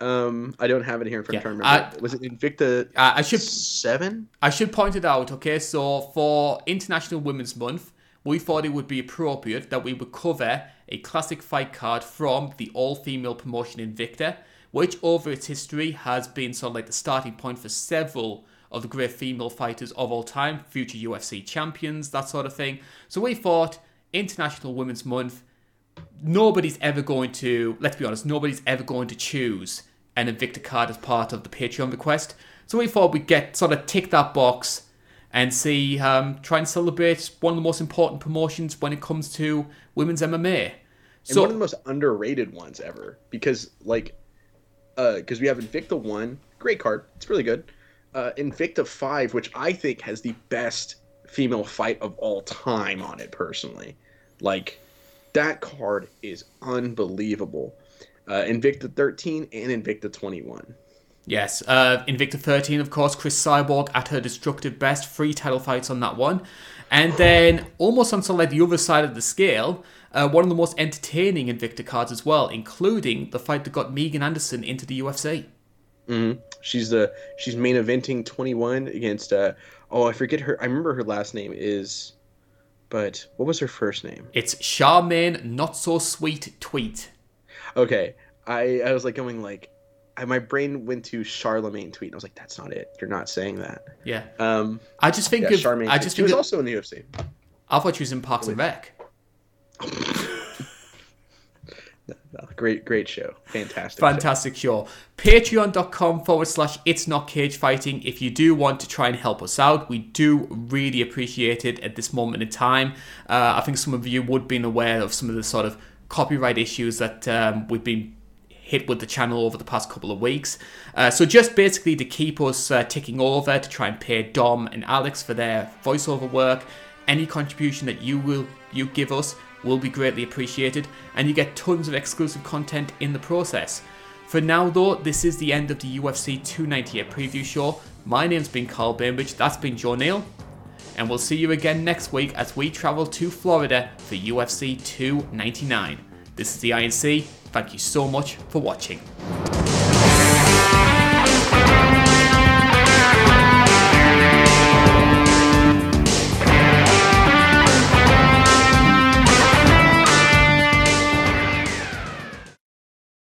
um, I don't have it here in front. Yeah. of me. Was it Invicta? Uh, I should seven. I should point it out. Okay, so for International Women's Month, we thought it would be appropriate that we would cover a classic fight card from the all-female promotion Invicta, which over its history has been sort of like the starting point for several of the great female fighters of all time, future UFC champions, that sort of thing. So we thought International Women's Month nobody's ever going to, let's be honest, nobody's ever going to choose an Invicta card as part of the Patreon request. So we thought we'd get sort of tick that box and see, um, try and celebrate one of the most important promotions when it comes to women's MMA. So, and one of the most underrated ones ever because, like, because uh, we have Invicta 1, great card, it's really good. Uh, Invicta 5, which I think has the best female fight of all time on it, personally. Like, that card is unbelievable. Uh, Invicta 13 and Invicta 21. Yes, uh, Invicta 13, of course, Cris Cyborg at her destructive best, three title fights on that one. And then, almost on sort of like the other side of the scale, uh, one of the most entertaining Invicta cards as well, including the fight that got Megan Anderson into the UFC. Mm-hmm. She's the she's main eventing 21 against uh oh I forget her I remember her last name is but what was her first name? It's Charmaine Not So Sweet Tweet. Okay, I I was like going like, I, my brain went to Charlemagne tweet, and I was like, "That's not it. You're not saying that." Yeah. Um, I just think yeah, of. Charlemagne. I just she think was of, also in the UFC. I thought she was in Parks and Rec. Great, great show. Fantastic. show. Fantastic show. Patreon.com forward slash it's not cage fighting. If you do want to try and help us out, we do really appreciate it at this moment in time. Uh, I think some of you would have been aware of some of the sort of copyright issues that um, we've been hit with the channel over the past couple of weeks. Uh, so just basically to keep us uh, ticking over to try and pay Dom and Alex for their voiceover work. Any contribution that you will you give us will be greatly appreciated, and you get tons of exclusive content in the process. For now, though, this is the end of the UFC 298 preview show. My name's been Karl Bainbridge, that's been Joe Neal, and we'll see you again next week as we travel to Florida for UFC 299. This is the INC. Thank you so much for watching.